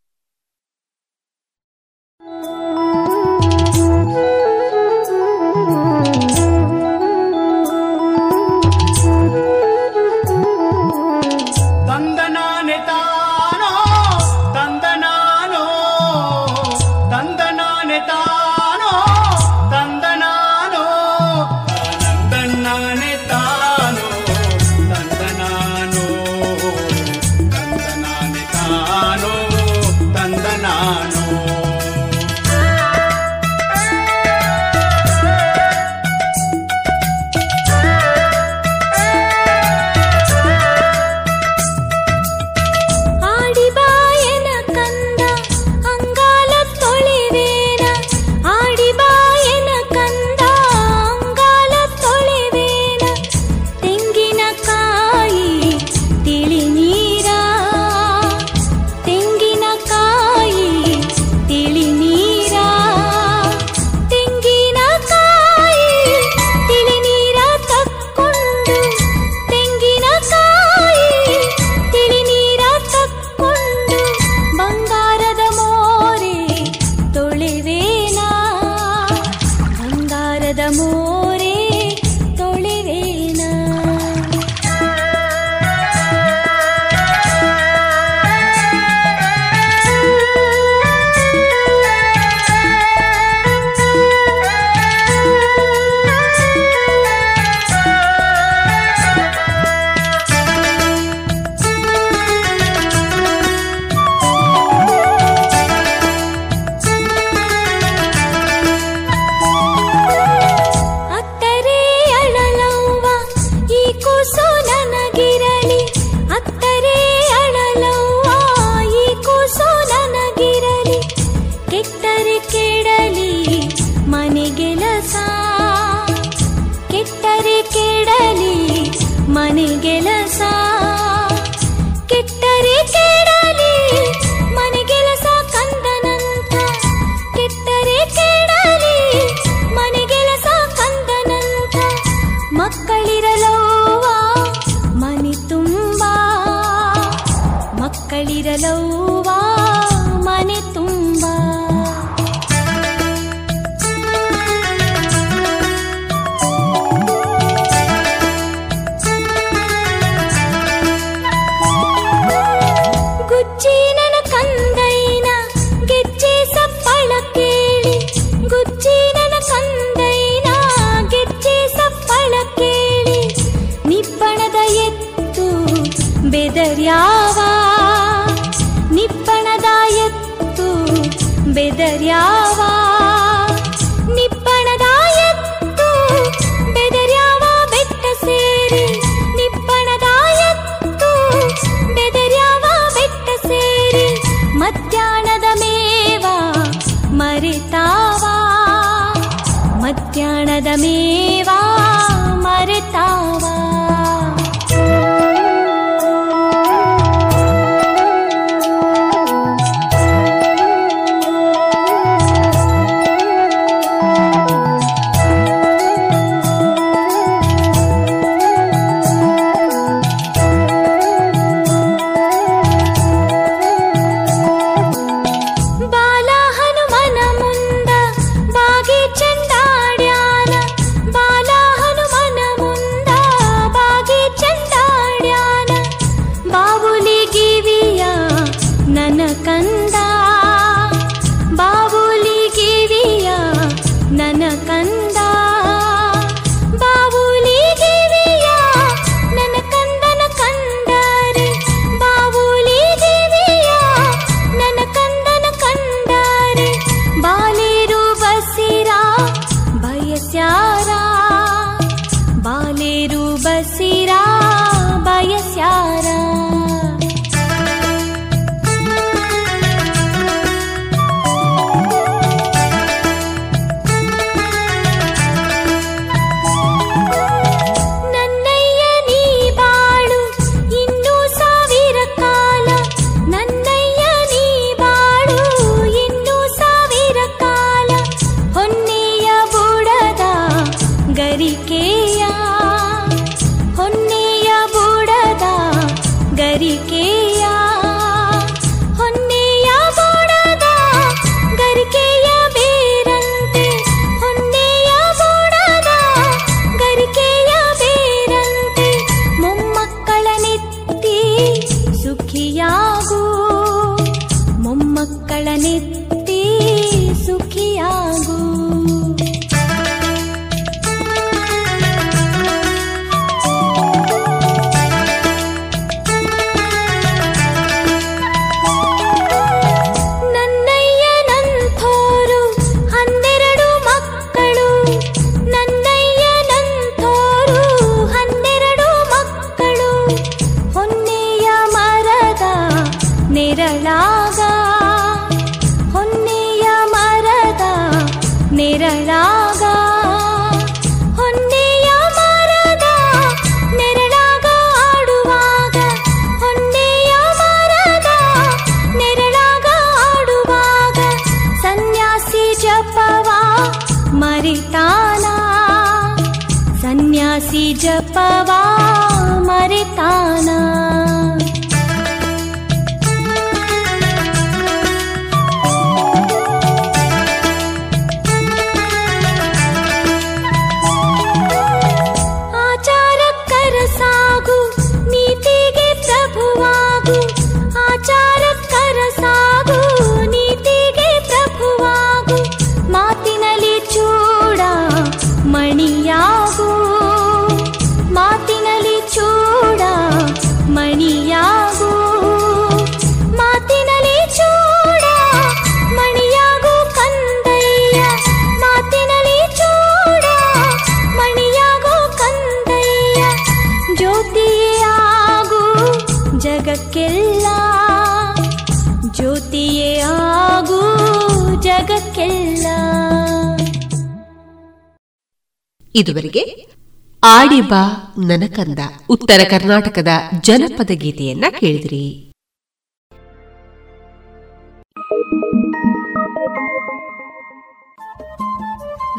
ಇದುವರೆಗೆ ಆಡಿಬಾ ನನಕಂದ ಉತ್ತರ ಕರ್ನಾಟಕದ ಜನಪದ ಗೀತೆಯನ್ನ ಕೇಳಿದ್ರಿ.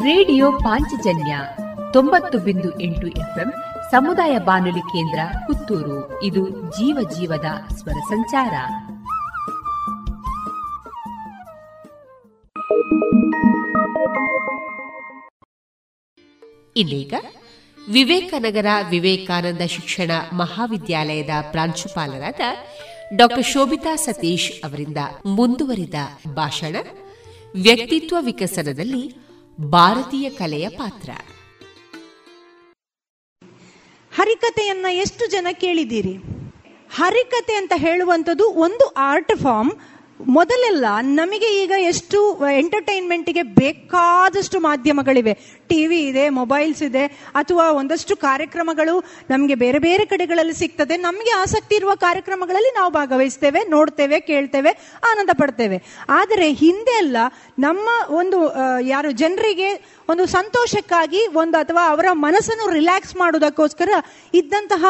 ರೇಡಿಯೋ ಪಾಂಚಜನ್ಯ ತೊಂಬತ್ತು ಬಿಂದು ಎಂಟು ಎಫ್ಎಂ ಸಮುದಾಯ ಬಾನುಲಿ ಕೇಂದ್ರ ಪುತ್ತೂರು. ಇದು ಜೀವ ಜೀವದ ಸ್ವರ ಸಂಚಾರ. ಇನ್ನೀಗ ವಿವೇಕನಗರ ವಿವೇಕಾನಂದ ಶಿಕ್ಷಣ ಮಹಾವಿದ್ಯಾಲಯದ ಪ್ರಾಂಶುಪಾಲರಾದ ಡಾಕ್ಟರ್ ಶೋಭಿತಾ ಸತೀಶ್ ಅವರಿಂದ ಮುಂದುವರಿದ ಭಾಷಣ, ವ್ಯಕ್ತಿತ್ವ ವಿಕಸನದಲ್ಲಿ ಭಾರತೀಯ ಕಲೆಯ ಪಾತ್ರ. ಹರಿಕತೆಯನ್ನ ಎಷ್ಟು ಜನ ಕೇಳಿದ್ದೀರಿ? ಹರಿಕತೆ ಅಂತ ಹೇಳುವಂಥದ್ದು ಒಂದು ಆರ್ಟ್ ಫಾರ್ಮ್. ಮೊದಲೆಲ್ಲ ನಮಗೆ ಈಗ ಎಷ್ಟು ಎಂಟರ್ಟೈನ್ಮೆಂಟ್ಗೆ ಬೇಕಾದಷ್ಟು ಮಾಧ್ಯಮಗಳಿವೆ. ಟಿವಿ ಇದೆ, ಮೊಬೈಲ್ಸ್ ಇದೆ, ಅಥವಾ ಒಂದಷ್ಟು ಕಾರ್ಯಕ್ರಮಗಳು ನಮಗೆ ಬೇರೆ ಬೇರೆ ಕಡೆಗಳಲ್ಲಿ ಸಿಗ್ತದೆ, ನಮಗೆ ಆಸಕ್ತಿ ಇರುವ ಕಾರ್ಯಕ್ರಮಗಳಲ್ಲಿ ನಾವು ಭಾಗವಹಿಸ್ತೇವೆ, ನೋಡ್ತೇವೆ, ಕೇಳ್ತೇವೆ, ಆನಂದ ಪಡ್ತೇವೆ. ಆದರೆ ಹಿಂದೆ ಎಲ್ಲ ನಮ್ಮ ಒಂದು ಯಾರು ಜನರಿಗೆ ಒಂದು ಸಂತೋಷಕ್ಕಾಗಿ ಒಂದು ಅಥವಾ ಅವರ ಮನಸ್ಸನ್ನು ರಿಲ್ಯಾಕ್ಸ್ ಮಾಡುವುದಕ್ಕೋಸ್ಕರ ಇದ್ದಂತಹ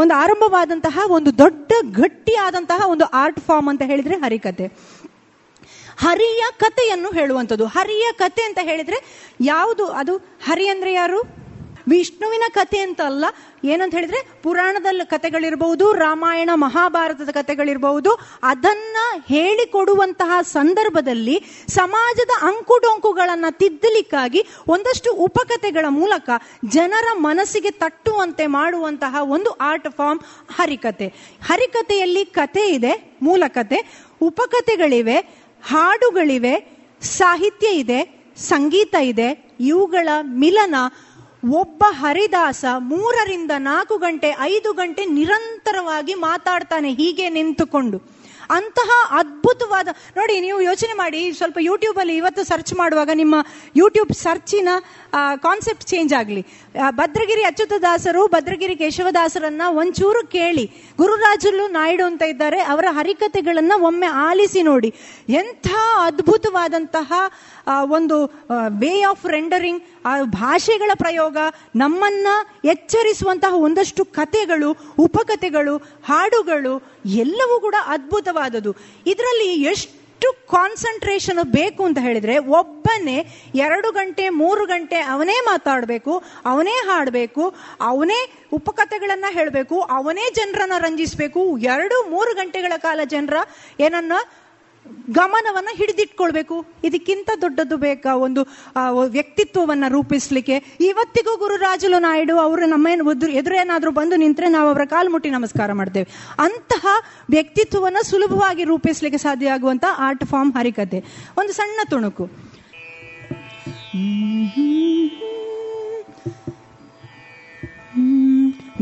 ಒಂದು ಆರಂಭವಾದಂತಹ ಒಂದು ದೊಡ್ಡ ಗಟ್ಟಿಯಾದಂತಹ ಒಂದು ಆರ್ಟ್ ಫಾರ್ಮ್ ಅಂತ ಹೇಳಿದ್ರೆ ಹರಿಕತೆ. ಹರಿಯ ಕಥೆಯನ್ನು ಹೇಳುವಂಥದ್ದು. ಹರಿಯ ಕತೆ ಅಂತ ಹೇಳಿದ್ರೆ ಯಾವುದು? ಅದು ಹರಿ ಅಂದ್ರೆ ಯಾರು? ವಿಷ್ಣುವಿನ ಕಥೆ ಅಂತ ಅಲ್ಲ. ಏನಂತ ಹೇಳಿದ್ರೆ ಪುರಾಣದಲ್ಲಿ ಕಥೆಗಳಿರಬಹುದು, ರಾಮಾಯಣ, ಮಹಾಭಾರತದ ಕಥೆಗಳಿರಬಹುದು. ಅದನ್ನ ಹೇಳಿಕೊಡುವಂತಹ ಸಂದರ್ಭದಲ್ಲಿ ಸಮಾಜದ ಅಂಕುಡೊಂಕುಗಳನ್ನ ತಿದ್ದಲಿಕ್ಕಾಗಿ ಒಂದಷ್ಟು ಉಪಕಥೆಗಳ ಮೂಲಕ ಜನರ ಮನಸ್ಸಿಗೆ ತಟ್ಟುವಂತೆ ಮಾಡುವಂತಹ ಒಂದು ಆರ್ಟ್ ಫಾರ್ಮ್ ಹರಿಕತೆ ಹರಿಕತೆಯಲ್ಲಿ ಕತೆ ಇದೆ ಮೂಲಕತೆ ಉಪಕಥೆಗಳಿವೆ. ಹಾಡುಗಳಿವೆ, ಸಾಹಿತ್ಯ ಇದೆ, ಸಂಗೀತ ಇದೆ, ಇವುಗಳ ಮಿಲನ ಒಬ್ಬ ಹರಿದಾಸ ಮೂರರಿಂದ ನಾಲ್ಕು ಗಂಟೆ, ಐದು ಗಂಟೆ ನಿರಂತರವಾಗಿ ಮಾತಾಡ್ತಾನೆ, ಹೀಗೆ ನಿಂತುಕೊಂಡು. ಅಂತಹ ಅದ್ಭುತವಾದ, ನೋಡಿ ನೀವು ಯೋಚನೆ ಮಾಡಿ, ಸ್ವಲ್ಪ ಯೂಟ್ಯೂಬಲ್ಲಿ ಇವತ್ತು ಸರ್ಚ್ ಮಾಡುವಾಗ ನಿಮ್ಮ ಯೂಟ್ಯೂಬ್ ಸರ್ಚಿನ ಕಾನ್ಸೆಪ್ಟ್ ಚೇಂಜ್ ಆಗಲಿ. ಭದ್ರಗಿರಿ ಅಚ್ಯುತದಾಸರು, ಭದ್ರಗಿರಿ ಕೇಶವದಾಸರನ್ನ ಒಂಚೂರು ಕೇಳಿ. ಗುರುರಾಜುಲು ನಾಯ್ಡು ಅಂತ ಇದ್ದಾರೆ, ಅವರ ಹರಿಕತೆಗಳನ್ನ ಒಮ್ಮೆ ಆಲಿಸಿ ನೋಡಿ. ಎಂಥ ಅದ್ಭುತವಾದಂತಹ ಒಂದು ವೇ ಆಫ್ ರೆಂಡರಿಂಗ್ ಆ, ಭಾಷೆಗಳ ಪ್ರಯೋಗ, ನಮ್ಮನ್ನ ಎಚ್ಚರಿಸುವಂತಹ ಒಂದಷ್ಟು ಕತೆಗಳು ಉಪಕಥೆಗಳು, ಹಾಡುಗಳು, ಎಲ್ಲವೂ ಕೂಡ ಅದ್ಭುತವಾದದ್ದು. ಇದರಲ್ಲಿ ಎಷ್ಟು ಕಾನ್ಸಂಟ್ರೇಷನ್ ಬೇಕು ಅಂತ ಹೇಳಿದ್ರೆ ಒಬ್ಬನೇ ಎರಡು ಗಂಟೆ, ಮೂರು ಗಂಟೆ ಅವನೇ ಮಾತಾಡಬೇಕು, ಅವನೇ ಹಾಡಬೇಕು, ಅವನೇ ಉಪಕಥೆಗಳನ್ನ ಹೇಳಬೇಕು, ಅವನೇ ಜನರನ್ನ ರಂಜಿಸಬೇಕು. ಎರಡು, ಮೂರು ಗಂಟೆಗಳ ಕಾಲ ಜನರ ಏನನ್ನ ಗಮನವನ್ನು ಹಿಡಿದಿಟ್ಕೊಳ್ಬೇಕು. ಇದಕ್ಕಿಂತ ದೊಡ್ಡದು ಬೇಕಾ ಒಂದು ವ್ಯಕ್ತಿತ್ವವನ್ನು ರೂಪಿಸ್ಲಿಕ್ಕೆ. ಇವತ್ತಿಗೂ ಗುರುರಾಜುಲು ನಾಯ್ಡು ಅವರು ನಮ್ಮ ಎದುರೇನಾದರೂ ಬಂದು ನಿಂತರೆ ನಾವು ಅವರ ಕಾಲು ಮುಟ್ಟಿ ನಮಸ್ಕಾರ ಮಾಡ್ತೇವೆ. ಅಂತಹ ವ್ಯಕ್ತಿತ್ವವನ್ನು ಸುಲಭವಾಗಿ ರೂಪಿಸ್ಲಿಕ್ಕೆ ಸಾಧ್ಯ ಆಗುವಂಥ ಆರ್ಟ್ ಫಾರ್ಮ್ ಹರಿಕತೆ ಒಂದು ಸಣ್ಣ ತುಣುಕು.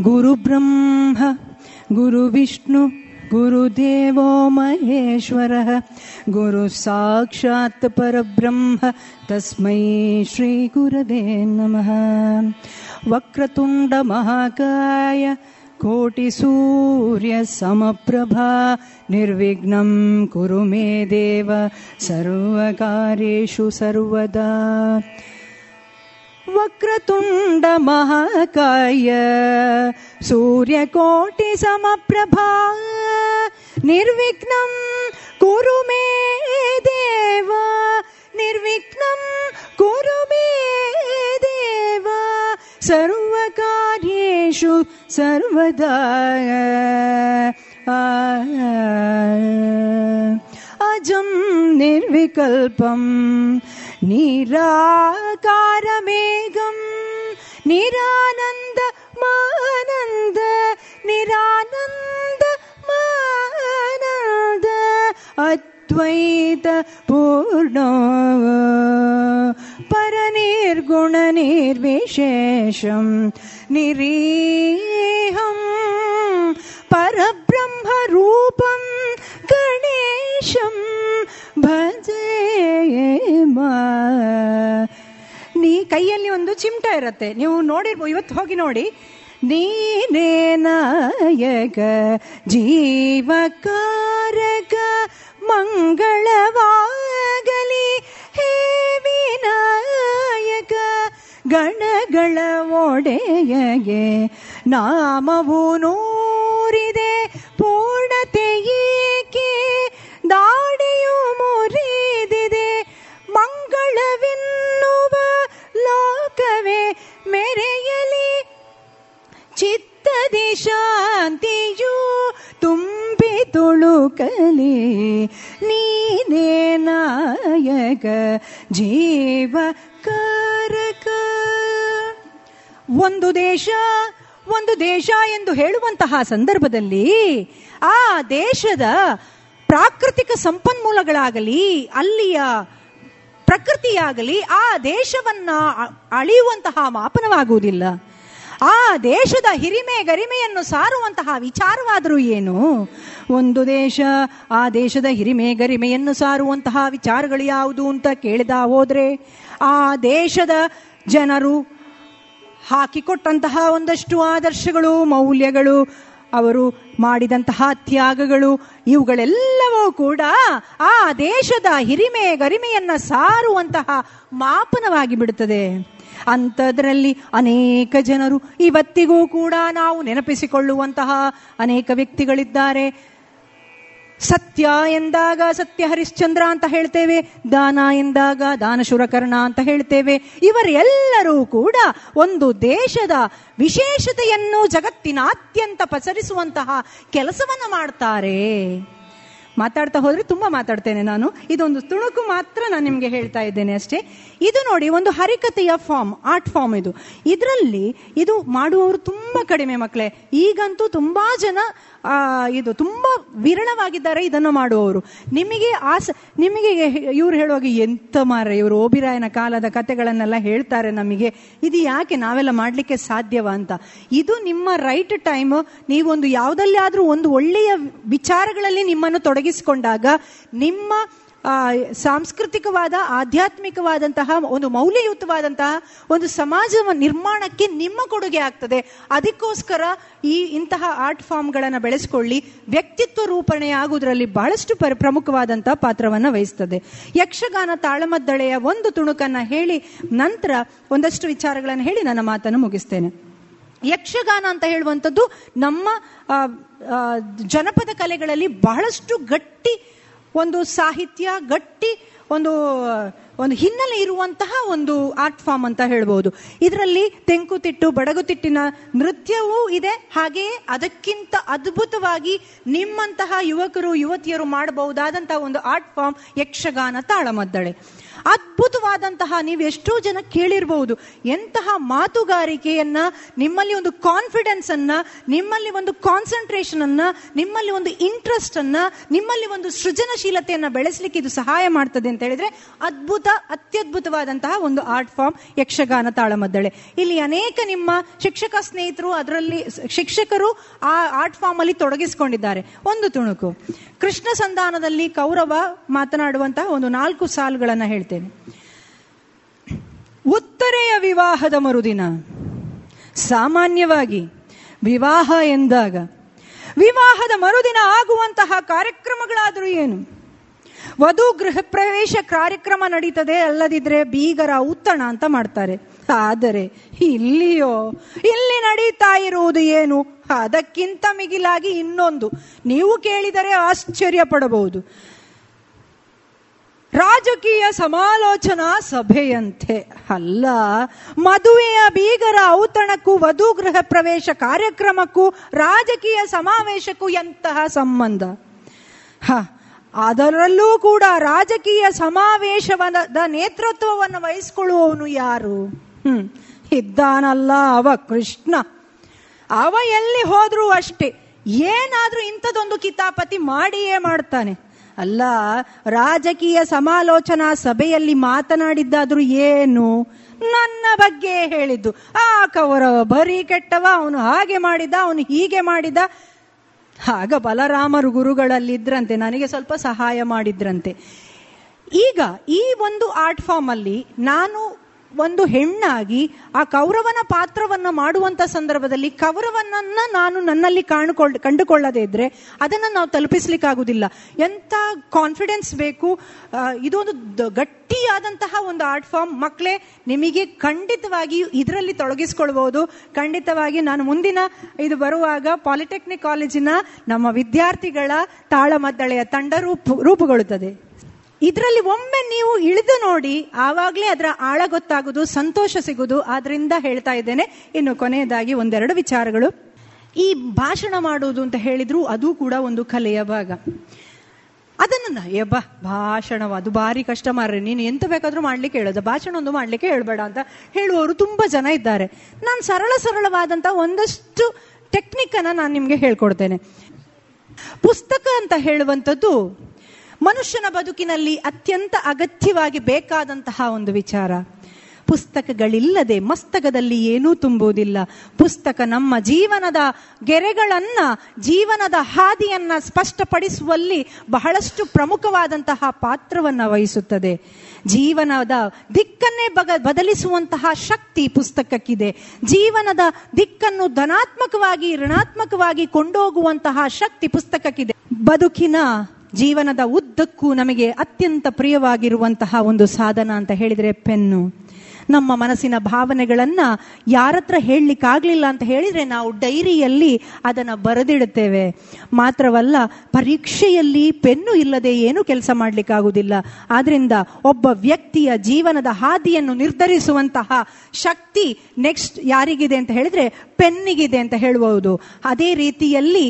ಗುರು ಬ್ರಹ್ಮ, ಗುರು ವಿಷ್ಣು गुरुदेवो महेश्वरः गुरुसाक्षात् परब्रह्म तस्मै श्रीगुरवे नमः। वक्रतुण्डमहाकाय कोटिसूर्यसमप्रभा निर्विघ्नं कुरु मे देव सर्वकार्येषु सर्वदा वक्रतुण्डमहाकाय सूर्यकोटिसमप्रभा। निर्विघ्नं कुरु मे देव। निर्विघ्नं कुरु मे देव। सर्वकार्येषु सर्वदा നിർവ്യാജം നിർവികൽപ്പം നിരാകാരമേകം നിരാനന്ദ മാനന്ദ നിരാനന്ദ മാനന്ദ അച്ഛ अद्वैत पूर्णो परनिर्गुणनिर्विशेषं निरीहं परब्रह्मरूपं गणेशं भजे मा ನೀ ಕೈಯಲ್ಲಿ ಒಂದು ಚಿಮಟ ಇರುತ್ತೆ ನೀವು ನೋಡಿರ್ಬೋದು ಇವತ್ತು ಹೋಗಿ ನೋಡಿ ನೀನೇ ನಾಯಕ ಜೀವಕಾರಕ ಮಂಗಳವಾಗಲಿ. ಹೇ ವಿನಾಯಕ ಗಣಗಳ ಒಡೆಯಗೆ ನಾಮವು ನೂರಿದೆ. ಪೂರ್ಣತೆಯೇಕೆ ದಾಡಿಯು ಮುರಿದಿದೆ. ಮಂಗಳವೆನ್ನುವ ಲೋಕವೇ ಮೆರೆಯಲಿ. ಚಿತ್ತದಿ ಶಾಂತಿಯು ತುಂಬಿ ತುಳುಕಲಿ. ನೀನೇ ನಾಯಕ ಜೀವ ಕಾರಕ ಒಂದು ದೇಶ ಒಂದು ದೇಶ ಎಂದು ಹೇಳುವಂತಹ ಸಂದರ್ಭದಲ್ಲಿ ಆ ದೇಶದ ಪ್ರಾಕೃತಿಕ ಸಂಪನ್ಮೂಲಗಳಾಗಲಿ, ಅಲ್ಲಿಯ ಪ್ರಕೃತಿಯಾಗಲಿ ಆ ದೇಶವನ್ನ ಅಳಿಯುವಂತಹ ಮಾಪನವಾಗುವುದಿಲ್ಲ. ಆ ದೇಶದ ಹಿರಿಮೆ ಗರಿಮೆಯನ್ನು ಸಾರುವಂತಹ ವಿಚಾರವಾದರೂ ಏನು? ಒಂದು ದೇಶ ಆ ದೇಶದ ಹಿರಿಮೆ ಗರಿಮೆಯನ್ನು ಸಾರುವಂತಹ ವಿಚಾರಗಳು ಯಾವುದು ಅಂತ ಕೇಳಿದ ಹೋದ್ರೆ, ಆ ದೇಶದ ಜನರು ಹಾಕಿಕೊಟ್ಟಂತಹ ಒಂದಷ್ಟು ಆದರ್ಶಗಳು, ಮೌಲ್ಯಗಳು ಅವರು ಮಾಡಿದಂತಹ ತ್ಯಾಗಗಳು ಇವುಗಳೆಲ್ಲವೂ ಕೂಡ ಆ ದೇಶದ ಹಿರಿಮೆ ಗರಿಮೆಯನ್ನ ಸಾರುವಂತಹ ಮಾಪನವಾಗಿ ಬಿಡುತ್ತದೆ. ಅಂಥದ್ರಲ್ಲಿ ಅನೇಕ ಜನರು ಇವತ್ತಿಗೂ ಕೂಡ ನಾವು ನೆನಪಿಸಿಕೊಳ್ಳುವಂತಹ ಅನೇಕ ವ್ಯಕ್ತಿಗಳಿದ್ದಾರೆ. ಸತ್ಯ ಎಂದಾಗ ಸತ್ಯ ಹರಿಶ್ಚಂದ್ರ ಅಂತ ಹೇಳ್ತೇವೆ, ದಾನ ಎಂದಾಗ ದಾನಶುರಕರ್ಣ ಅಂತ ಹೇಳ್ತೇವೆ. ಇವರೆಲ್ಲರೂ ಕೂಡ ಒಂದು ದೇಶದ ವಿಶೇಷತೆಯನ್ನು ಜಗತ್ತಿನಾದ್ಯಂತ ಪಸರಿಸುವಂತಹ ಕೆಲಸವನ್ನು ಮಾಡ್ತಾರೆ. ಮಾತಾಡ್ತಾ ಹೋದ್ರೆ ತುಂಬಾ ಮಾತಾಡ್ತೇನೆ ನಾನು. ಇದೊಂದು ತುಣುಕು ಮಾತ್ರ ನಾನು ನಿಮ್ಗೆ ಹೇಳ್ತಾ ಇದ್ದೇನೆ ಅಷ್ಟೇ. ಇದು ನೋಡಿ, ಒಂದು ಹರಿಕತೆಯ ಫಾರ್ಮ್ ಆರ್ಟ್ ಫಾರ್ಮ್ ಇದು. ಇದರಲ್ಲಿ ಇದು ಮಾಡುವವರು ತುಂಬಾ ಕಡಿಮೆ ಮಕ್ಕಳೇ ಈಗಂತೂ ತುಂಬಾ ಜನ ಇದು ತುಂಬಾ ವಿರಳವಾಗಿದ್ದಾರೆ ಇದನ್ನು ಮಾಡುವವರು. ನಿಮಗೆ ಆಸ ನಿಮಗೆ ಇವ್ರು ಹೇಳುವಾಗ ಎಂತ ಮಾರ ಇವರು ಓಬಿರಾಯನ ಕಾಲದ ಕತೆಗಳನ್ನೆಲ್ಲ ಹೇಳ್ತಾರೆ ನಮಗೆ. ಇದು ಯಾಕೆ ನಾವೆಲ್ಲ ಮಾಡಲಿಕ್ಕೆ ಸಾಧ್ಯವ ಅಂತ? ಇದು ನಿಮ್ಮ ರೈಟ್ ಟೈಮ್ ನೀವೊಂದು ಯಾವುದಲ್ಲಿ ಆದರೂ ಒಂದು ಒಳ್ಳೆಯ ವಿಚಾರಗಳಲ್ಲಿ ನಿಮ್ಮನ್ನು ತೊಡಗಿಸಿಕೊಂಡಾಗ ನಿಮ್ಮ ಆ, ಸಾಂಸ್ಕೃತಿಕವಾದ, ಆಧ್ಯಾತ್ಮಿಕವಾದಂತಹ ಒಂದು ಮೌಲ್ಯಯುತವಾದಂತಹ ಒಂದು ಸಮಾಜ ನಿರ್ಮಾಣಕ್ಕೆ ನಿಮ್ಮ ಕೊಡುಗೆ ಆಗ್ತದೆ. ಅದಕ್ಕೋಸ್ಕರ ಈ ಇಂತಹ ಆರ್ಟ್ ಫಾರ್ಮ್ಗಳನ್ನು ಬೆಳೆಸ್ಕೊಳ್ಳಿ. ವ್ಯಕ್ತಿತ್ವ ರೂಪಣೆ ಆಗುವುದರಲ್ಲಿ ಬಹಳಷ್ಟು ಪರ ಪ್ರಮುಖವಾದಂತಹ ಪಾತ್ರವನ್ನು ವಹಿಸ್ತದೆ. ಯಕ್ಷಗಾನ ತಾಳಮದ್ದಳೆಯ ಒಂದು ತುಣುಕನ್ನ ಹೇಳಿ ನಂತರ ಒಂದಷ್ಟು ವಿಚಾರಗಳನ್ನು ಹೇಳಿ ನನ್ನ ಮಾತನ್ನು ಮುಗಿಸ್ತೇನೆ. ಯಕ್ಷಗಾನ ಅಂತ ಹೇಳುವಂಥದ್ದು ನಮ್ಮ ಜನಪದ ಕಲೆಗಳಲ್ಲಿ ಬಹಳಷ್ಟು ಗಟ್ಟಿ ಒಂದು ಸಾಹಿತ್ಯ ಗಟ್ಟಿ, ಒಂದು ಒಂದು ಹಿನ್ನೆಲೆ ಇರುವಂತಹ ಒಂದು ಆರ್ಟ್ ಫಾರ್ಮ್ ಅಂತ ಹೇಳ್ಬೋದು. ಇದರಲ್ಲಿ ತೆಂಕುತಿಟ್ಟು ಬಡಗುತಿಟ್ಟಿನ ನೃತ್ಯವೂ ಇದೆ. ಹಾಗೆಯೇ ಅದಕ್ಕಿಂತ ಅದ್ಭುತವಾಗಿ ನಿಮ್ಮಂತಹ ಯುವಕರು, ಯುವತಿಯರು ಮಾಡಬಹುದಾದಂತಹ ಒಂದು ಆರ್ಟ್ ಫಾರ್ಮ್ ಯಕ್ಷಗಾನ ತಾಳಮದ್ದಳೆ. ಅದ್ಭುತವಾದಂತಹ ನೀವು ಎಷ್ಟೋ ಜನ ಕೇಳಿರಬಹುದು ಎಂತಹ ಮಾತುಗಾರಿಕೆಯನ್ನ, ನಿಮ್ಮಲ್ಲಿ ಒಂದು ಕಾನ್ಫಿಡೆನ್ಸ್ ಅನ್ನ, ನಿಮ್ಮಲ್ಲಿ ಒಂದು ಕಾನ್ಸಂಟ್ರೇಷನ್ ಅನ್ನ, ನಿಮ್ಮಲ್ಲಿ ಒಂದು ಇಂಟ್ರೆಸ್ಟ್ ಅನ್ನ, ನಿಮ್ಮಲ್ಲಿ ಒಂದು ಸೃಜನಶೀಲತೆಯನ್ನ ಬೆಳೆಸಲಿಕ್ಕೆ ಇದು ಸಹಾಯ ಮಾಡ್ತದೆ ಅಂತ ಹೇಳಿದ್ರೆ ಅದ್ಭುತ, ಅತ್ಯದ್ಭುತವಾದಂತಹ ಒಂದು ಆರ್ಟ್ ಫಾರ್ಮ್ ಯಕ್ಷಗಾನ ತಾಳಮದ್ದಳೆ. ಇಲ್ಲಿ ಅನೇಕ ನಿಮ್ಮ ಶಿಕ್ಷಕ ಸ್ನೇಹಿತರು ಅದರಲ್ಲಿ, ಶಿಕ್ಷಕರು ಆ ಆರ್ಟ್ ಫಾರ್ಮ್ ಅಲ್ಲಿ ತೊಡಗಿಸಿಕೊಂಡಿದ್ದಾರೆ. ಒಂದು ತುಣುಕು. ಕೃಷ್ಣ ಸಂಧಾನದಲ್ಲಿ ಕೌರವ ಮಾತನಾಡುವಂತಹ ಒಂದು ನಾಲ್ಕು ಸಾಲುಗಳನ್ನು ಹೇಳ್ತೇನೆ. ಉತ್ತರೆಯ ವಿವಾಹದ ಮರುದಿನ. ಸಾಮಾನ್ಯವಾಗಿ ವಿವಾಹ ಎಂದಾಗ ವಿವಾಹದ ಮರುದಿನ ಆಗುವಂತಹ ಕಾರ್ಯಕ್ರಮಗಳಾದರೂ ಏನು? ವಧು ಗೃಹ ಪ್ರವೇಶ ಕಾರ್ಯಕ್ರಮ ನಡೀತದೆ, ಅಲ್ಲದಿದ್ರೆ ಬೀಗರ ಉತ್ತಣ ಅಂತ ಮಾಡ್ತಾರೆ. ಆದರೆ ಇಲ್ಲಿಯೋ, ಇಲ್ಲಿ ನಡೀತಾ ಇರುವುದು ಏನು? ಅದಕ್ಕಿಂತ ಮಿಗಿಲಾಗಿ ಇನ್ನೊಂದು. ನೀವು ಕೇಳಿದರೆ ಆಶ್ಚರ್ಯ ಪಡಬಹುದು. ರಾಜಕೀಯ ಸಮಾಲೋಚನಾ ಸಭೆಯಂತೆ ಅಲ್ಲ, ಮದುವೆಯ ಬೀಗರ ಔತಣಕ್ಕೂ, ವಧು ಗೃಹ ಪ್ರವೇಶ ಕಾರ್ಯಕ್ರಮಕ್ಕೂ, ರಾಜಕೀಯ ಸಮಾವೇಶಕ್ಕೂ ಎಂತಹ ಸಂಬಂಧ? ಹ, ಅದರಲ್ಲೂ ಕೂಡ ರಾಜಕೀಯ ಸಮಾವೇಶವದ ನೇತೃತ್ವವನ್ನು ವಹಿಸಿಕೊಳ್ಳುವವನು ಯಾರು? ಇದ್ದಾನಲ್ಲ ಅವ ಕೃಷ್ಣ. ಅವ ಎಲ್ಲಿ ಹೋದ್ರೂ ಅಷ್ಟೇ. ಏನಾದ್ರೂ ಇಂಥದೊಂದು ಕಿತಾಪತಿ ಮಾಡಿಯೇ ಮಾಡ್ತಾನೆ. ಅಲ್ಲ, ರಾಜಕೀಯ ಸಮಾಲೋಚನಾ ಸಭೆಯಲ್ಲಿ ಮಾತನಾಡಿದ್ದಾದ್ರೂ ಏನು? ನನ್ನ ಬಗ್ಗೆ ಹೇಳಿದ್ದು. ಆ ಕೌರವ ಬರೀ ಕೆಟ್ಟವ, ಅವನು ಹಾಗೆ ಮಾಡಿದ, ಅವನು ಹೀಗೆ ಮಾಡಿದ. ಆಗ ಬಲರಾಮರು ಗುರುಗಳಲ್ಲಿದ್ರಂತೆ, ನನಗೆ ಸ್ವಲ್ಪ ಸಹಾಯ ಮಾಡಿದ್ರಂತೆ. ಈಗ ಈ ಒಂದು ಆರ್ಟ್ ಫಾರ್ಮ್ ಅಲ್ಲಿ ನಾನು ಒಂದು ಹೆಣ್ಣಾಗಿ ಆ ಕೌರವನ ಪಾತ್ರವನ್ನ ಮಾಡುವಂತ ಸಂದರ್ಭದಲ್ಲಿ ಕೌರವನನ್ನ ನಾನು ನನ್ನಲ್ಲಿ ಕಾಣುಕೊಳ್ಳ ಕಂಡುಕೊಳ್ಳದೆ ಇದ್ರೆ ಅದನ್ನ ನಾವು ತಲುಪಿಸ್ಲಿಕ್ಕಾಗುದಿಲ್ಲ. ಎಂತ ಕಾನ್ಫಿಡೆನ್ಸ್ ಬೇಕು ಇದೊಂದು ಗಟ್ಟಿಯಾದಂತಹ ಒಂದು ಆರ್ಟ್ ಫಾರ್ಮ್ ಮಕ್ಕಳೇ ನಿಮಗೆ ಖಂಡಿತವಾಗಿ ಇದರಲ್ಲಿ ತೊಡಗಿಸ್ಕೊಳ್ಬಹುದು ಖಂಡಿತವಾಗಿ ನಾನು ಮುಂದಿನ ಇದು ಬರುವಾಗ ಪಾಲಿಟೆಕ್ನಿಕ್ ಕಾಲೇಜಿನ ನಮ್ಮ ವಿದ್ಯಾರ್ಥಿಗಳ ತಾಳಮದ್ದಳೆಯ ತಂಡ ರೂಪು, ರೂಪುಗೊಳ್ಳುತ್ತದೆ. ಇದರಲ್ಲಿ ಒಮ್ಮೆ ನೀವು ಇಳಿದು ನೋಡಿ, ಆವಾಗಲೇ ಅದರ ಆಳ ಗೊತ್ತಾಗುದು ಸಂತೋಷ ಸಿಗುದು ಆದ್ರಿಂದ ಹೇಳ್ತಾ ಇದ್ದೇನೆ. ಇನ್ನು ಕೊನೆಯದಾಗಿ ಒಂದೆರಡು ವಿಚಾರಗಳು. ಈ ಭಾಷಣ ಮಾಡುವುದು ಅಂತ ಹೇಳಿದ್ರು ಅದು ಕೂಡ ಒಂದು ಕಲೆಯ ಭಾಗ. ಅದನ್ನು ಎಬ್ಬ ಭಾಷಣವ, ಅದು ಭಾರಿ ಕಷ್ಟ ಮಾರ್ರೆ ನೀನು ಎಂತ ಬೇಕಾದ್ರೂ ಮಾಡ್ಲಿಕ್ಕೆ ಹೇಳೋದು. ಭಾಷಣ ಒಂದು ಮಾಡ್ಲಿಕ್ಕೆ ಹೇಳ್ಬೇಡ ಅಂತ ಹೇಳುವವರು ತುಂಬಾ ಜನ ಇದ್ದಾರೆ. ನಾನು ಸರಳ ಸರಳವಾದಂತ ಒಂದಷ್ಟು ಟೆಕ್ನಿಕ್ ಅನ್ನ ನಾನು ನಿಮ್ಗೆ ಹೇಳ್ಕೊಡ್ತೇನೆ. ಪುಸ್ತಕ ಅಂತ ಹೇಳುವಂಥದ್ದು ಮನುಷ್ಯನ ಬದುಕಿನಲ್ಲಿ ಅತ್ಯಂತ ಅಗತ್ಯವಾಗಿ ಬೇಕಾದಂತಹ ಒಂದು ವಿಚಾರ. ಪುಸ್ತಕಗಳಿಲ್ಲದೆ ಮಸ್ತಕದಲ್ಲಿ ಏನೂ ತುಂಬುವುದಿಲ್ಲ. ಪುಸ್ತಕ ನಮ್ಮ ಜೀವನದ ಗೆರೆಗಳನ್ನ, ಜೀವನದ ಹಾದಿಯನ್ನ ಸ್ಪಷ್ಟಪಡಿಸುವಲ್ಲಿ ಬಹಳಷ್ಟು ಪ್ರಮುಖವಾದಂತಹ ಪಾತ್ರವನ್ನ ವಹಿಸುತ್ತದೆ. ಜೀವನದ ದಿಕ್ಕನ್ನೇ ಬಗ, ಬದಲಿಸುವಂತಹ ಶಕ್ತಿ ಪುಸ್ತಕಕ್ಕಿದೆ. ಜೀವನದ ದಿಕ್ಕನ್ನು ಧನಾತ್ಮಕವಾಗಿ, ಋಣಾತ್ಮಕವಾಗಿ ಕೊಂಡೋಗುವಂತಹ ಶಕ್ತಿ ಪುಸ್ತಕಕ್ಕಿದೆ. ಬದುಕಿನ ಜೀವನದ ಉದ್ದಕ್ಕೂ ನಮಗೆ ಅತ್ಯಂತ ಪ್ರಿಯವಾಗಿರುವಂತಹ ಒಂದು ಸಾಧನ ಅಂತ ಹೇಳಿದರೆ ಪೆನ್ನು. ನಮ್ಮ ಮನಸ್ಸಿನ ಭಾವನೆಗಳನ್ನ ಯಾರತ್ರ ಹೇಳಲಿಕ್ಕಾಗಲಿಲ್ಲ ಅಂತ ಹೇಳಿದರೆ ನಾವು ಡೈರಿಯಲ್ಲಿ ಅದನ್ನು ಬರೆದಿಡುತ್ತೇವೆ. ಮಾತ್ರವಲ್ಲ, ಪರೀಕ್ಷೆಯಲ್ಲಿ ಪೆನ್ನು ಇಲ್ಲದೆ ಏನು ಕೆಲಸ ಮಾಡಲಿಕ್ಕಾಗುವುದಿಲ್ಲ ಆದ್ರಿಂದ ಒಬ್ಬ ವ್ಯಕ್ತಿಯ ಜೀವನದ ಹಾದಿಯನ್ನು ನಿರ್ಧರಿಸುವಂತಹ ಶಕ್ತಿ ನೆಕ್ಸ್ಟ್ ಯಾರಿಗಿದೆ ಅಂತ ಹೇಳಿದ್ರೆ ಪೆನ್ನಿಗಿದೆ ಅಂತ ಹೇಳಬಹುದು ಅದೇ ರೀತಿಯಲ್ಲಿ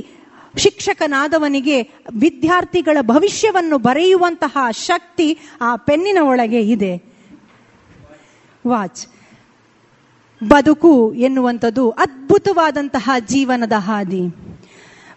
ಶಿಕ್ಷಕನಾದವನಿಗೆ ವಿದ್ಯಾರ್ಥಿಗಳ ಭವಿಷ್ಯವನ್ನು ಬರೆಯುವಂತಹ ಶಕ್ತಿ ಆ ಪೆನ್ನಿನ ಒಳಗೆ ಇದೆ. ವಾಚ್. ಬದುಕು ಎನ್ನುವಂಥದ್ದು ಅದ್ಭುತವಾದಂತಹ ಜೀವನದ ಹಾದಿ.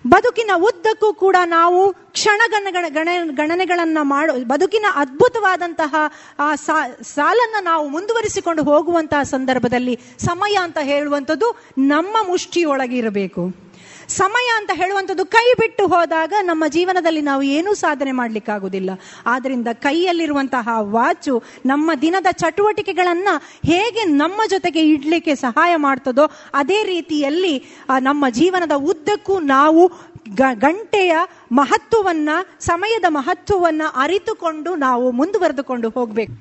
ಬದುಕಿನ ಉದ್ದಕ್ಕೂ ಕೂಡ ನಾವು ಕ್ಷಣಗಣ ಗಣ, ಗಣನೆಗಳನ್ನ ಮಾಡೋ, ಬದುಕಿನ ಅದ್ಭುತವಾದಂತಹ ಆ ಸಾಲನ್ನ ನಾವು ಮುಂದುವರಿಸಿಕೊಂಡು ಹೋಗುವಂತಹ ಸಂದರ್ಭದಲ್ಲಿ ಸಮಯ ಅಂತ ಹೇಳುವಂಥದ್ದು ನಮ್ಮ ಮುಷ್ಟಿಯೊಳಗೆ ಇರಬೇಕು ಸಮಯ ಅಂತ ಹೇಳುವಂಥದ್ದು ಕೈ ಬಿಟ್ಟು ಹೋದಾಗ ನಮ್ಮ ಜೀವನದಲ್ಲಿ ನಾವು ಏನೂ ಸಾಧನೆ ಮಾಡಲಿಕ್ಕಾಗುವುದಿಲ್ಲ ಆದ್ರಿಂದ ಕೈಯಲ್ಲಿರುವಂತಹ ವಾಚು ನಮ್ಮ ದಿನದ ಚಟುವಟಿಕೆಗಳನ್ನ ಹೇಗೆ ನಮ್ಮ ಜೊತೆಗೆ ಇಡ್ಲಿಕ್ಕೆ ಸಹಾಯ ಮಾಡ್ತದೋ ಅದೇ ರೀತಿಯಲ್ಲಿ ನಮ್ಮ ಜೀವನದ ಉದ್ದಕ್ಕೂ ನಾವು ಗಂಟೆಯ ಮಹತ್ವವನ್ನ, ಸಮಯದ ಮಹತ್ವವನ್ನ ಅರಿತುಕೊಂಡು ನಾವು ಮುಂದುವರೆದುಕೊಂಡು ಹೋಗ್ಬೇಕು.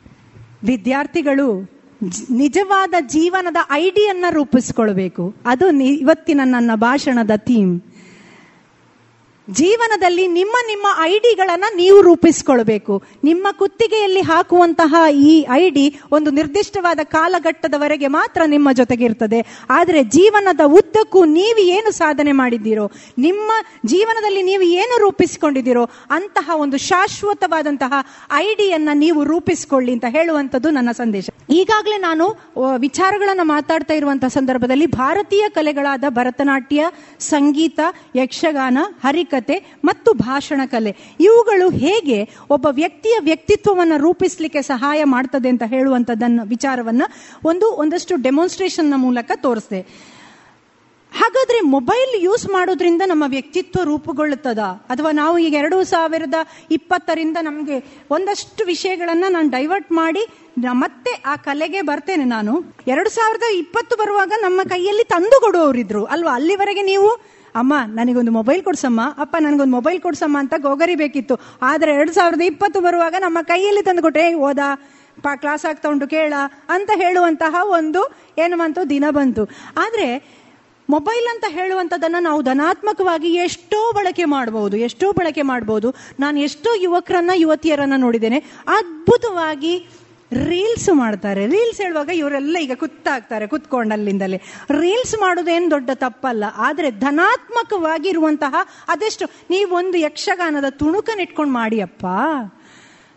ವಿದ್ಯಾರ್ಥಿಗಳು ನಿಜವಾದ ಜೀವನದ ಐಡಿಯನ್ನ ರೂಪಿಸ್ಕೊಳ್ಬೇಕು. ಅದು ಇವತ್ತಿನ ನನ್ನ ಭಾಷಣದ ಥೀಮ್. ಜೀವನದಲ್ಲಿ ನಿಮ್ಮ ನಿಮ್ಮ ಐಡಿಗಳನ್ನ ನೀವು ರೂಪಿಸಿಕೊಳ್ಬೇಕು. ನಿಮ್ಮ ಕುತ್ತಿಗೆಯಲ್ಲಿ ಹಾಕುವಂತಹ ಈ ಐಡಿ ಒಂದು ನಿರ್ದಿಷ್ಟವಾದ ಕಾಲಘಟ್ಟದವರೆಗೆ ಮಾತ್ರ ನಿಮ್ಮ ಜೊತೆಗೆ ಇರ್ತದೆ ಆದರೆ ಜೀವನದ ಉದ್ದಕ್ಕೂ ನೀವು ಏನು ಸಾಧನೆ ಮಾಡಿದ್ದೀರೋ, ನಿಮ್ಮ ಜೀವನದಲ್ಲಿ ನೀವು ಏನು ರೂಪಿಸಿಕೊಂಡಿದ್ದೀರೋ, ಅಂತಹ ಒಂದು ಶಾಶ್ವತವಾದಂತಹ ಐಡಿಯನ್ನ ನೀವು ರೂಪಿಸಿಕೊಳ್ಳಿ ಅಂತ ಹೇಳುವಂಥದ್ದು ನನ್ನ ಸಂದೇಶ. ಈಗಾಗಲೇ ನಾನು ವಿಚಾರಗಳನ್ನು ಮಾತಾಡ್ತಾ ಇರುವಂತಹ ಸಂದರ್ಭದಲ್ಲಿ ಭಾರತೀಯ ಕಲೆಗಳಾದ ಭರತನಾಟ್ಯ, ಸಂಗೀತ, ಯಕ್ಷಗಾನ ಮತ್ತು ಭಾಷಣ ಕಲೆ. ಇವುಗಳು ಹೇಗೆ ಒಬ್ಬ ವ್ಯಕ್ತಿಯ ವ್ಯಕ್ತಿತ್ವವನ್ನು ರೂಪಿಸಲಿಕ್ಕೆ ಸಹಾಯ ಮಾಡ್ತದೆ ಅಂತ ಹೇಳುವಂಥದ್ದನ್ನು ವಿಚಾರವನ್ನ ಒಂದು ಒಂದಷ್ಟು ಡೆಮಾನ್ಸ್ಟ್ರೇಷನ್ನ ಮೂಲಕ ತೋರಿಸಿದೆ. ಹಾಗಾದ್ರೆ ಮೊಬೈಲ್ ಯೂಸ್ ಮಾಡೋದ್ರಿಂದ ನಮ್ಮ ವ್ಯಕ್ತಿತ್ವ ರೂಪುಗೊಳ್ಳುತ್ತದ? ಅಥವಾ ನಾವು ಈಗ ಎರಡು ಸಾವಿರದ ಇಪ್ಪತ್ತರಿಂದ ನಮಗೆ ಒಂದಷ್ಟು ವಿಷಯಗಳನ್ನ ನಾನು ಡೈವರ್ಟ್ ಮಾಡಿ ಮತ್ತೆ ಆ ಕಲೆಗೆ ಬರ್ತೇನೆ ನಾನು. ಎರಡು ಸಾವಿರದ ಇಪ್ಪತ್ತು ಬರುವಾಗ ನಮ್ಮ ಕೈಯಲ್ಲಿ ತಂದು ಕೊಡುವವರಿದ್ರು. ಅಲ್ವಾ? ಅಲ್ಲಿವರೆಗೆ ನೀವು ಅಮ್ಮ, ನನಗೊಂದು ಮೊಬೈಲ್ ಕೊಡ್ಸಮ್ಮ. ಅಪ್ಪ, ನನಗೊಂದು ಮೊಬೈಲ್ ಕೊಡ್ಸಮ್ಮ ಅಂತ ಗೋಗರಿ ಬೇಕಿತ್ತು. ಆದ್ರೆ ಎರಡು ಸಾವಿರದ ಇಪ್ಪತ್ತು ಬರುವಾಗ ನಮ್ಮ ಕೈಯಲ್ಲಿ ತಂದು ಕೊಟ್ಟೆ ಓದಾ, ಪಾ ಕ್ಲಾಸ್ ಆಗ್ತಾ ಉಂಟು ಕೇಳ ಅಂತ ಹೇಳುವಂತಹ ಒಂದು ಏನು ಬಂತು ದಿನ ಬಂತು. ಆದ್ರೆ ಮೊಬೈಲ್ ಅಂತ ಹೇಳುವಂಥದ್ದನ್ನು ನಾವು ಧನಾತ್ಮಕವಾಗಿ ಎಷ್ಟೋ ಬಳಕೆ ಮಾಡಬಹುದು ಎಷ್ಟೋ ಬಳಕೆ ಮಾಡಬಹುದು ನಾನು ಎಷ್ಟೋ ಯುವಕರನ್ನ, ಯುವತಿಯರನ್ನ ನೋಡಿದ್ದೇನೆ. ಅದ್ಭುತವಾಗಿ ರೀಲ್ಸ್ ಮಾಡ್ತಾರೆ. ರೀಲ್ಸ್ ಹೇಳುವಾಗ ಇವರೆಲ್ಲ ಈಗ ಕುತ್ತಾಗ್ತಾರೆ, ಕುತ್ಕೊಂಡು ಅಲ್ಲಿಂದಲೇ. ರೀಲ್ಸ್ ಮಾಡೋದೇನು ದೊಡ್ಡ ತಪ್ಪಲ್ಲ. ಆದರೆ ಧನಾತ್ಮಕವಾಗಿರುವಂತಹ ಅದೆಷ್ಟು? ನೀವೊಂದು ಯಕ್ಷಗಾನದ ತುಣುಕನಿಟ್ಕೊಂಡು ಮಾಡಿಯಪ್ಪ.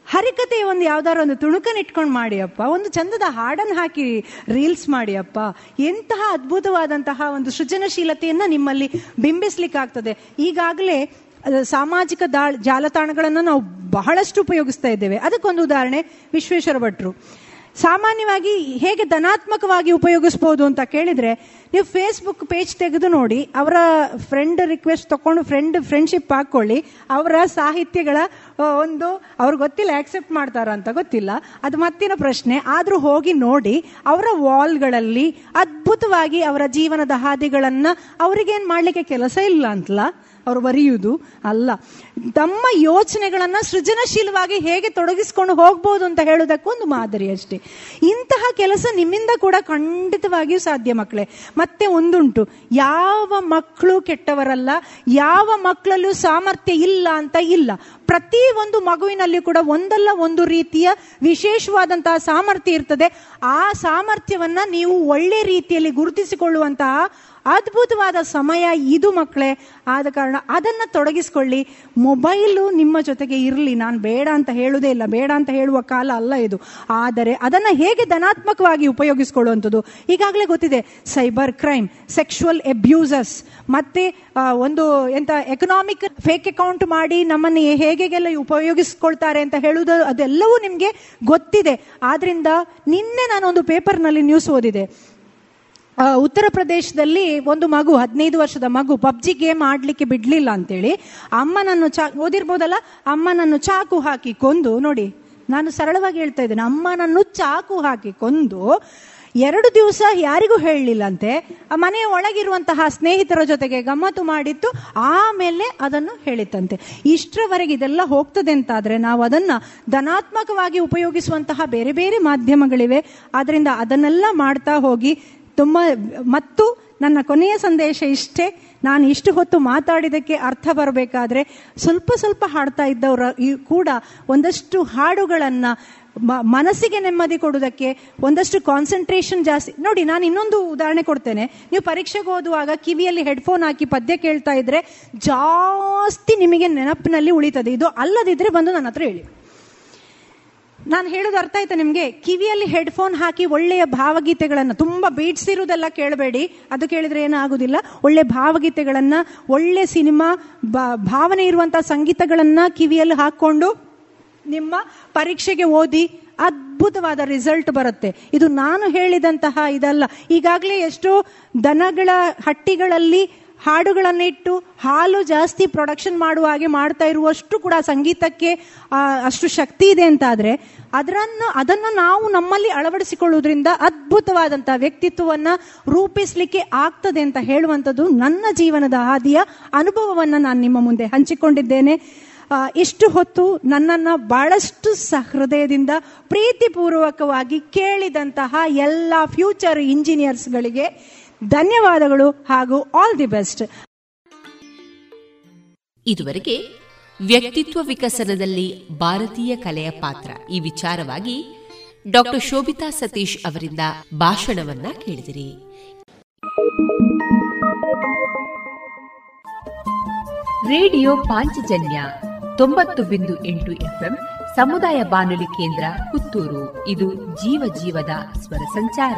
ಹರಿಕತೆ ಒಂದು ಯಾವ್ದಾರ ಒಂದು ತುಣುಕನ್ ಇಟ್ಕೊಂಡು ಮಾಡಿಯಪ್ಪ. ಒಂದು ಚಂದದ ಹಾಡನ್ನು ಹಾಕಿ ರೀಲ್ಸ್ ಮಾಡಿಯಪ್ಪ. ಎಂತಹ ಅದ್ಭುತವಾದಂತಹ ಒಂದು ಸೃಜನಶೀಲತೆಯನ್ನು ನಿಮ್ಮಲ್ಲಿ ಬಿಂಬಿಸ್ಲಿಕ್ಕಾಗ್ತದೆ. ಈಗಾಗಲೇ ಸಾಮಾಜಿಕ ದಾ ಜಾಲತಾಣಗಳನ್ನು ನಾವು ಬಹಳಷ್ಟು ಉಪಯೋಗಿಸ್ತಾ ಇದ್ದೇವೆ. ಅದಕ್ಕೊಂದು ಉದಾಹರಣೆ ವಿಶ್ವೇಶ್ವರ ಭಟ್ರು. ಸಾಮಾನ್ಯವಾಗಿ ಹೇಗೆ ಧನಾತ್ಮಕವಾಗಿ ಉಪಯೋಗಿಸ್ಬೋದು ಅಂತ ಕೇಳಿದ್ರೆ, ನೀವು ಫೇಸ್ಬುಕ್ ಪೇಜ್ ತೆಗೆದು ನೋಡಿ, ಅವರ ಫ್ರೆಂಡ್ ರಿಕ್ವೆಸ್ಟ್ ತಕೊಂಡು ಫ್ರೆಂಡ್ ಫ್ರೆಂಡ್ಶಿಪ್ ಹಾಕೊಳ್ಳಿ ಅವರ ಸಾಹಿತ್ಯಗಳ ಒಂದು ಅವ್ರು ಗೊತ್ತಿಲ್ಲ ಆಕ್ಸೆಪ್ಟ್ ಮಾಡ್ತಾರ ಅಂತ ಗೊತ್ತಿಲ್ಲ. ಅದು ಮತ್ತಿನ ಪ್ರಶ್ನೆ, ಆದರೂ ಹೋಗಿ ನೋಡಿ, ಅವರ ವಾಲ್ಗಳಲ್ಲಿ ಅದ್ಭುತವಾಗಿ ಅವರ ಜೀವನದ ಹಾದಿಗಳನ್ನು ಅವ್ರಿಗೇನ್ ಮಾಡಲಿಕ್ಕೆ ಕೆಲಸ ಇಲ್ಲ ಅಂತಲ್ಲ? ಅವರು ಬರೆಯುವುದು ಅಲ್ಲ. ತಮ್ಮ ಯೋಚನೆಗಳನ್ನ ಸೃಜನಶೀಲವಾಗಿ ಹೇಗೆ ತೊಡಗಿಸ್ಕೊಂಡು ಹೋಗ್ಬೋದು ಅಂತ ಹೇಳೋದಕ್ಕೊಂದು ಮಾದರಿ ಅಷ್ಟೇ. ಇಂತಹ ಕೆಲಸ ನಿಮ್ಮಿಂದ ಕೂಡ ಖಂಡಿತವಾಗಿಯೂ ಸಾಧ್ಯ ಮಕ್ಕಳೇ ಮತ್ತೆ ಒಂದುಂಟು, ಯಾವ ಮಕ್ಕಳು ಕೆಟ್ಟವರಲ್ಲ, ಯಾವ ಮಕ್ಕಳಲ್ಲೂ ಸಾಮರ್ಥ್ಯ ಇಲ್ಲ ಅಂತ ಇಲ್ಲ. ಪ್ರತಿ ಒಂದು ಮಗುವಿನಲ್ಲಿ ಕೂಡ ಒಂದಲ್ಲ ಒಂದು ರೀತಿಯ ವಿಶೇಷವಾದಂತಹ ಸಾಮರ್ಥ್ಯ ಇರ್ತದೆ. ಆ ಸಾಮರ್ಥ್ಯವನ್ನ ನೀವು ಒಳ್ಳೆ ರೀತಿಯಲ್ಲಿ ಗುರುತಿಸಿಕೊಳ್ಳುವಂತಹ ಅದ್ಭುತವಾದ ಸಮಯ ಇದು ಮಕ್ಕಳೇ. ಆದ ಕಾರಣ ಅದನ್ನು ತೊಡಗಿಸ್ಕೊಳ್ಳಿ. ಮೊಬೈಲು ನಿಮ್ಮ ಜೊತೆಗೆ ಇರಲಿ. ನಾನು ಬೇಡ ಅಂತ ಹೇಳುವುದೇ ಇಲ್ಲ. ಬೇಡ ಅಂತ ಹೇಳುವ ಕಾಲ ಅಲ್ಲ ಇದು. ಆದರೆ ಅದನ್ನು ಹೇಗೆ ಧನಾತ್ಮಕವಾಗಿ ಉಪಯೋಗಿಸ್ಕೊಳ್ಳುವಂಥದ್ದು? ಈಗಾಗಲೇ ಗೊತ್ತಿದೆ. ಸೈಬರ್ ಕ್ರೈಮ್, ಸೆಕ್ಷುವಲ್ ಎಬ್ಯೂಸಸ್ ಮತ್ತೆ ಒಂದು ಎಂತ ಎಕನಾಮಿಕ್ ಫೇಕ್ ಅಕೌಂಟ್ ಮಾಡಿ ನಮ್ಮನ್ನು ಹೇಗೆಲ್ಲ ಉಪಯೋಗಿಸ್ಕೊಳ್ತಾರೆ ಅಂತ ಹೇಳುವುದು, ಅದೆಲ್ಲವೂ ನಿಮಗೆ ಗೊತ್ತಿದೆ. ಆದ್ರಿಂದ ನಿನ್ನೆ ನಾನೊಂದು ಪೇಪರ್ನಲ್ಲಿ ನ್ಯೂಸ್ ಓದಿದೆ. ಉತ್ತರ ಪ್ರದೇಶದಲ್ಲಿ ಒಂದು ಮಗು, ಹದಿನೈದು ವರ್ಷದ ಮಗು ಪಬ್ಜಿ ಗೇಮ್ ಆಡ್ಲಿಕ್ಕೆ ಬಿಡ್ಲಿಲ್ಲ ಅಂತೇಳಿ ಅಮ್ಮನನ್ನು ಚಾ, ಓದಿರ್ಬೋದಲ್ಲ? ಅಮ್ಮನನ್ನು ಚಾಕು ಹಾಕಿ ಕೊಂದು, ನೋಡಿ, ನಾನು ಸರಳವಾಗಿ ಹೇಳ್ತಾ ಇದ್ದೇನೆ, ಅಮ್ಮನನ್ನು ಚಾಕು ಹಾಕಿ ಕೊಂದು ಎರಡು ದಿವಸ ಯಾರಿಗೂ ಹೇಳಲಿಲ್ಲಂತೆ ಮನೆಯ ಒಳಗಿರುವಂತಹ ಸ್ನೇಹಿತರ ಜೊತೆಗೆ ಗಮ್ಮತ್ತು ಮಾಡಿತ್ತು, ಆಮೇಲೆ ಅದನ್ನು ಹೇಳಿತಂತೆ ಇಷ್ಟರವರೆಗೆ ಇದೆಲ್ಲ ಹೋಗ್ತದೆ ಅಂತಾದ್ರೆ ನಾವು ಅದನ್ನ ಧನಾತ್ಮಕವಾಗಿ ಉಪಯೋಗಿಸುವಂತಹ ಬೇರೆ ಬೇರೆ ಮಾಧ್ಯಮಗಳಿವೆ, ಆದ್ರಿಂದ ಅದನ್ನೆಲ್ಲ ಮಾಡ್ತಾ ಹೋಗಿ ತುಂಬ, ಮತ್ತು ನನ್ನ ಕೊನೆಯ ಸಂದೇಶ ಇಷ್ಟೇ, ನಾನು ಇಷ್ಟು ಹೊತ್ತು ಮಾತಾಡಿದಕ್ಕೆ ಅರ್ಥ ಬರಬೇಕಾದ್ರೆ ಸ್ವಲ್ಪ ಸ್ವಲ್ಪ ಹಾಡ್ತಾ ಇದ್ದವರ ಕೂಡ ಒಂದಷ್ಟು ಹಾಡುಗಳನ್ನ ಮನಸ್ಸಿಗೆ ನೆಮ್ಮದಿ ಕೊಡುವುದಕ್ಕೆ ಒಂದಷ್ಟು ಕಾನ್ಸಂಟ್ರೇಷನ್ ಜಾಸ್ತಿ. ನೋಡಿ, ನಾನು ಇನ್ನೊಂದು ಉದಾಹರಣೆ ಕೊಡ್ತೇನೆ. ನೀವು ಪರೀಕ್ಷೆಗೆ ಓದುವಾಗ ಕಿವಿಯಲ್ಲಿ ಹೆಡ್ಫೋನ್ ಹಾಕಿ ಪದ್ಯ ಕೇಳ್ತಾ ಇದ್ರೆ ಜಾಸ್ತಿ ನಿಮಗೆ ನೆನಪಿನಲ್ಲಿ ಉಳಿತದೆ. ಇದು ಅಲ್ಲದಿದ್ರೆ ಬಂದು ನನ್ನ ಹತ್ರ ಹೇಳಿ. ನಾನು ಹೇಳೋದು ಅರ್ಥ ಆಯ್ತಾ ನಿಮಗೆ? ಕಿವಿಯಲ್ಲಿ ಹೆಡ್ಫೋನ್ ಹಾಕಿ ಒಳ್ಳೆಯ ಭಾವಗೀತೆಗಳನ್ನು ತುಂಬಾ ಬೀಟ್ಸ್ ಇರುವುದೆಲ್ಲ ಕೇಳಬೇಡಿ. ಅದು ಕೇಳಿದ್ರೆ ಏನಾಗುದಿಲ್ಲ? ಒಳ್ಳೆ ಭಾವಗೀತೆಗಳನ್ನ, ಒಳ್ಳೆ ಸಿನಿಮಾ ಭಾವನೆ ಇರುವಂತಹ ಸಂಗೀತಗಳನ್ನ ಕಿವಿಯಲ್ಲಿ ಹಾಕೊಂಡು ನಿಮ್ಮ ಪರೀಕ್ಷೆಗೆ ಓದಿ ಅದ್ಭುತವಾದ ರಿಸಲ್ಟ್ ಬರುತ್ತೆ. ಇದು ನಾನು ಹೇಳಿದಂತಹ ಇದಲ್ಲ. ಈಗಾಗಲೇ ಎಷ್ಟೋ ದನಗಳ ಹಟ್ಟಿಗಳಲ್ಲಿ ಹಾಡುಗಳನ್ನಿಟ್ಟು ಹಾಲು ಜಾಸ್ತಿ ಪ್ರೊಡಕ್ಷನ್ ಮಾಡುವ ಹಾಗೆ ಮಾಡ್ತಾ ಇರುವಷ್ಟು ಕೂಡ ಸಂಗೀತಕ್ಕೆ ಅಷ್ಟು ಶಕ್ತಿ ಇದೆ ಅಂತಾದ್ರೆ ಅದರನ್ನು, ಅದನ್ನು ನಾವು ನಮ್ಮಲ್ಲಿ ಅಳವಡಿಸಿಕೊಳ್ಳುವುದರಿಂದ ಅದ್ಭುತವಾದಂಥ ವ್ಯಕ್ತಿತ್ವವನ್ನ ರೂಪಿಸಲಿಕ್ಕೆ ಆಗ್ತದೆ ಅಂತ ಹೇಳುವಂಥದ್ದು ನನ್ನ ಜೀವನದ ಹಾದಿಯ ಅನುಭವವನ್ನು ನಾನು ನಿಮ್ಮ ಮುಂದೆ ಹಂಚಿಕೊಂಡಿದ್ದೇನೆ. ಇಷ್ಟು ಹೊತ್ತು ನನ್ನನ್ನ ಬಹಳಷ್ಟು ಸಹೃದಯದಿಂದ ಪ್ರೀತಿಪೂರ್ವಕವಾಗಿ ಕೇಳಿದಂತಹ ಎಲ್ಲ ಫ್ಯೂಚರ್ ಇಂಜಿನಿಯರ್ಸ್ಗಳಿಗೆ ಧನ್ಯವಾದಗಳು ಹಾಗೂ ಆಲ್ ದಿ ಬೆಸ್ಟ್ ಇದುವರೆಗೆ ವ್ಯಕ್ತಿತ್ವ ವಿಕಸನದಲ್ಲಿ ಭಾರತೀಯ ಕಲೆಯ ಪಾತ್ರ. ಈ ವಿಚಾರವಾಗಿ ಡಾಕ್ಟರ್ ಶೋಭಿತಾ ಸತೀಶ್ ಅವರಿಂದ ಭಾಷಣವನ್ನ ಕೇಳಿದಿರಿ. ರೇಡಿಯೋ ಪಾಂಚಜನ್ಯ ತೊಂಬತ್ತು ಬಿಂದು ಎಂಟು ಎಫ್ಎಂ ಸಮುದಾಯ ಬಾನುಲಿ ಕೇಂದ್ರ ಪುತ್ತೂರು. ಇದು ಜೀವ ಜೀವದ ಸ್ವರ ಸಂಚಾರ.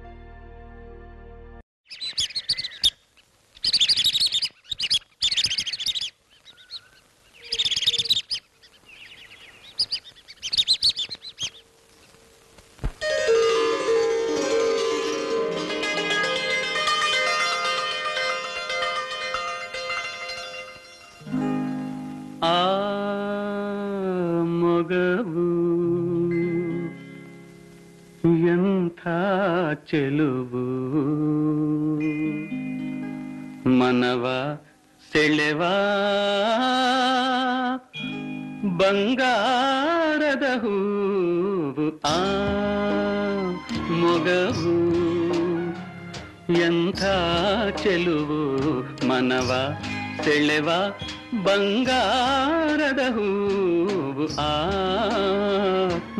ಬಂಗಾರದ ಹೂವು ಆ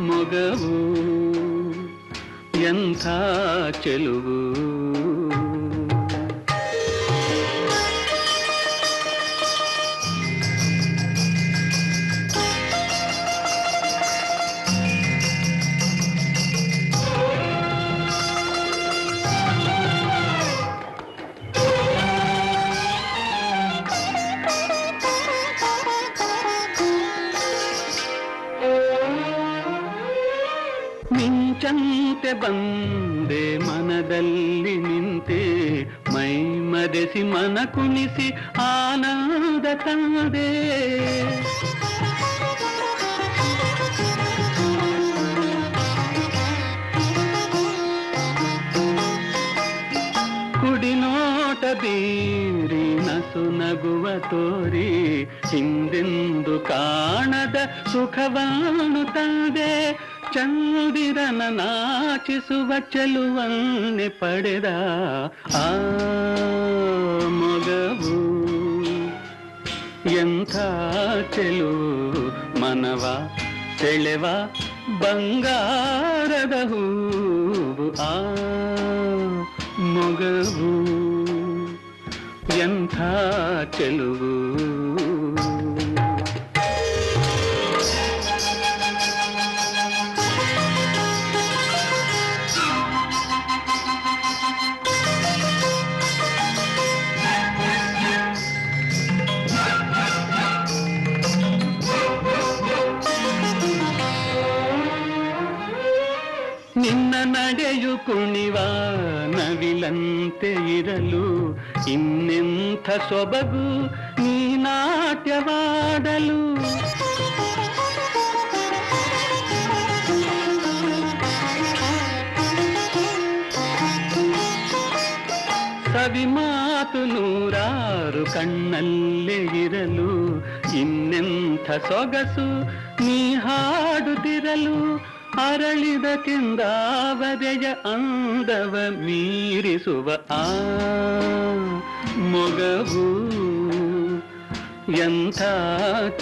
ಮೊಗವು ಎಂಥ ಚೆಲುವು ಕುಣಿಸಿ ಆನಂದ ತಂದೆ. ಕುಡಿನೋಟ ಬೀರಿ ನಸು ನಗುವ ತೋರಿ ಹಿಂದೆಂದು ಕಾಣದ ಸುಖವನ್ನು ತಂದೆ. ಚಂದಿರನ ನಾಚಿಸುವ ಚೆಲುವನ್ನೆ ಪಡೆದ ಆ ಚೆಲುವು ಮನವ ಸೆಳೆವ ಬಂಗಾರದ ಹೂವು ಆ ಮೊಗವು ಎಂಥ ಚೆಲುವು ನಡೆಯು ಕುಣಿವ ನವಿಲಂತೆ ಇರಲು ಇನ್ನೆಂಥ ಸೊಬಗು ನೀ ನಾಟ್ಯವಾಡಲು ಸವಿ ಮಾತು ನೂರಾರು ಕಣ್ಣಲ್ಲೇ ಇರಲು ಇನ್ನೆಂಥ ಸೊಗಸು ನೀ ಹಾಡುತ್ತಿರಲು ಅರಳಿದ ಕೆಂದಾವದೆಯ ಅಂದವ ಮೀರಿಸುವ ಆ ಮೊಗವು ಎಂಥ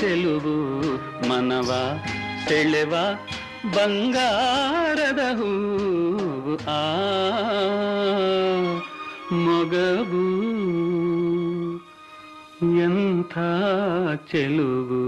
ಚೆಲುವು ಮನವ ಸೆಳೆವ ಬಂಗಾರದ ಹೂವು ಆ ಮೊಗವು ಎಂಥ ಚೆಲುವು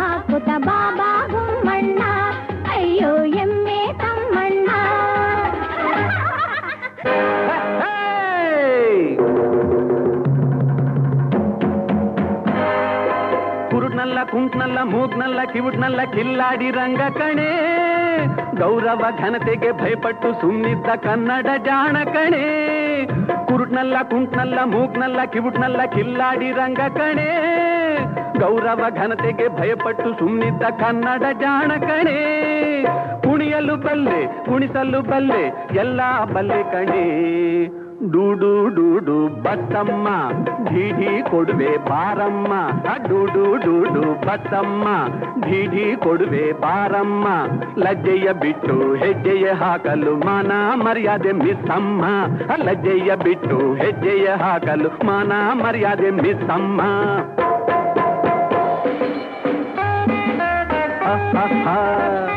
ಹೆಜ್ಜೆಯ ಹಾಕುತ್ತ ಬಾಬಾ ಗುಮ್ಮಣ್ಣ ಅಯ್ಯೋ ಎಮ್ಮೆ ತಮ್ಮಣ್ಣ ಕುರುಡ್ನಲ್ಲ ಕುಂಟ್ನಲ್ಲ ಮೂಗ್ನಲ್ಲ ಕಿವುಡ್ನಲ್ಲ ಕಿಲ್ಲಾಡಿ ರಂಗ ಕಣೆ ಗೌರವ ಘನತೆಗೆ ಭಯಪಟ್ಟು ಸುಮ್ನಿದ್ದ ಕನ್ನಡ ಜಾಣ ಕಣೆ ಕುರುಡ್ನಲ್ಲ ಕುಂಟ್ನಲ್ಲ ಮೂಗ್ನಲ್ಲ ಕಿವುಡ್ನಲ್ಲ ಕಿಲ್ಲಾಡಿ ರಂಗ ಕಣೆ ಗೌರವ ಘನತೆಗೆ ಭಯಪಟ್ಟು ಸುಮ್ಮಿದ್ದ ಕನ್ನಡ ಜಾಣ ಕಣೆ ಕುಣಿಯಲು ಬಲ್ಲೆ, ಕುಣಿಸಲು ಬಲ್ಲೆ, ಎಲ್ಲ ಬಲ್ಲೆ ಕಣೆ. ಡೂಡು ಡೂಡು ಬತ್ತಮ್ಮ ಢೀಢಿ ಕೊಡುವೆ ಬಾರಮ್ಮ. ಡೂಡು ಡೂಡು ಬತ್ತಮ್ಮ ಢೀಢಿ ಕೊಡುವೆ ಬಾರಮ್ಮ. ಲಜ್ಜೆಯ ಬಿಟ್ಟು ಹೆಜ್ಜೆಯ ಹಾಕಲು ಮಾನ ಮರ್ಯಾದೆ ಮಿಸ್ಸಮ್ಮ. ಲಜ್ಜೆಯ ಬಿಟ್ಟು ಹೆಜ್ಜೆಯ ಹಾಕಲು ಮಾನ ಮರ್ಯಾದೆ ಮಿಸ್ಸಮ್ಮ. 哈哈。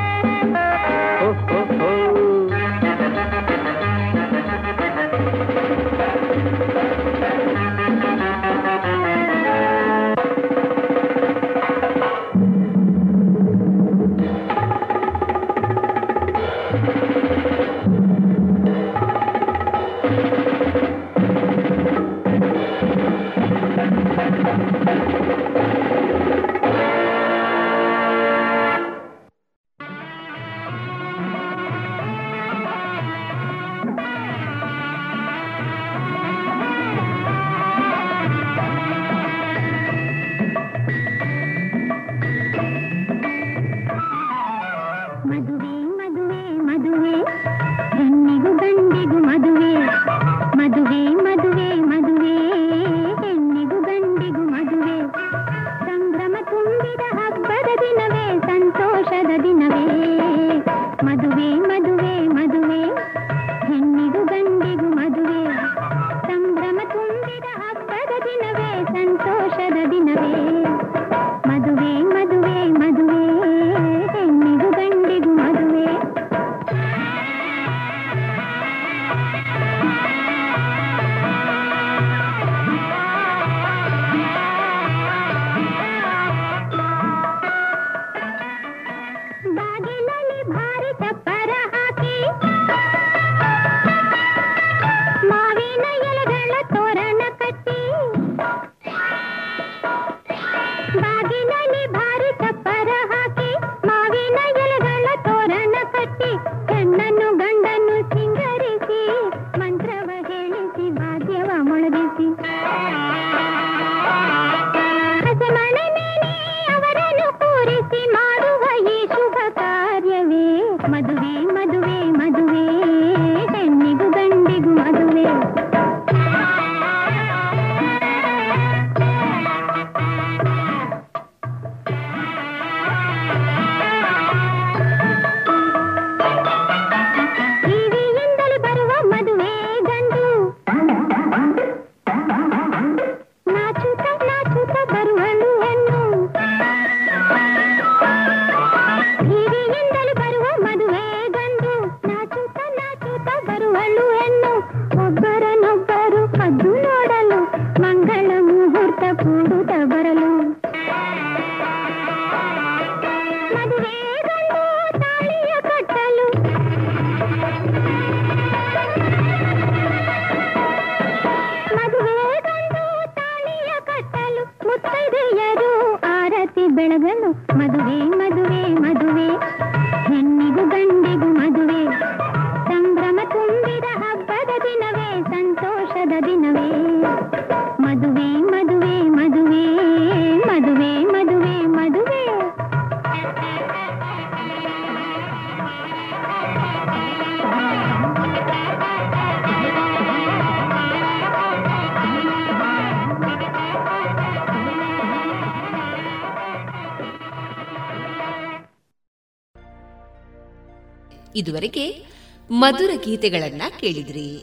ಇದುವರೆಗೆ ಮಧುರ ಗೀತೆಗಳನ್ನ ಕೇಳಿದ್ರಿ.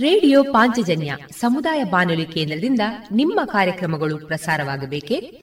ರೇಡಿಯೋ ಪಾಂಚಜನ್ಯ ಸಮುದಾಯ ಬಾನುಲಿ ಕೇಂದ್ರದಿಂದ ನಿಮ್ಮ ಕಾರ್ಯಕ್ರಮಗಳು ಪ್ರಸಾರವಾಗಬೇಕೆ?